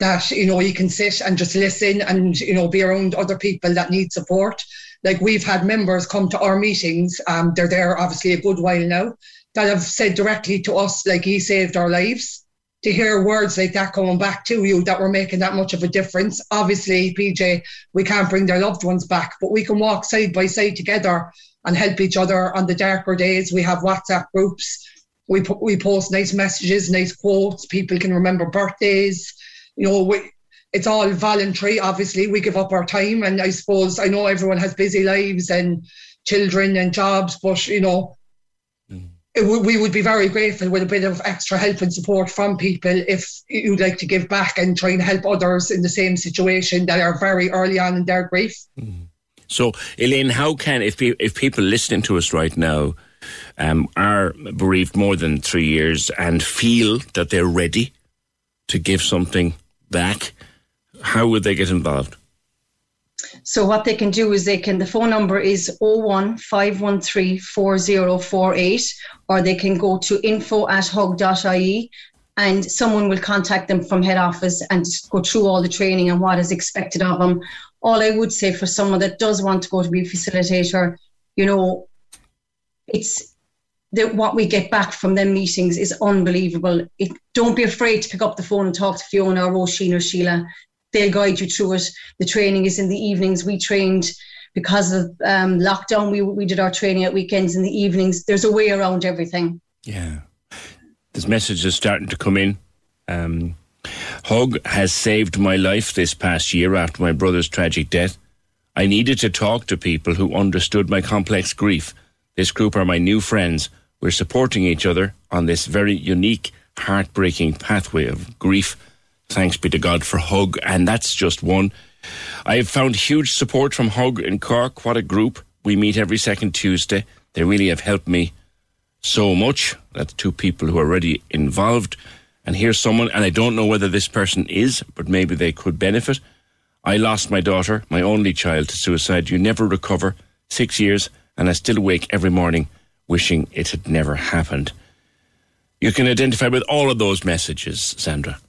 that you know you can sit and just listen and you know be around other people that need support. Like we've had members come to our meetings, um, they're there obviously a good while now, that have said directly to us like he saved our lives. To hear words like that coming back to you that we're making that much of a difference. Obviously, PJ, we can't bring their loved ones back, but we can walk side by side together and help each other on the darker days. We have WhatsApp groups. We put, we post nice messages, nice quotes. People can remember birthdays. You know, we, it's all voluntary. Obviously, we give up our time, and I suppose I know everyone has busy lives and children and jobs, but you know, mm. w- we would be very grateful with a bit of extra help and support from people if you'd like to give back and try and help others in the same situation that are very early on in their grief. Mm. So, Elaine, how can if if people listening to us right now um, are bereaved more than three years and feel that they're ready to give something back, how would they get involved? So what they can do is they can the phone number is 01 513 4048 or they can go to info at hug.ie and someone will contact them from head office and go through all the training and what is expected of them. All I would say for someone that does want to go to be a facilitator, you know, it's the, what we get back from them meetings is unbelievable. It, don't be afraid to pick up the phone and talk to Fiona or Roisin or Sheila. They'll guide you through it. The training is in the evenings. We trained because of um, lockdown. We we did our training at weekends in the evenings. There's a way around everything. Yeah. There's messages starting to come in. Um, Hug has saved my life this past year after my brother's tragic death. I needed to talk to people who understood my complex grief. This group are my new friends. We're supporting each other on this very unique, heartbreaking pathway of grief. Thanks be to God for Hug, and that's just one. I have found huge support from Hug in Cork. What a group. We meet every second Tuesday. They really have helped me so much. That's two people who are already involved. And here's someone, and I don't know whether this person is, but maybe they could benefit. I lost my daughter, my only child, to suicide. You never recover. Six years, and I still wake every morning wishing it had never happened. You can identify with all of those messages, Sandra.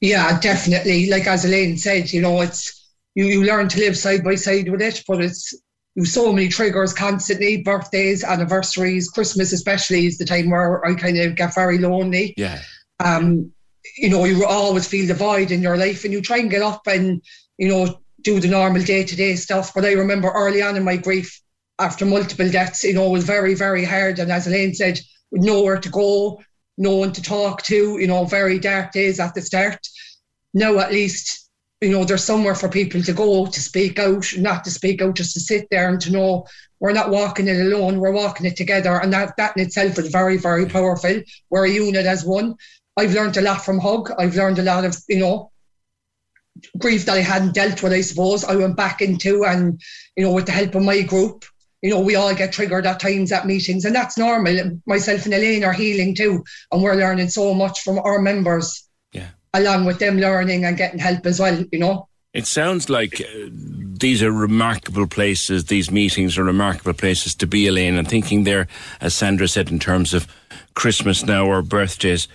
Yeah, definitely. Like as Elaine said, you know, it's you, you learn to live side by side with it, but it's you so many triggers constantly, birthdays, anniversaries, Christmas especially is the time where I kind of get very lonely. Yeah. Um, you know, you always feel the void in your life and you try and get up and, you know, do the normal day to day stuff. But I remember early on in my grief, after multiple deaths, you know, it was very, very hard. And as Elaine said, with nowhere to go, no one to talk to, you know, very dark days at the start. Now at least, you know, there's somewhere for people to go to speak out, not to speak out, just to sit there and to know we're not walking it alone, we're walking it together. And that, that in itself is very, very powerful. We're a unit as one. I've learned a lot from Hug. I've learned a lot of, you know, grief that I hadn't dealt with, I suppose, I went back into and, you know, with the help of my group, you know, we all get triggered at times at meetings and that's normal. Myself and Elaine are healing too. And we're learning so much from our members. Along with them learning and getting help as well, you know. It sounds like uh, these are remarkable places, these meetings are remarkable places to be, Elaine. And thinking there, as Sandra said, in terms of Christmas now or birthdays,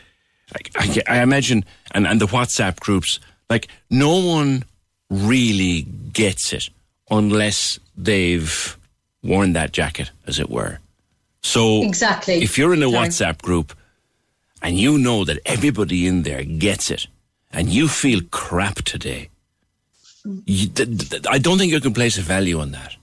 I, I, I imagine, and, and the WhatsApp groups, like no one really gets it unless they've worn that jacket, as it were. So Exactly. if you're in a WhatsApp group and you know that everybody in there gets it, and you feel crap today, you, th- th- I don't think you can place a value on that.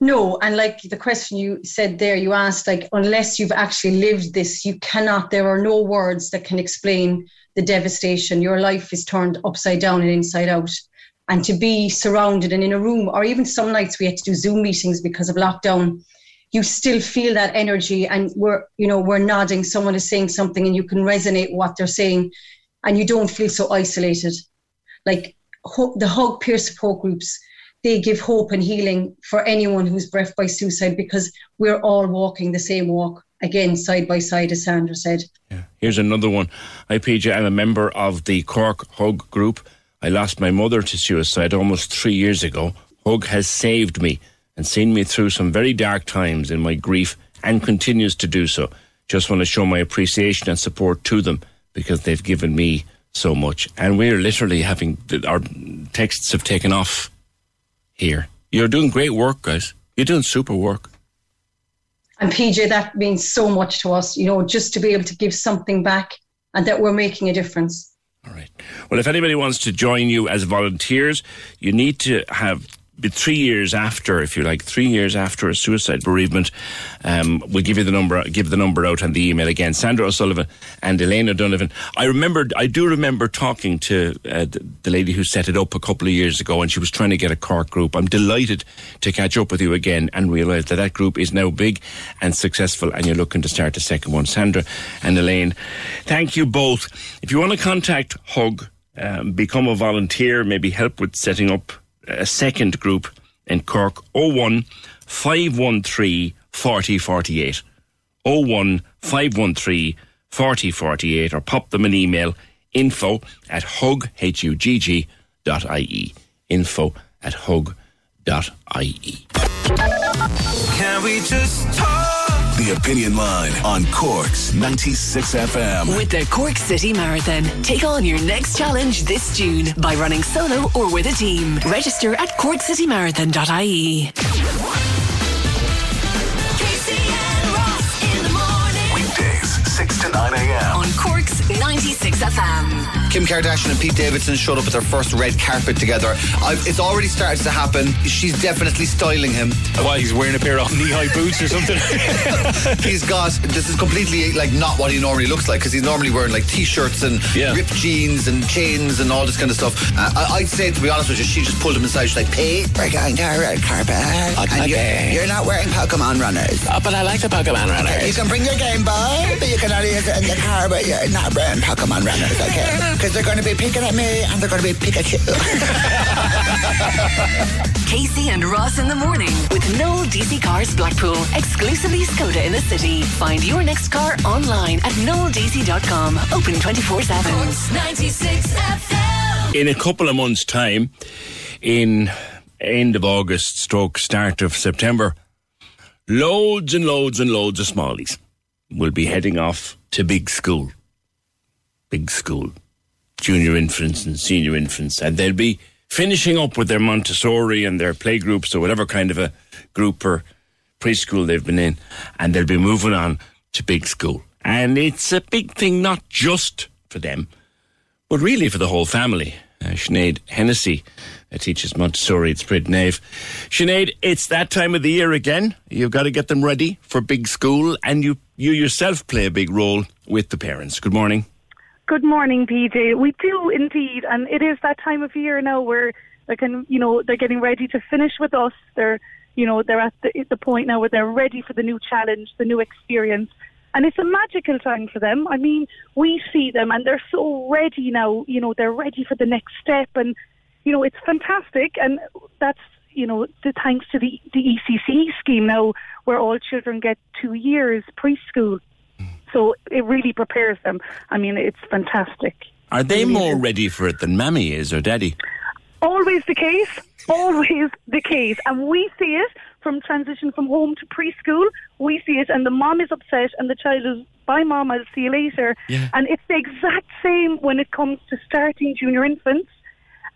No, and like the question you said there, you asked, like, unless you've actually lived this, you cannot, there are no words that can explain the devastation. Your life is turned upside down and inside out. And to be surrounded and in a room, or even some nights we had to do Zoom meetings because of lockdown, you still feel that energy and we're, you know, we're nodding, someone is saying something and you can resonate what they're saying and you don't feel so isolated. Like the Hug peer support groups, they give hope and healing for anyone who's bereft by suicide because we're all walking the same walk again side by side as sandra said yeah. Here's another one. Hi, PJ. I'm a member of the Cork Hug group. I lost my mother to suicide almost three years ago. Hug has saved me and seen me through some very dark times in my grief and continues to do so. Just want to show my appreciation and support to them because they've given me so much. And we're literally having our texts have taken off here. You're doing great work, guys. You're doing super work. And PJ, that means so much to us, you know, just to be able to give something back and that we're making a difference. All right. Well, if anybody wants to join you as volunteers, you need to have three years after, if you like, three years after a suicide bereavement, um, we'll give you the number, give the number out and the email again. Sandra O'Sullivan and Elaine O'Donovan. I remember, I do remember talking to uh, the lady who set it up a couple of years ago, and she was trying to get a Cork group. I'm delighted to catch up with you again and realise that that group is now big and successful, and you're looking to start a second one. Sandra and Elaine, thank you both. If you want to contact Hug, um, become a volunteer, maybe help with setting up a second group in Cork 01 513 4048. 01 513 4048 or pop them an email info at hug, H-U-G-G dot I-E. Info at hug dot I-E. Can we just talk? The Opinion Line on Cork's 96 FM. With the Cork City Marathon, take on your next challenge this June by running solo or with a team. Register at corkcitymarathon.ie. Weekdays, 6 to 9 a.m. On Cork's 96 FM. Kim Kardashian and Pete Davidson showed up with their first red carpet together. I've, it's already started to happen. She's definitely styling him. Why he's wearing a pair of knee-high boots or something? he's got this is completely like not what he normally looks like because he's normally wearing like t-shirts and Yeah. ripped jeans and chains and all this kind of stuff. Uh, I, I'd say to be honest with you, she just pulled him aside. She's like, Pete, we're going to a red carpet, and you're, you're not wearing Pokemon runners. Oh, but I like the Pokemon runners. Okay, you can bring your Game Boy, but you can only use it in the car, but you're not wearing Pokemon runners, okay? Because they're going to be picking at me and they're going to be Pikachu. Casey and Ross in the morning with Noel DC Cars Blackpool. Exclusively Skoda in the city. Find your next car online at noeldc.com. Open 24 7. 96 FM. in a couple of months' time, in end of August, stroke start of September, loads and loads and loads of smallies will be heading off to big school. Big school. Junior infants and senior infants. And they'll be finishing up with their Montessori and their playgroups or whatever kind of a group or preschool they've been in. And they'll be moving on to big school. And it's a big thing, not just for them, but really for the whole family. Uh, Sinead Hennessy uh, teaches Montessori at Sprid Nave. Sinead, it's that time of the year again. You've got to get them ready for big school, and you, you yourself play a big role with the parents. Good morning. Good morning, PJ. We do indeed, and it is that time of year now where they can, you know, they're getting ready to finish with us. They're, you know, they're at the, the point now where they're ready for the new challenge, the new experience, and it's a magical time for them. I mean, we see them, and they're so ready now. You know, they're ready for the next step, and you know, it's fantastic, and that's you know, the, thanks to the the ECC scheme now, where all children get two years preschool. So it really prepares them. I mean, it's fantastic. Are they more ready for it than Mammy is or Daddy? Always the case. Always the case. And we see it from transition from home to preschool. We see it, and the mom is upset, and the child is, bye, mom, I'll see you later. Yeah. And it's the exact same when it comes to starting junior infants.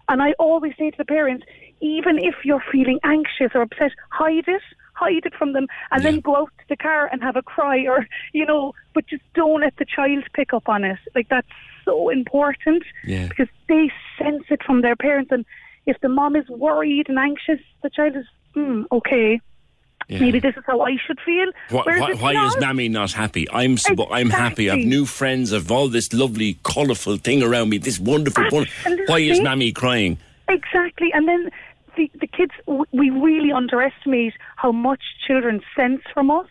And I always say to the parents, even if you're feeling anxious or upset, hide it. Hide it from them and then go out to the car and have a cry or, you know, but just don't let the child pick up on it. Like that's so important Yeah. because they sense it from their parents. And if the mom is worried and anxious, the child is, hmm, okay, Yeah. maybe this is how I should feel. Why, why, why is. Mammy not happy? I'm sub- I'm happy. I've new friends. I've all this lovely, colourful thing around me. This wonderful. Won- why is. Mammy crying? Exactly. And then the, the kids, we really underestimate how much children sense from us.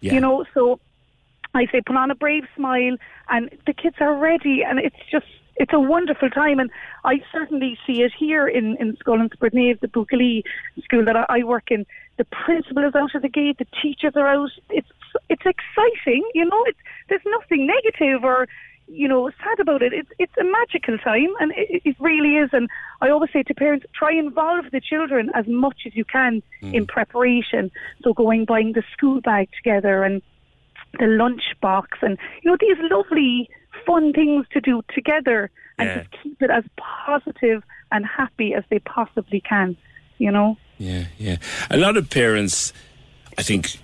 Yeah. You know, so I say put on a brave smile and the kids are ready and it's just, it's a wonderful time. And I certainly see it here in, in Skull and Nave, the Buckley school that I, I work in. The principal is out of the gate, the teachers are out. It's, it's exciting, you know, it's, there's nothing negative or, you know, sad about it. It's it's a magical time, and it, it really is. And I always say to parents, try involve the children as much as you can hmm. in preparation. So going buying the school bag together and the lunch box, and you know these lovely fun things to do together and Yeah. just keep it as positive and happy as they possibly can. You know. Yeah, yeah. A lot of parents, I think,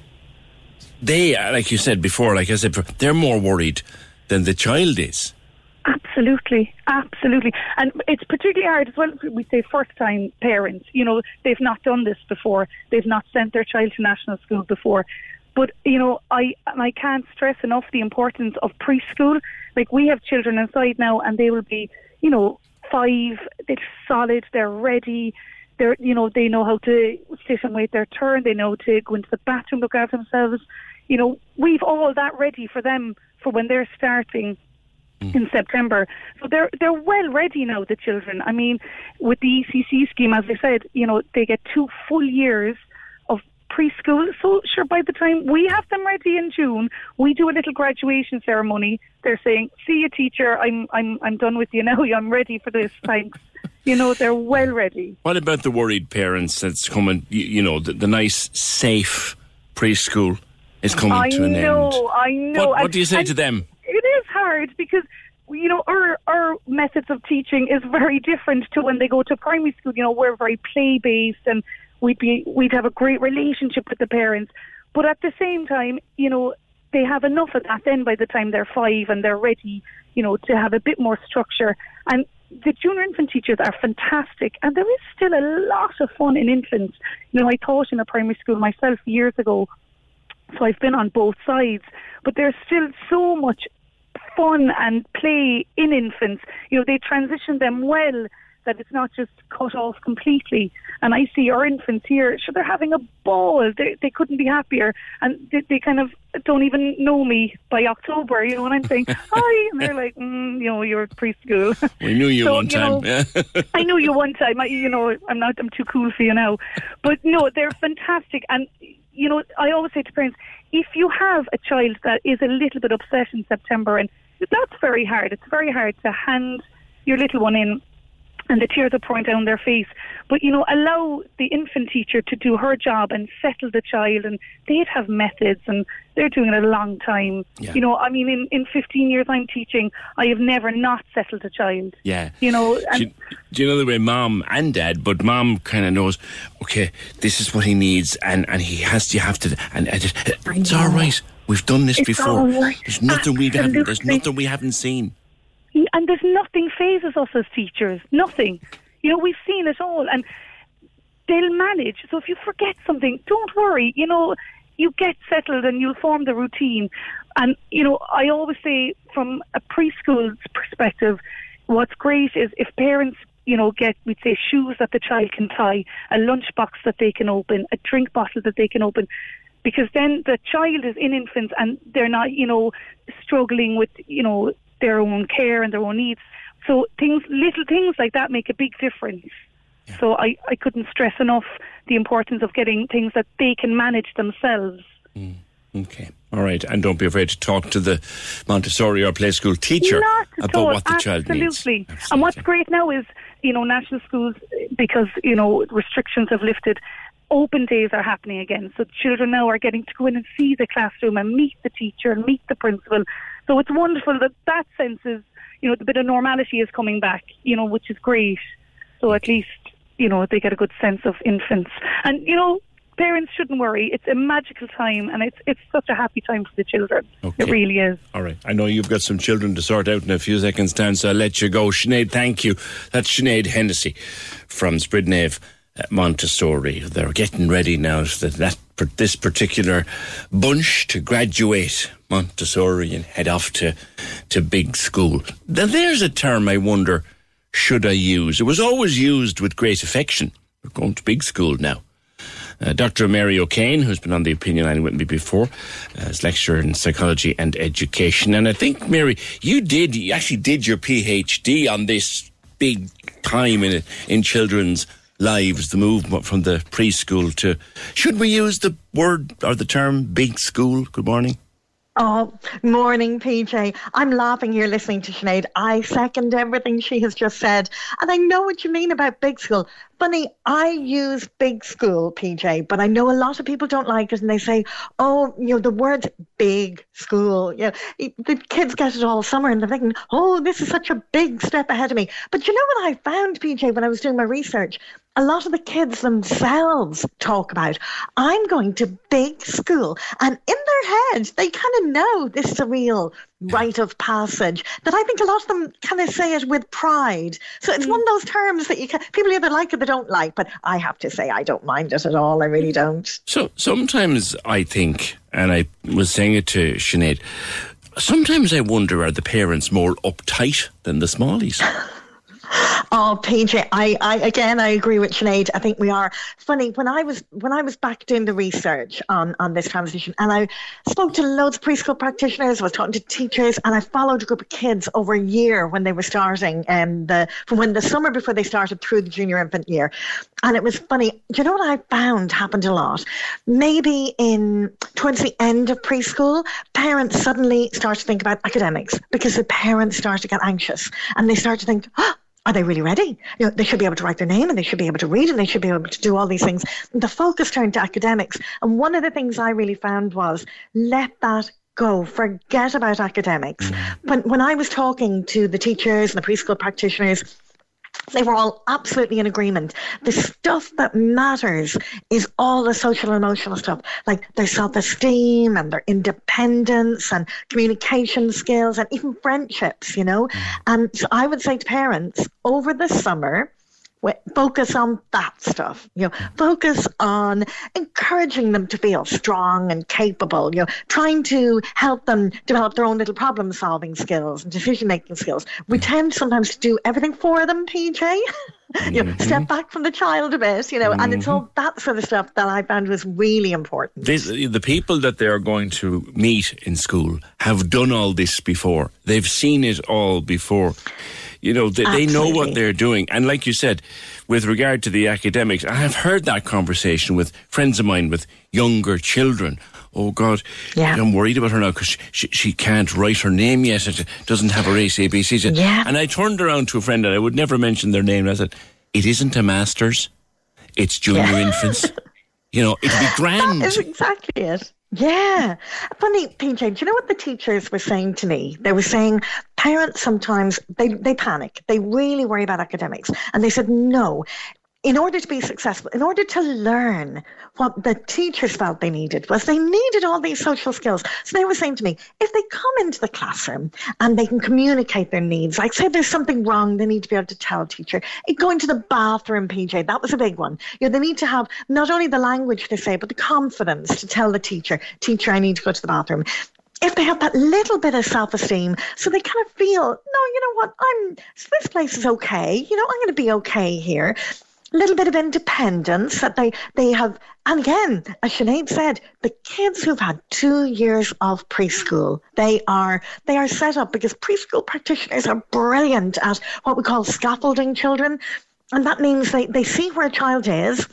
they, like you said before, like I said, they're more worried than the child is. Absolutely, absolutely, and it's particularly hard as well. We say first-time parents. You know, they've not done this before. They've not sent their child to national school before. But you know, I I can't stress enough the importance of preschool. Like we have children inside now, and they will be, you know, five. They're solid. They're ready. They're, you know, they know how to sit and wait their turn. They know to go into the bathroom, look after themselves. You know, we've all that ready for them for when they're starting mm. in September. So they're they're well ready now, the children. I mean, with the ECC scheme, as I said, you know, they get two full years of preschool. So sure, by the time we have them ready in June, we do a little graduation ceremony. They're saying, "See you, teacher. I'm I'm I'm done with you now. I'm ready for this. Thanks." You know, they're well ready. What about the worried parents that's coming, you, you know, the, the nice, safe preschool is coming I to an know, end? I know. What, what do you say and to them? It is hard because you know our our methods of teaching is very different to when they go to primary school. You know, we're very play based, and we'd be we'd have a great relationship with the parents. But at the same time, you know, they have enough of that then by the time they're five and they're ready, you know, to have a bit more structure. And the junior infant teachers are fantastic, and there is still a lot of fun in infants. You know, I taught in a primary school myself years ago, so I've been on both sides. But there's still so much fun and play in infants. You know, they transition them well that it's not just cut off completely. And I see our infants here, sure, they're having a ball. They, they couldn't be happier. And they, they kind of don't even know me by October, you know, and I'm saying, hi. And they're like, mm, you know, you're preschool. We knew you So, one you time. know. I know you one time. I, you know, I'm not. I'm too cool for you now. But no, they're fantastic. And you know, I always say to parents, if you have a child that is a little bit upset in September, and that's very hard. It's very hard to hand your little one in. And the tears are pouring down their face. But, you know, allow the infant teacher to do her job and settle the child. And they'd have methods and they're doing it a long time. Yeah. You know, I mean, in, in 15 years I'm teaching, I have never not settled a child. Yeah. You know, and do, you- do you know the way mom and dad, but mom kind of knows, okay, this is what he needs, and, and he has to, have to, and, and it, it's all right. We've done this It's before. all right. There's nothing we haven't. There's nothing we haven't seen. And there's nothing phases us as teachers. Nothing. You know, we've seen it all, and they'll manage. So if you forget something, don't worry. You know, you get settled and you'll form the routine. And you know, I always say from a preschool perspective, what's great is if parents. You know, get we'd say shoes that the child can tie, a lunchbox that they can open, a drink bottle that they can open, because then the child is in infants and they're not, you know, struggling with, you know, their own care and their own needs. So things, little things like that make a big difference. So I, I couldn't stress enough the importance of getting things that they can manage themselves. Mm. Okay. All right. And don't be afraid to talk to the Montessori or play school teacher about all. what the child needs. Absolutely. And what's great now is, you know, national schools, because, you know, restrictions have lifted, open days are happening again. So children now are getting to go in and see the classroom and meet the teacher and meet the principal. So it's wonderful that that sense is, you know, the bit of normality is coming back, you know, which is great. So at least, you know, they get a good sense of infants. And, you know, parents shouldn't worry. It's a magical time and it's it's such a happy time for the children. It really is. All right. I know you've got some children to sort out in a few seconds' time, so I'll let you go. Sinead, thank you. That's Sinead Hennessy from Spridnave Montessori. They're getting ready now for that, for this particular bunch to graduate Montessori and head off to, to big school. Now, there's a term I wonder should I use? It was always used with great affection. We're going to big school now. Uh, Dr. Mary O'Kane, who's been on the opinion line with me before, uh, is lecturer in psychology and education. And I think, Mary, you did, you actually did your PhD on this big time in, in children's lives, the movement from the preschool to. Should we use the word or the term big school? Good morning. Oh, morning, PJ. I'm laughing here listening to Sinead. I second everything she has just said. And I know what you mean about big school. Funny, I use big school, PJ, but I know a lot of people don't like it and they say, oh, you know, the word big school, you know, the kids get it all summer and they're thinking, oh, this is such a big step ahead of me. But you know what I found, PJ, when I was doing my research? a lot of the kids themselves talk about, I'm going to big school. And in their head, they kind of know this is a real rite of passage. That I think a lot of them kind of say it with pride. So it's one of those terms that you can, people either like it or they don't like. But I have to say, I don't mind it at all. I really don't. So sometimes I think, and I was saying it to Sinead, sometimes I wonder are the parents more uptight than the smallies? Oh, PJ, I, I again I agree with Sinead. I think we are funny. When I was when I was back doing the research on, on this transition and I spoke to loads of preschool practitioners, I was talking to teachers, and I followed a group of kids over a year when they were starting um the from when the summer before they started through the junior infant year. And it was funny. Do you know what I found happened a lot? Maybe in towards the end of preschool, parents suddenly start to think about academics because the parents start to get anxious and they start to think, oh, are they really ready? You know, they should be able to write their name and they should be able to read and they should be able to do all these things. The focus turned to academics. And one of the things I really found was let that go. Forget about academics. Mm. When when I was talking to the teachers and the preschool practitioners, they were all absolutely in agreement. The stuff that matters is all the social emotional stuff, like their self esteem and their independence and communication skills and even friendships, you know. Mm. And so I would say to parents over the summer, focus on that stuff you know focus on encouraging them to feel strong and capable you know trying to help them develop their own little problem solving skills and decision making skills we tend sometimes to do everything for them pj you know, mm-hmm. step back from the child a bit, you know, mm-hmm. and it's all that sort of stuff that I found was really important. This, the people that they're going to meet in school have done all this before. They've seen it all before. You know, they, they know what they're doing. And like you said, with regard to the academics, I have heard that conversation with friends of mine with younger children. Oh God, yeah. I'm worried about her now because she, she, can't write her name yet. It doesn't have her ACBCs. Yeah. And I turned around to a friend and I would never mention their name. And I said, "It isn't a masters; it's junior yeah. infants. You know, it'd be grand." That is exactly it. Yeah. Funny, PJ, do you know what the teachers were saying to me? They were saying parents sometimes they, they panic. They really worry about academics. And they said, no, in order to be successful, in order to learn what the teachers felt they needed was they needed all these social skills. So they were saying to me, if they come into the classroom and they can communicate their needs, like say there's something wrong, they need to be able to tell a teacher. It, going to the bathroom, PJ, that was a big one. You know, they need to have not only the language to say, but the confidence to tell the teacher, teacher, I need to go to the bathroom if they have that little bit of self-esteem so they kind of feel no you know what i'm this place is okay you know i'm going to be okay here little bit of independence that they they have and again as Sinead said the kids who've had two years of preschool they are they are set up because preschool practitioners are brilliant at what we call scaffolding children and that means they, they see where a child is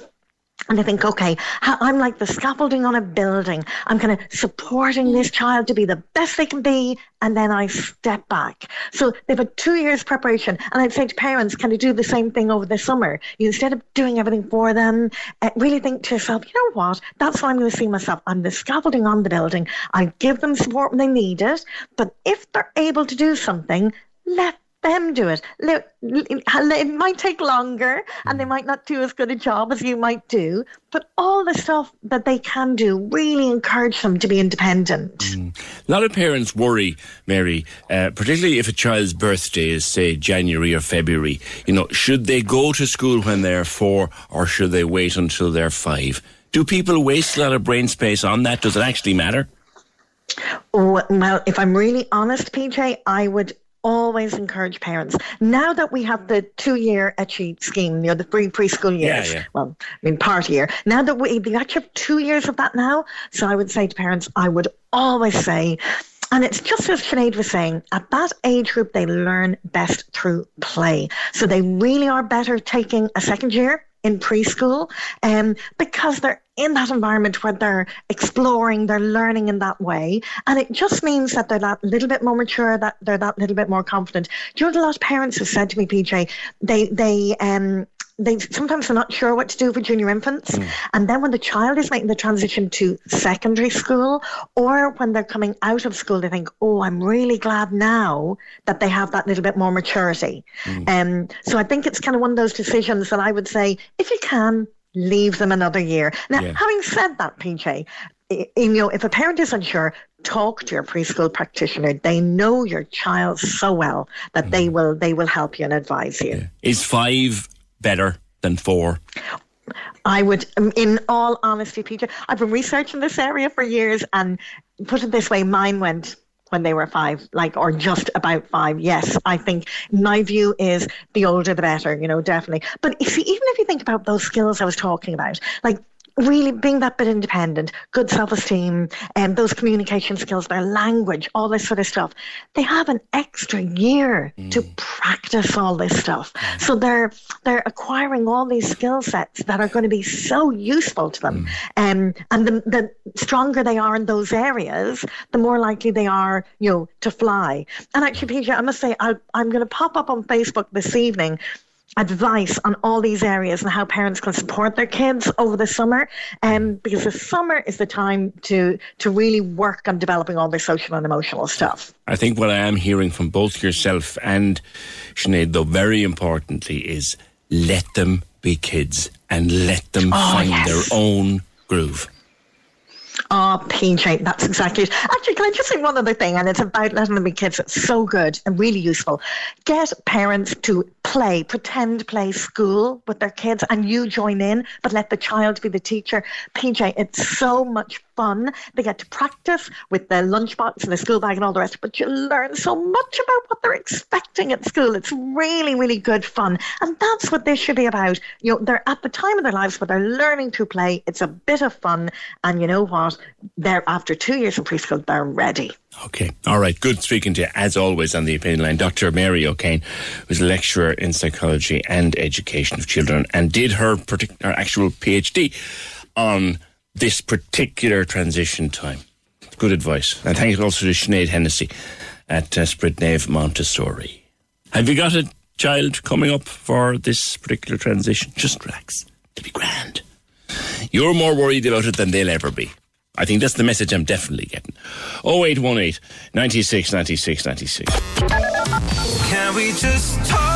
and I think, okay, I'm like the scaffolding on a building. I'm kind of supporting this child to be the best they can be, and then I step back. So they've had two years preparation, and I'd say to parents, can you do the same thing over the summer? You, instead of doing everything for them, uh, really think to yourself, you know what? That's what I'm going to see myself. I'm the scaffolding on the building. I give them support when they need it, but if they're able to do something, let them do it. Look, it might take longer and they might not do as good a job as you might do, but all the stuff that they can do really encourage them to be independent. Mm. A lot of parents worry, Mary, uh, particularly if a child's birthday is, say, January or February. You know, should they go to school when they're four or should they wait until they're five? Do people waste a lot of brain space on that? Does it actually matter? Oh, well, if I'm really honest, PJ, I would always encourage parents. Now that we have the two-year ECCE scheme, you know, the free preschool years, yeah, yeah. well, I mean, part year. Now that we, we actually have two years of that now, so I would say to parents, I would always say, and it's just as Sinead was saying, at that age group, they learn best through play. So they really are better taking a second year in preschool um, because they're in that environment where they're exploring, they're learning in that way. And it just means that they're that little bit more mature, that they're that little bit more confident. Do you know what a lot of parents have said to me, PJ? They, they, um, they sometimes they're not sure what to do for junior infants, Mm. and then when the child is making the transition to secondary school, or when they're coming out of school, they think, "Oh, I'm really glad now that they have that little bit more maturity." Um, so I think it's kind of one of those decisions that I would say, if you can, leave them another year. Now, Yeah. having said that, PJ, you know, if a parent is unsure, talk to your preschool practitioner. They know your child so well that they will they will help you and advise you. Is five better than four? I would, um, in all honesty, Peter, I've been researching this area for years, and put it this way, mine went when they were five, like, or just about five. Yes, I think my view is the older the better, you know, definitely. But you see, even if you think about those skills I was talking about, like really being that bit independent, good self esteem, and um, those communication skills, their language, all this sort of stuff, they have an extra year to mm. practice all this stuff. Mm. So they're they're acquiring all these skill sets that are going to be so useful to them. Mm. Um, and the, the stronger they are in those areas, the more likely they are, you know, to fly. And actually, PJ, I must say, I, I'm going to pop up on Facebook this evening advice on all these areas and how parents can support their kids over the summer um, because the summer is the time to to really work on developing all their social and emotional stuff I think what I am hearing from both yourself and Sinead, though, very importantly, is let them be kids and let them Oh, find yes. their own groove. Oh, PJ, that's exactly it. Actually, can I just say one other thing? And it's about letting them be kids. It's so good and really useful. Get parents to play, pretend play school with their kids, and you join in, but let the child be the teacher. PJ, it's so much fun. They get to practice with their lunchbox and their school bag and all the rest, but you learn so much about what they're expecting at school. It's really, really good fun. And that's what this should be about. You know, they're at the time of their lives, but they're learning to play. It's a bit of fun. And you know what? They're after two years in preschool, they're ready. Okay. All right. Good speaking to you, as always, on the opinion line. Dr. Mary O'Kane, who's a lecturer in psychology and education of children, and did her, partic- her actual PhD on this particular transition time. Good advice. And thank you also to Sinead Hennessy at uh, Spritnave Montessori. Have you got a child coming up for this particular transition? Just relax. It'll be grand. You're more worried about it than they'll ever be. I think that's the message I'm definitely getting. 0818 96 96 96. Can we just talk?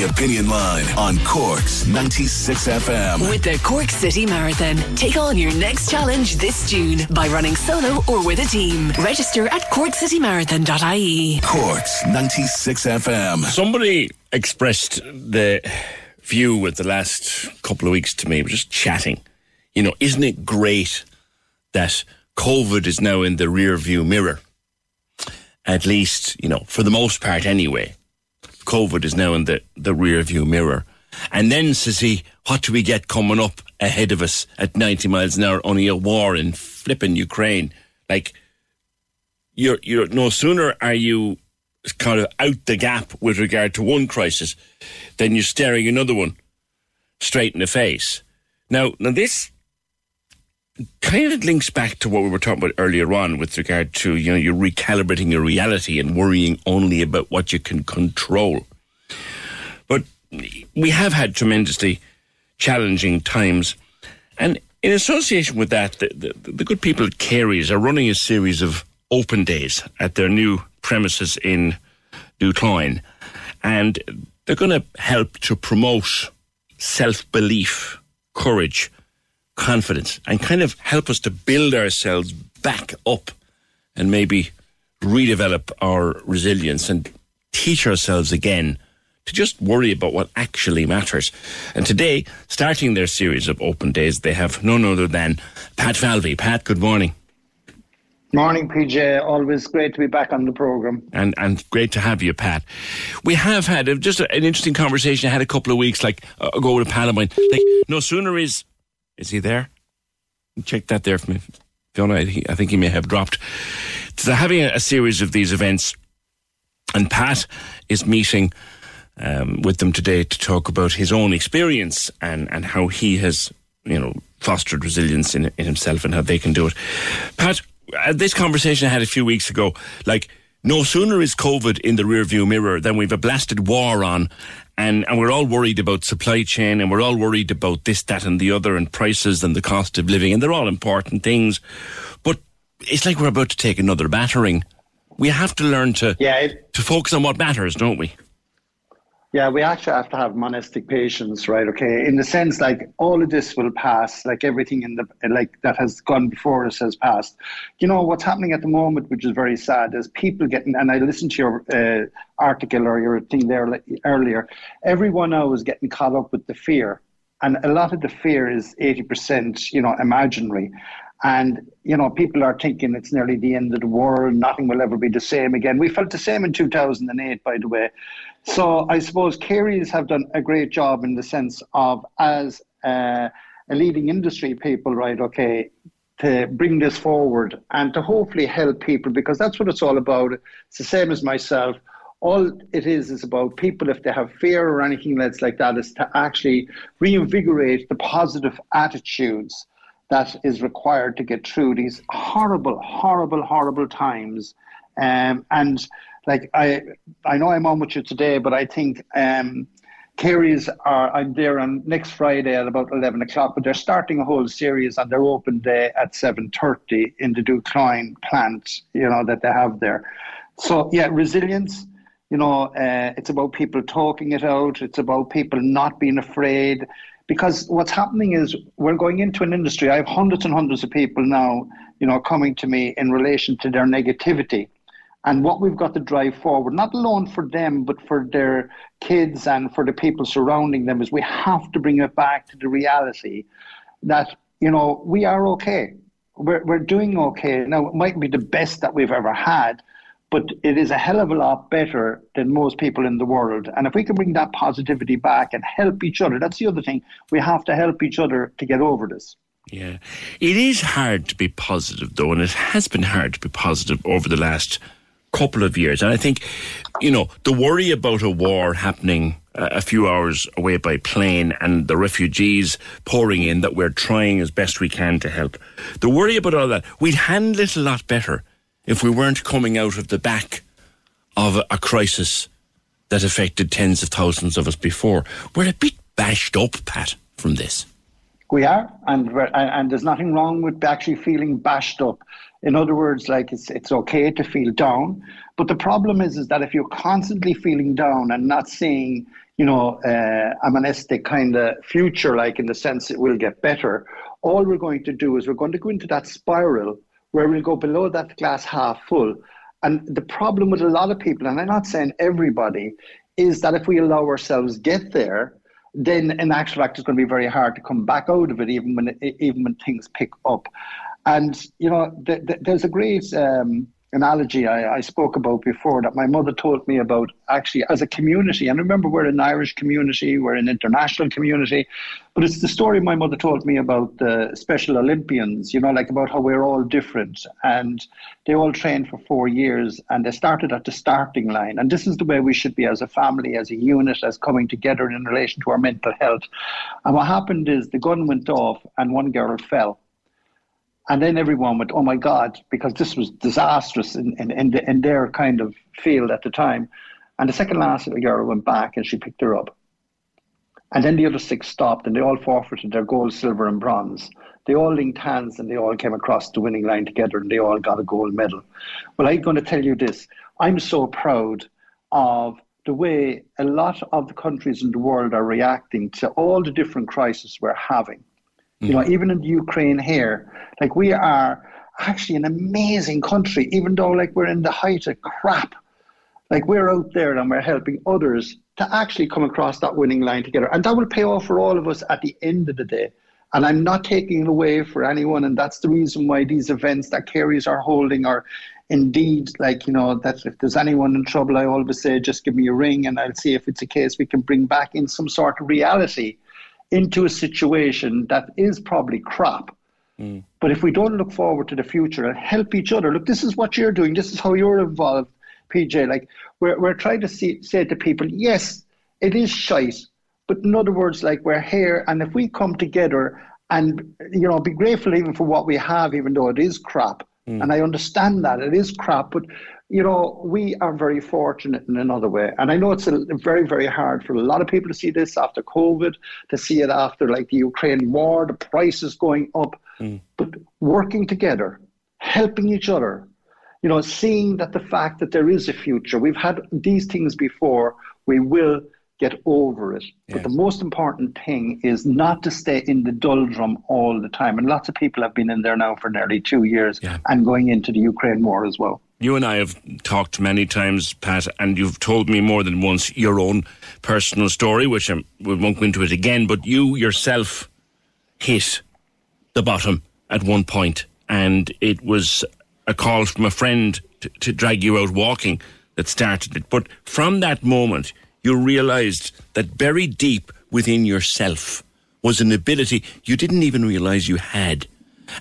The Opinion Line on Cork's 96 FM. With the Cork City Marathon, take on your next challenge this June by running solo or with a team. Register at corkcitymarathon.ie. Cork's 96 FM. Somebody expressed the view with the last couple of weeks to me, we're just chatting. You know, isn't it great that COVID is now in the rear view mirror? At least, you know, for the most part anyway. COVID is now in the, the rear view mirror. And then, says he, what do we get coming up ahead of us at 90 miles an hour? Only a war in flipping Ukraine. Like, you're, you're no sooner are you kind of out the gap with regard to one crisis than you're staring another one straight in the face. Now, now this kind of links back to what we were talking about earlier on with regard to you know you're recalibrating your reality and worrying only about what you can control. But we have had tremendously challenging times, and in association with that, the, the, the good people at Carey's are running a series of open days at their new premises in Ducloyne, and they're going to help to promote self belief, courage, confidence, and kind of help us to build ourselves back up and maybe redevelop our resilience and teach ourselves again to just worry about what actually matters. And today, starting their series of open days, they have none other than Pat Falvey. Pat, good morning. Morning, PJ. Always great to be back on the program. and and great to have you, Pat. We have had uh, just a, an interesting conversation. I had a couple of weeks like uh, ago with a pal of mine. Like no sooner is is he there? Check that there for me, Fiona. I think, he may have dropped. So having a, series of these events, and Pat is meeting um, with them today to talk about his own experience and and how he has you know fostered resilience in, in himself and how they can do it. Pat, uh, this conversation I had a few weeks ago, like no sooner is COVID in the rearview mirror than we've a blasted war on, and, and we're all worried about supply chain, and we're all worried about this, that, and the other, and prices and the cost of living, and they're all important things. But it's like we're about to take another battering. We have to learn to yeah, it, to focus on what matters, don't we? Yeah, we actually have to have monastic patience, right? Okay, in the sense like all of this will pass, like everything in the like that has gone before us has passed. You know what's happening at the moment, which is very sad, is people getting. And I listened to your uh, article or your thing there earlier. Everyone now is getting caught up with the fear, and a lot of the fear is eighty percent, you know, imaginary. And, you know, people are thinking it's nearly the end of the world, nothing will ever be the same again. We felt the same in 2008, by the way. So I suppose Carey's have done a great job in the sense of, as uh, a leading industry people, right, okay, to bring this forward and to hopefully help people because that's what it's all about. It's the same as myself. All it is is about people, if they have fear or anything that's like that, is to actually reinvigorate the positive attitudes that is required to get through these horrible, horrible, horrible times. Um, and like I, I know I'm on with you today, but I think um, Carey's are I'm there on next Friday at about eleven o'clock. But they're starting a whole series on their open day at seven thirty in the Ducline plant. You know that they have there. So yeah, resilience. You know, uh, it's about people talking it out. It's about people not being afraid because what's happening is we're going into an industry. I have hundreds and hundreds of people now, you know, coming to me in relation to their negativity and what we've got to drive forward, not alone for them, but for their kids and for the people surrounding them, is we have to bring it back to the reality that, you know, we are okay. We're, we're doing okay. Now, it might be the best that we've ever had, but it is a hell of a lot better than most people in the world. And if we can bring that positivity back and help each other, that's the other thing. We have to help each other to get over this. Yeah. It is hard to be positive, though, and it has been hard to be positive over the last couple of years. And I think, you know, the worry about a war happening uh, a few hours away by plane and the refugees pouring in that we're trying as best we can to help. The worry about all that, we'd handle it a lot better if we weren't coming out of the back of a, a crisis that affected tens of thousands of us before. We're a bit bashed up, Pat, from this. We are, and and there's nothing wrong with actually feeling bashed up. In other words, like it's it's okay to feel down, but the problem is is that if you're constantly feeling down and not seeing, you know, uh, a monastic kind of future, like in the sense it will get better, all we're going to do is we're going to go into that spiral where we'll go below that glass half full. And the problem with a lot of people, and I'm not saying everybody, is that if we allow ourselves get there, then in actual fact it's going to be very hard to come back out of it, even when even when things pick up. And you know, th- th- there's a great um, analogy I, I, spoke about before that my mother told me about actually as a community. And remember, we're an Irish community, we're an international community, but it's the story my mother told me about the Special Olympians, you know, like about how we're all different. And they all trained for four years and they started at the starting line. And this is the way we should be as a family, as a unit, as coming together in relation to our mental health. And what happened is the gun went off and one girl fell and then everyone went, oh my God, because this was disastrous in, in, in, the, in their kind of field at the time. And the second last girl went back and she picked her up. And then the other six stopped and they all forfeited their gold, silver, and bronze. They all linked hands and they all came across the winning line together and they all got a gold medal. Well, I'm going to tell you this I'm so proud of the way a lot of the countries in the world are reacting to all the different crises we're having. You know, mm-hmm. even in Ukraine here, like we are actually an amazing country, even though like we're in the height of crap. Like we're out there and we're helping others to actually come across that winning line together. And that will pay off for all of us at the end of the day. And I'm not taking it away for anyone. And that's the reason why these events that Carey's are holding are indeed like, you know, that if there's anyone in trouble, I always say, just give me a ring and I'll see if it's a case we can bring back in some sort of reality into a situation that is probably crap. Mm. But if we don't look forward to the future and help each other, look, this is what you're doing. This is how you're involved, PJ. Like we're we're trying to see, say to people, yes, it is shite, but in other words, like we're here, and if we come together and you know be grateful even for what we have, even though it is crap, Mm. And I understand that it is crap, but you know, we are very fortunate in another way. And I know it's a, very, very hard for a lot of people to see this after COVID, to see it after like the Ukraine war, the prices going up. Mm. But working together, helping each other, you know, seeing that the fact that there is a future, we've had these things before, we will get over it. Yes. But the most important thing is not to stay in the doldrum all the time. And lots of people have been in there now for nearly two years yeah. and going into the Ukraine war as well you and I have talked many times, Pat, and you've told me more than once your own personal story, which I'm, we won't go into it again, but you yourself hit the bottom at one point, and it was a call from a friend to, to drag you out walking that started it. But from that moment, you realized that buried deep within yourself was an ability you didn't even realize you had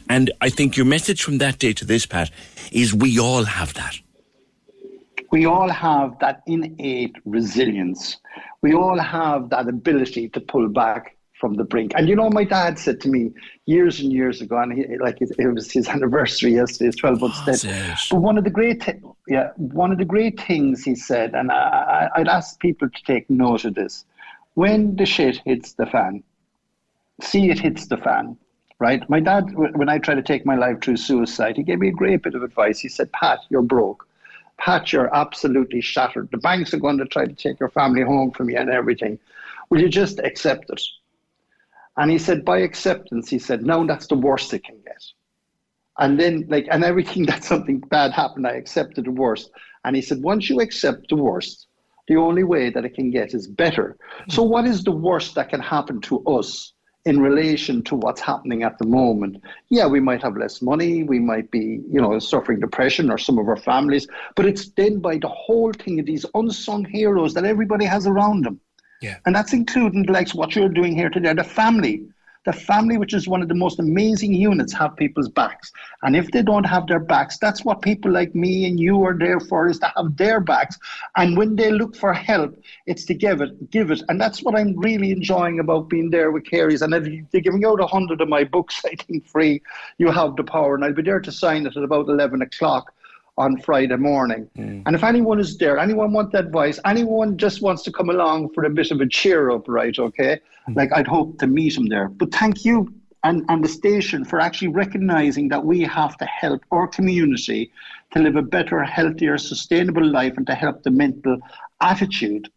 and I think your message from that day to this, Pat, is we all have that. We all have that innate resilience. We all have that ability to pull back from the brink. And you know, my dad said to me years and years ago, and he, like it, it, was his anniversary yesterday, his 12 months oh, dead. But one of the great, yeah, one of the great things he said, and I, I'd ask people to take note of this: when the shit hits the fan, see it hits the fan right? My dad, when I tried to take my life through suicide, he gave me a great bit of advice. He said, Pat, you're broke. Pat, you're absolutely shattered. The banks are going to try to take your family home from you and everything. Will you just accept it? And he said, by acceptance, he said, no, that's the worst it can get. And then, like, and everything that something bad happened, I accepted the worst. And he said, once you accept the worst, the only way that it can get is better. So, what is the worst that can happen to us? In relation to what's happening at the moment. Yeah, we might have less money, we might be, you know, suffering depression or some of our families, but it's then by the whole thing of these unsung heroes that everybody has around them. Yeah. And that's including like what you're doing here today, the family. The family, which is one of the most amazing units, have people's backs. And if they don't have their backs, that's what people like me and you are there for, is to have their backs. And when they look for help, it's to give it, give it. And that's what I'm really enjoying about being there with Carey's. And they're giving out a hundred of my books, I think, free. You have the power. And I'll be there to sign it at about 11 o'clock on Friday morning. Mm. And if anyone is there, anyone want advice, anyone just wants to come along for a bit of a cheer up, right? Okay. Mm. Like I'd hope to meet them there. But thank you and, and the station for actually recognizing that we have to help our community to live a better, healthier, sustainable life and to help the mental attitude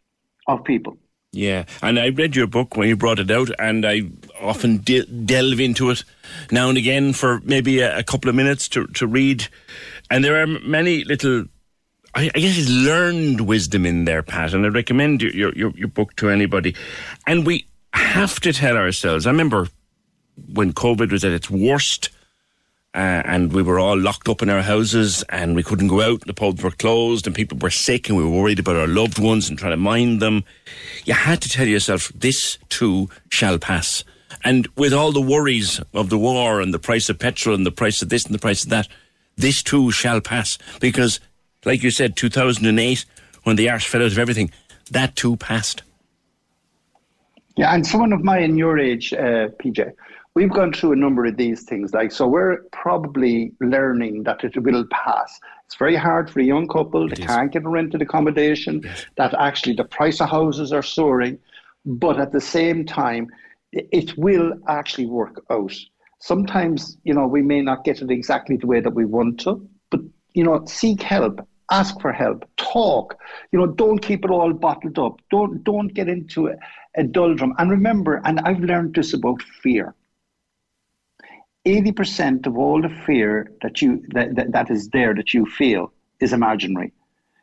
of people. Yeah, and I read your book when you brought it out, and I often de- delve into it now and again for maybe a, a, couple of minutes to, to read. And there are many little, I, guess, it's learned wisdom in there, Pat. And I recommend your, your, your book to anybody. And we have to tell ourselves. I remember when COVID was at its worst uh, and we were all locked up in our houses and we couldn't go out. The pubs were closed and people were sick and we were worried about our loved ones and trying to mind them. You had to tell yourself, this too shall pass. And with all the worries of the war and the price of petrol and the price of this and the price of that, this too shall pass. Because, like you said, 2008, when the arse fell out of everything, that too passed. Yeah, and someone of mine in your age, uh, PJ, we've gone through a number of these things. Like, so we're probably learning that it will pass. It's very hard for a young couple; they can't get a rented accommodation. Yes. That actually the price of houses are soaring, but at the same time, it will actually work out. Sometimes, you know, we may not get it exactly the way that we want to, but you know, seek help ask for help, talk. You know, don't keep it all bottled up. Don't don't get into a, a doldrum. And remember, and I've learned this about fear. 80% of all the fear that you that, that, that is there that you feel is imaginary.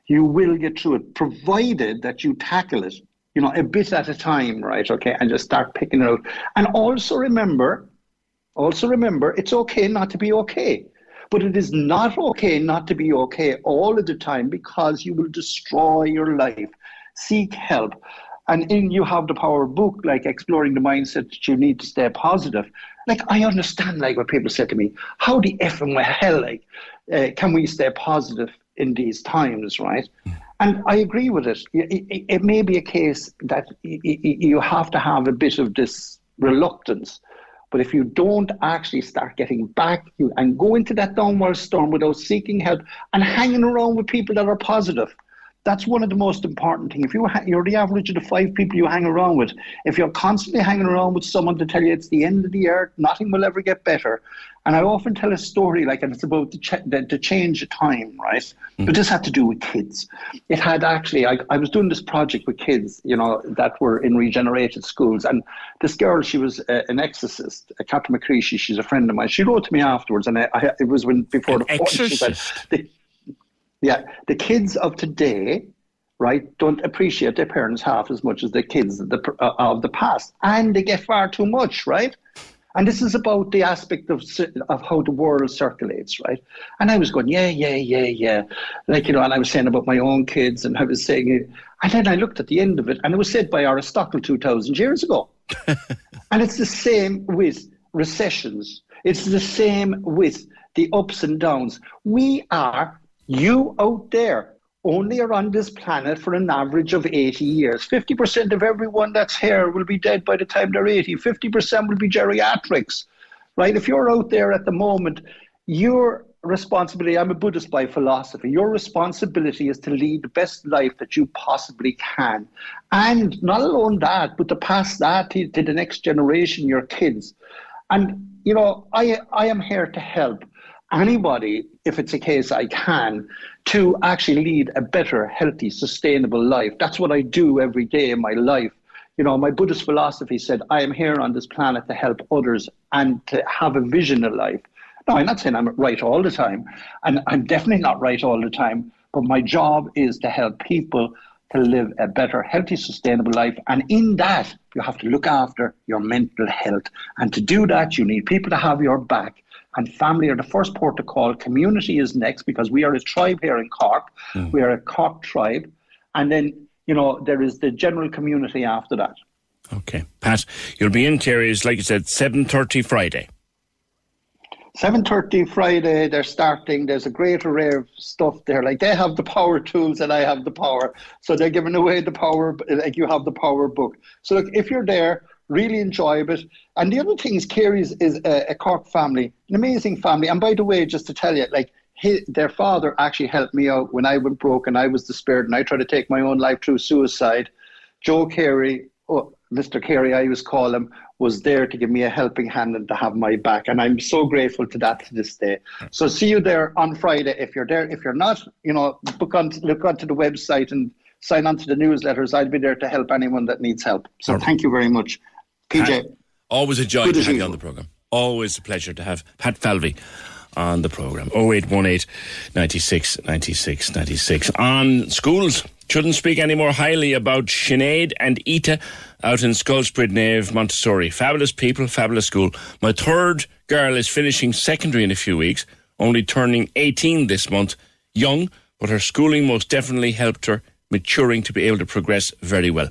You will get through it, provided that you tackle it, you know, a bit at a time, right? Okay, and just start picking it out. And also remember, also remember, it's okay not to be okay. But it is not okay not to be okay all of the time because you will destroy your life. Seek help. And in You Have the Power book, like exploring the mindset that you need to stay positive, like I understand like what people say to me, how the F and hell like uh, can we stay positive in these times, right? And I agree with it. It, it. it, may be a case that you have to have a bit of this reluctance, But if you don't actually start getting back you, and go into that downward storm without seeking help and hanging around with people that are positive, that's one of the most important things. If you ha- you're the average of the five people you hang around with, if you're constantly hanging around with someone to tell you it's the end of the earth, nothing will ever get better. And I often tell a story like, and it's about the, ch- the, the change of time, right? Mm. But this had to do with kids. It had actually, I, I was doing this project with kids, you know, that were in regenerated schools. And this girl, she was uh, an exorcist, a Catherine McCreashy, she's a friend of mine. She wrote to me afterwards, and I, I, it was when before an the exorcist. The, yeah, the kids of today, right, don't appreciate their parents half as much as the kids of the, uh, of the past, and they get far too much, right? And this is about the aspect of of how the world circulates, right? And I was going, yeah, yeah, yeah, yeah, like you know, and I was saying about my own kids, and I was saying it, and then I looked at the end of it, and it was said by Aristotle two thousand years ago, and it's the same with recessions. It's the same with the ups and downs. We are you out there only are on this planet for an average of 80 years. 50% of everyone that's here will be dead by the time they're 80. 50% will be geriatrics, right? If you're out there at the moment, your responsibility, I'm a Buddhist by philosophy, your responsibility is to lead the best life that you possibly can. And not alone that, but to pass that to, to the next generation, your kids. And, you know, I, I am here to help anybody, if it's a case I can, to actually lead a better, healthy, sustainable life. That's what I do every day in my life. You know, my Buddhist philosophy said, I am here on this planet to help others and to have a vision of life. No, I'm not saying I'm right all the time, and I'm definitely not right all the time, but my job is to help people to live a better, healthy, sustainable life. And in that, you have to look after your mental health. And to do that, you need people to have your back and family are the first port to call. Community is next because we are a tribe here in Cork. Mm. We are a Cork tribe. And then, you know, there is the general community after that. Okay. Pat, you'll be in Carey's, like you said, 7.30 Friday. 7.30 Friday, they're starting. There's a great array of stuff there. Like they have the power tools and I have the power. So they're giving away the power, like you have the power book. So look, if you're there, really enjoy it. And the other thing is, Carey's is a, a Cork family, an amazing family. And by the way, just to tell you, like his, their father actually helped me out when I went broke and I was despaired and I tried to take my own life through suicide. Joe Carey, oh, Mr. Carey, I always call him, was there to give me a helping hand and to have my back. And I'm so grateful to that to this day. So see you there on Friday. If you're there, if you're not, you know, book on, look onto the website and sign on to the newsletters. I'll be there to help anyone that needs help. So thank you very much. PJ. Pat, always a joy Good to have you on the programme. Always a pleasure to have Pat Falvey on the programme. 0818 96 96 96. On schools, shouldn't speak any more highly about Sinead and Ita out in Scoilsbrid Nave, Montessori. Fabulous people, fabulous school. My third girl is finishing secondary in a few weeks, only turning 18 this month. Young, but her schooling most definitely helped her maturing to be able to progress very well.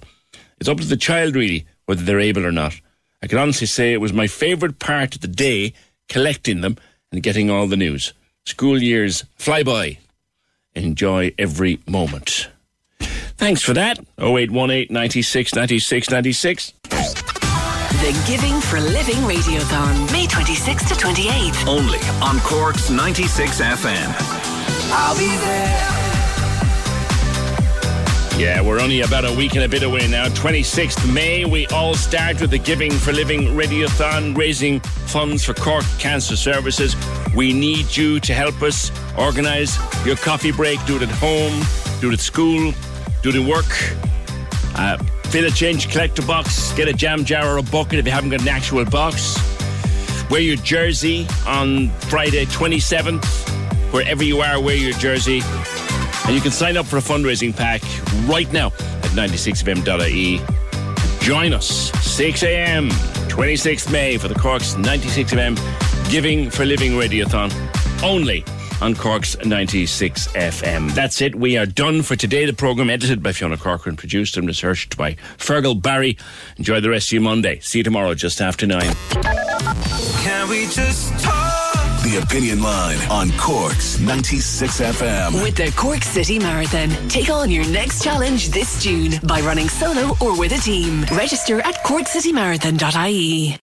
It's up to the child, really, whether they're able or not. I can honestly say it was my favourite part of the day collecting them and getting all the news. School years fly by. Enjoy every moment. Thanks for that. 0818 96 96 96. The Giving for Living Radiothon, May 26 to 28. Only on Cork's 96 FM. I'll be there. Yeah, we're only about a week and a bit away now. 26th May, we all start with the Giving for Living Radiothon, raising funds for Cork Cancer Services. We need you to help us organise your coffee break. Do it at home, do it at school, do it at work. Uh, fill a change collector box, get a jam jar or a bucket if you haven't got an actual box. Wear your jersey on Friday 27th. Wherever you are, wear your jersey. And you can sign up for a fundraising pack right now at 96fm.ie. Join us 6 a.m. 26th May for the Cork's 96fm Giving for Living Radiothon only on Cork's 96 FM. That's it. We are done for today. The programme edited by Fiona Corcoran, produced and researched by Fergal Barry. Enjoy the rest of your Monday. See you tomorrow just after nine. Can we just talk? The Opinion Line on Cork's 96 FM. With the Cork City Marathon. Take on your next challenge this June by running solo or with a team. Register at corkcitymarathon.ie.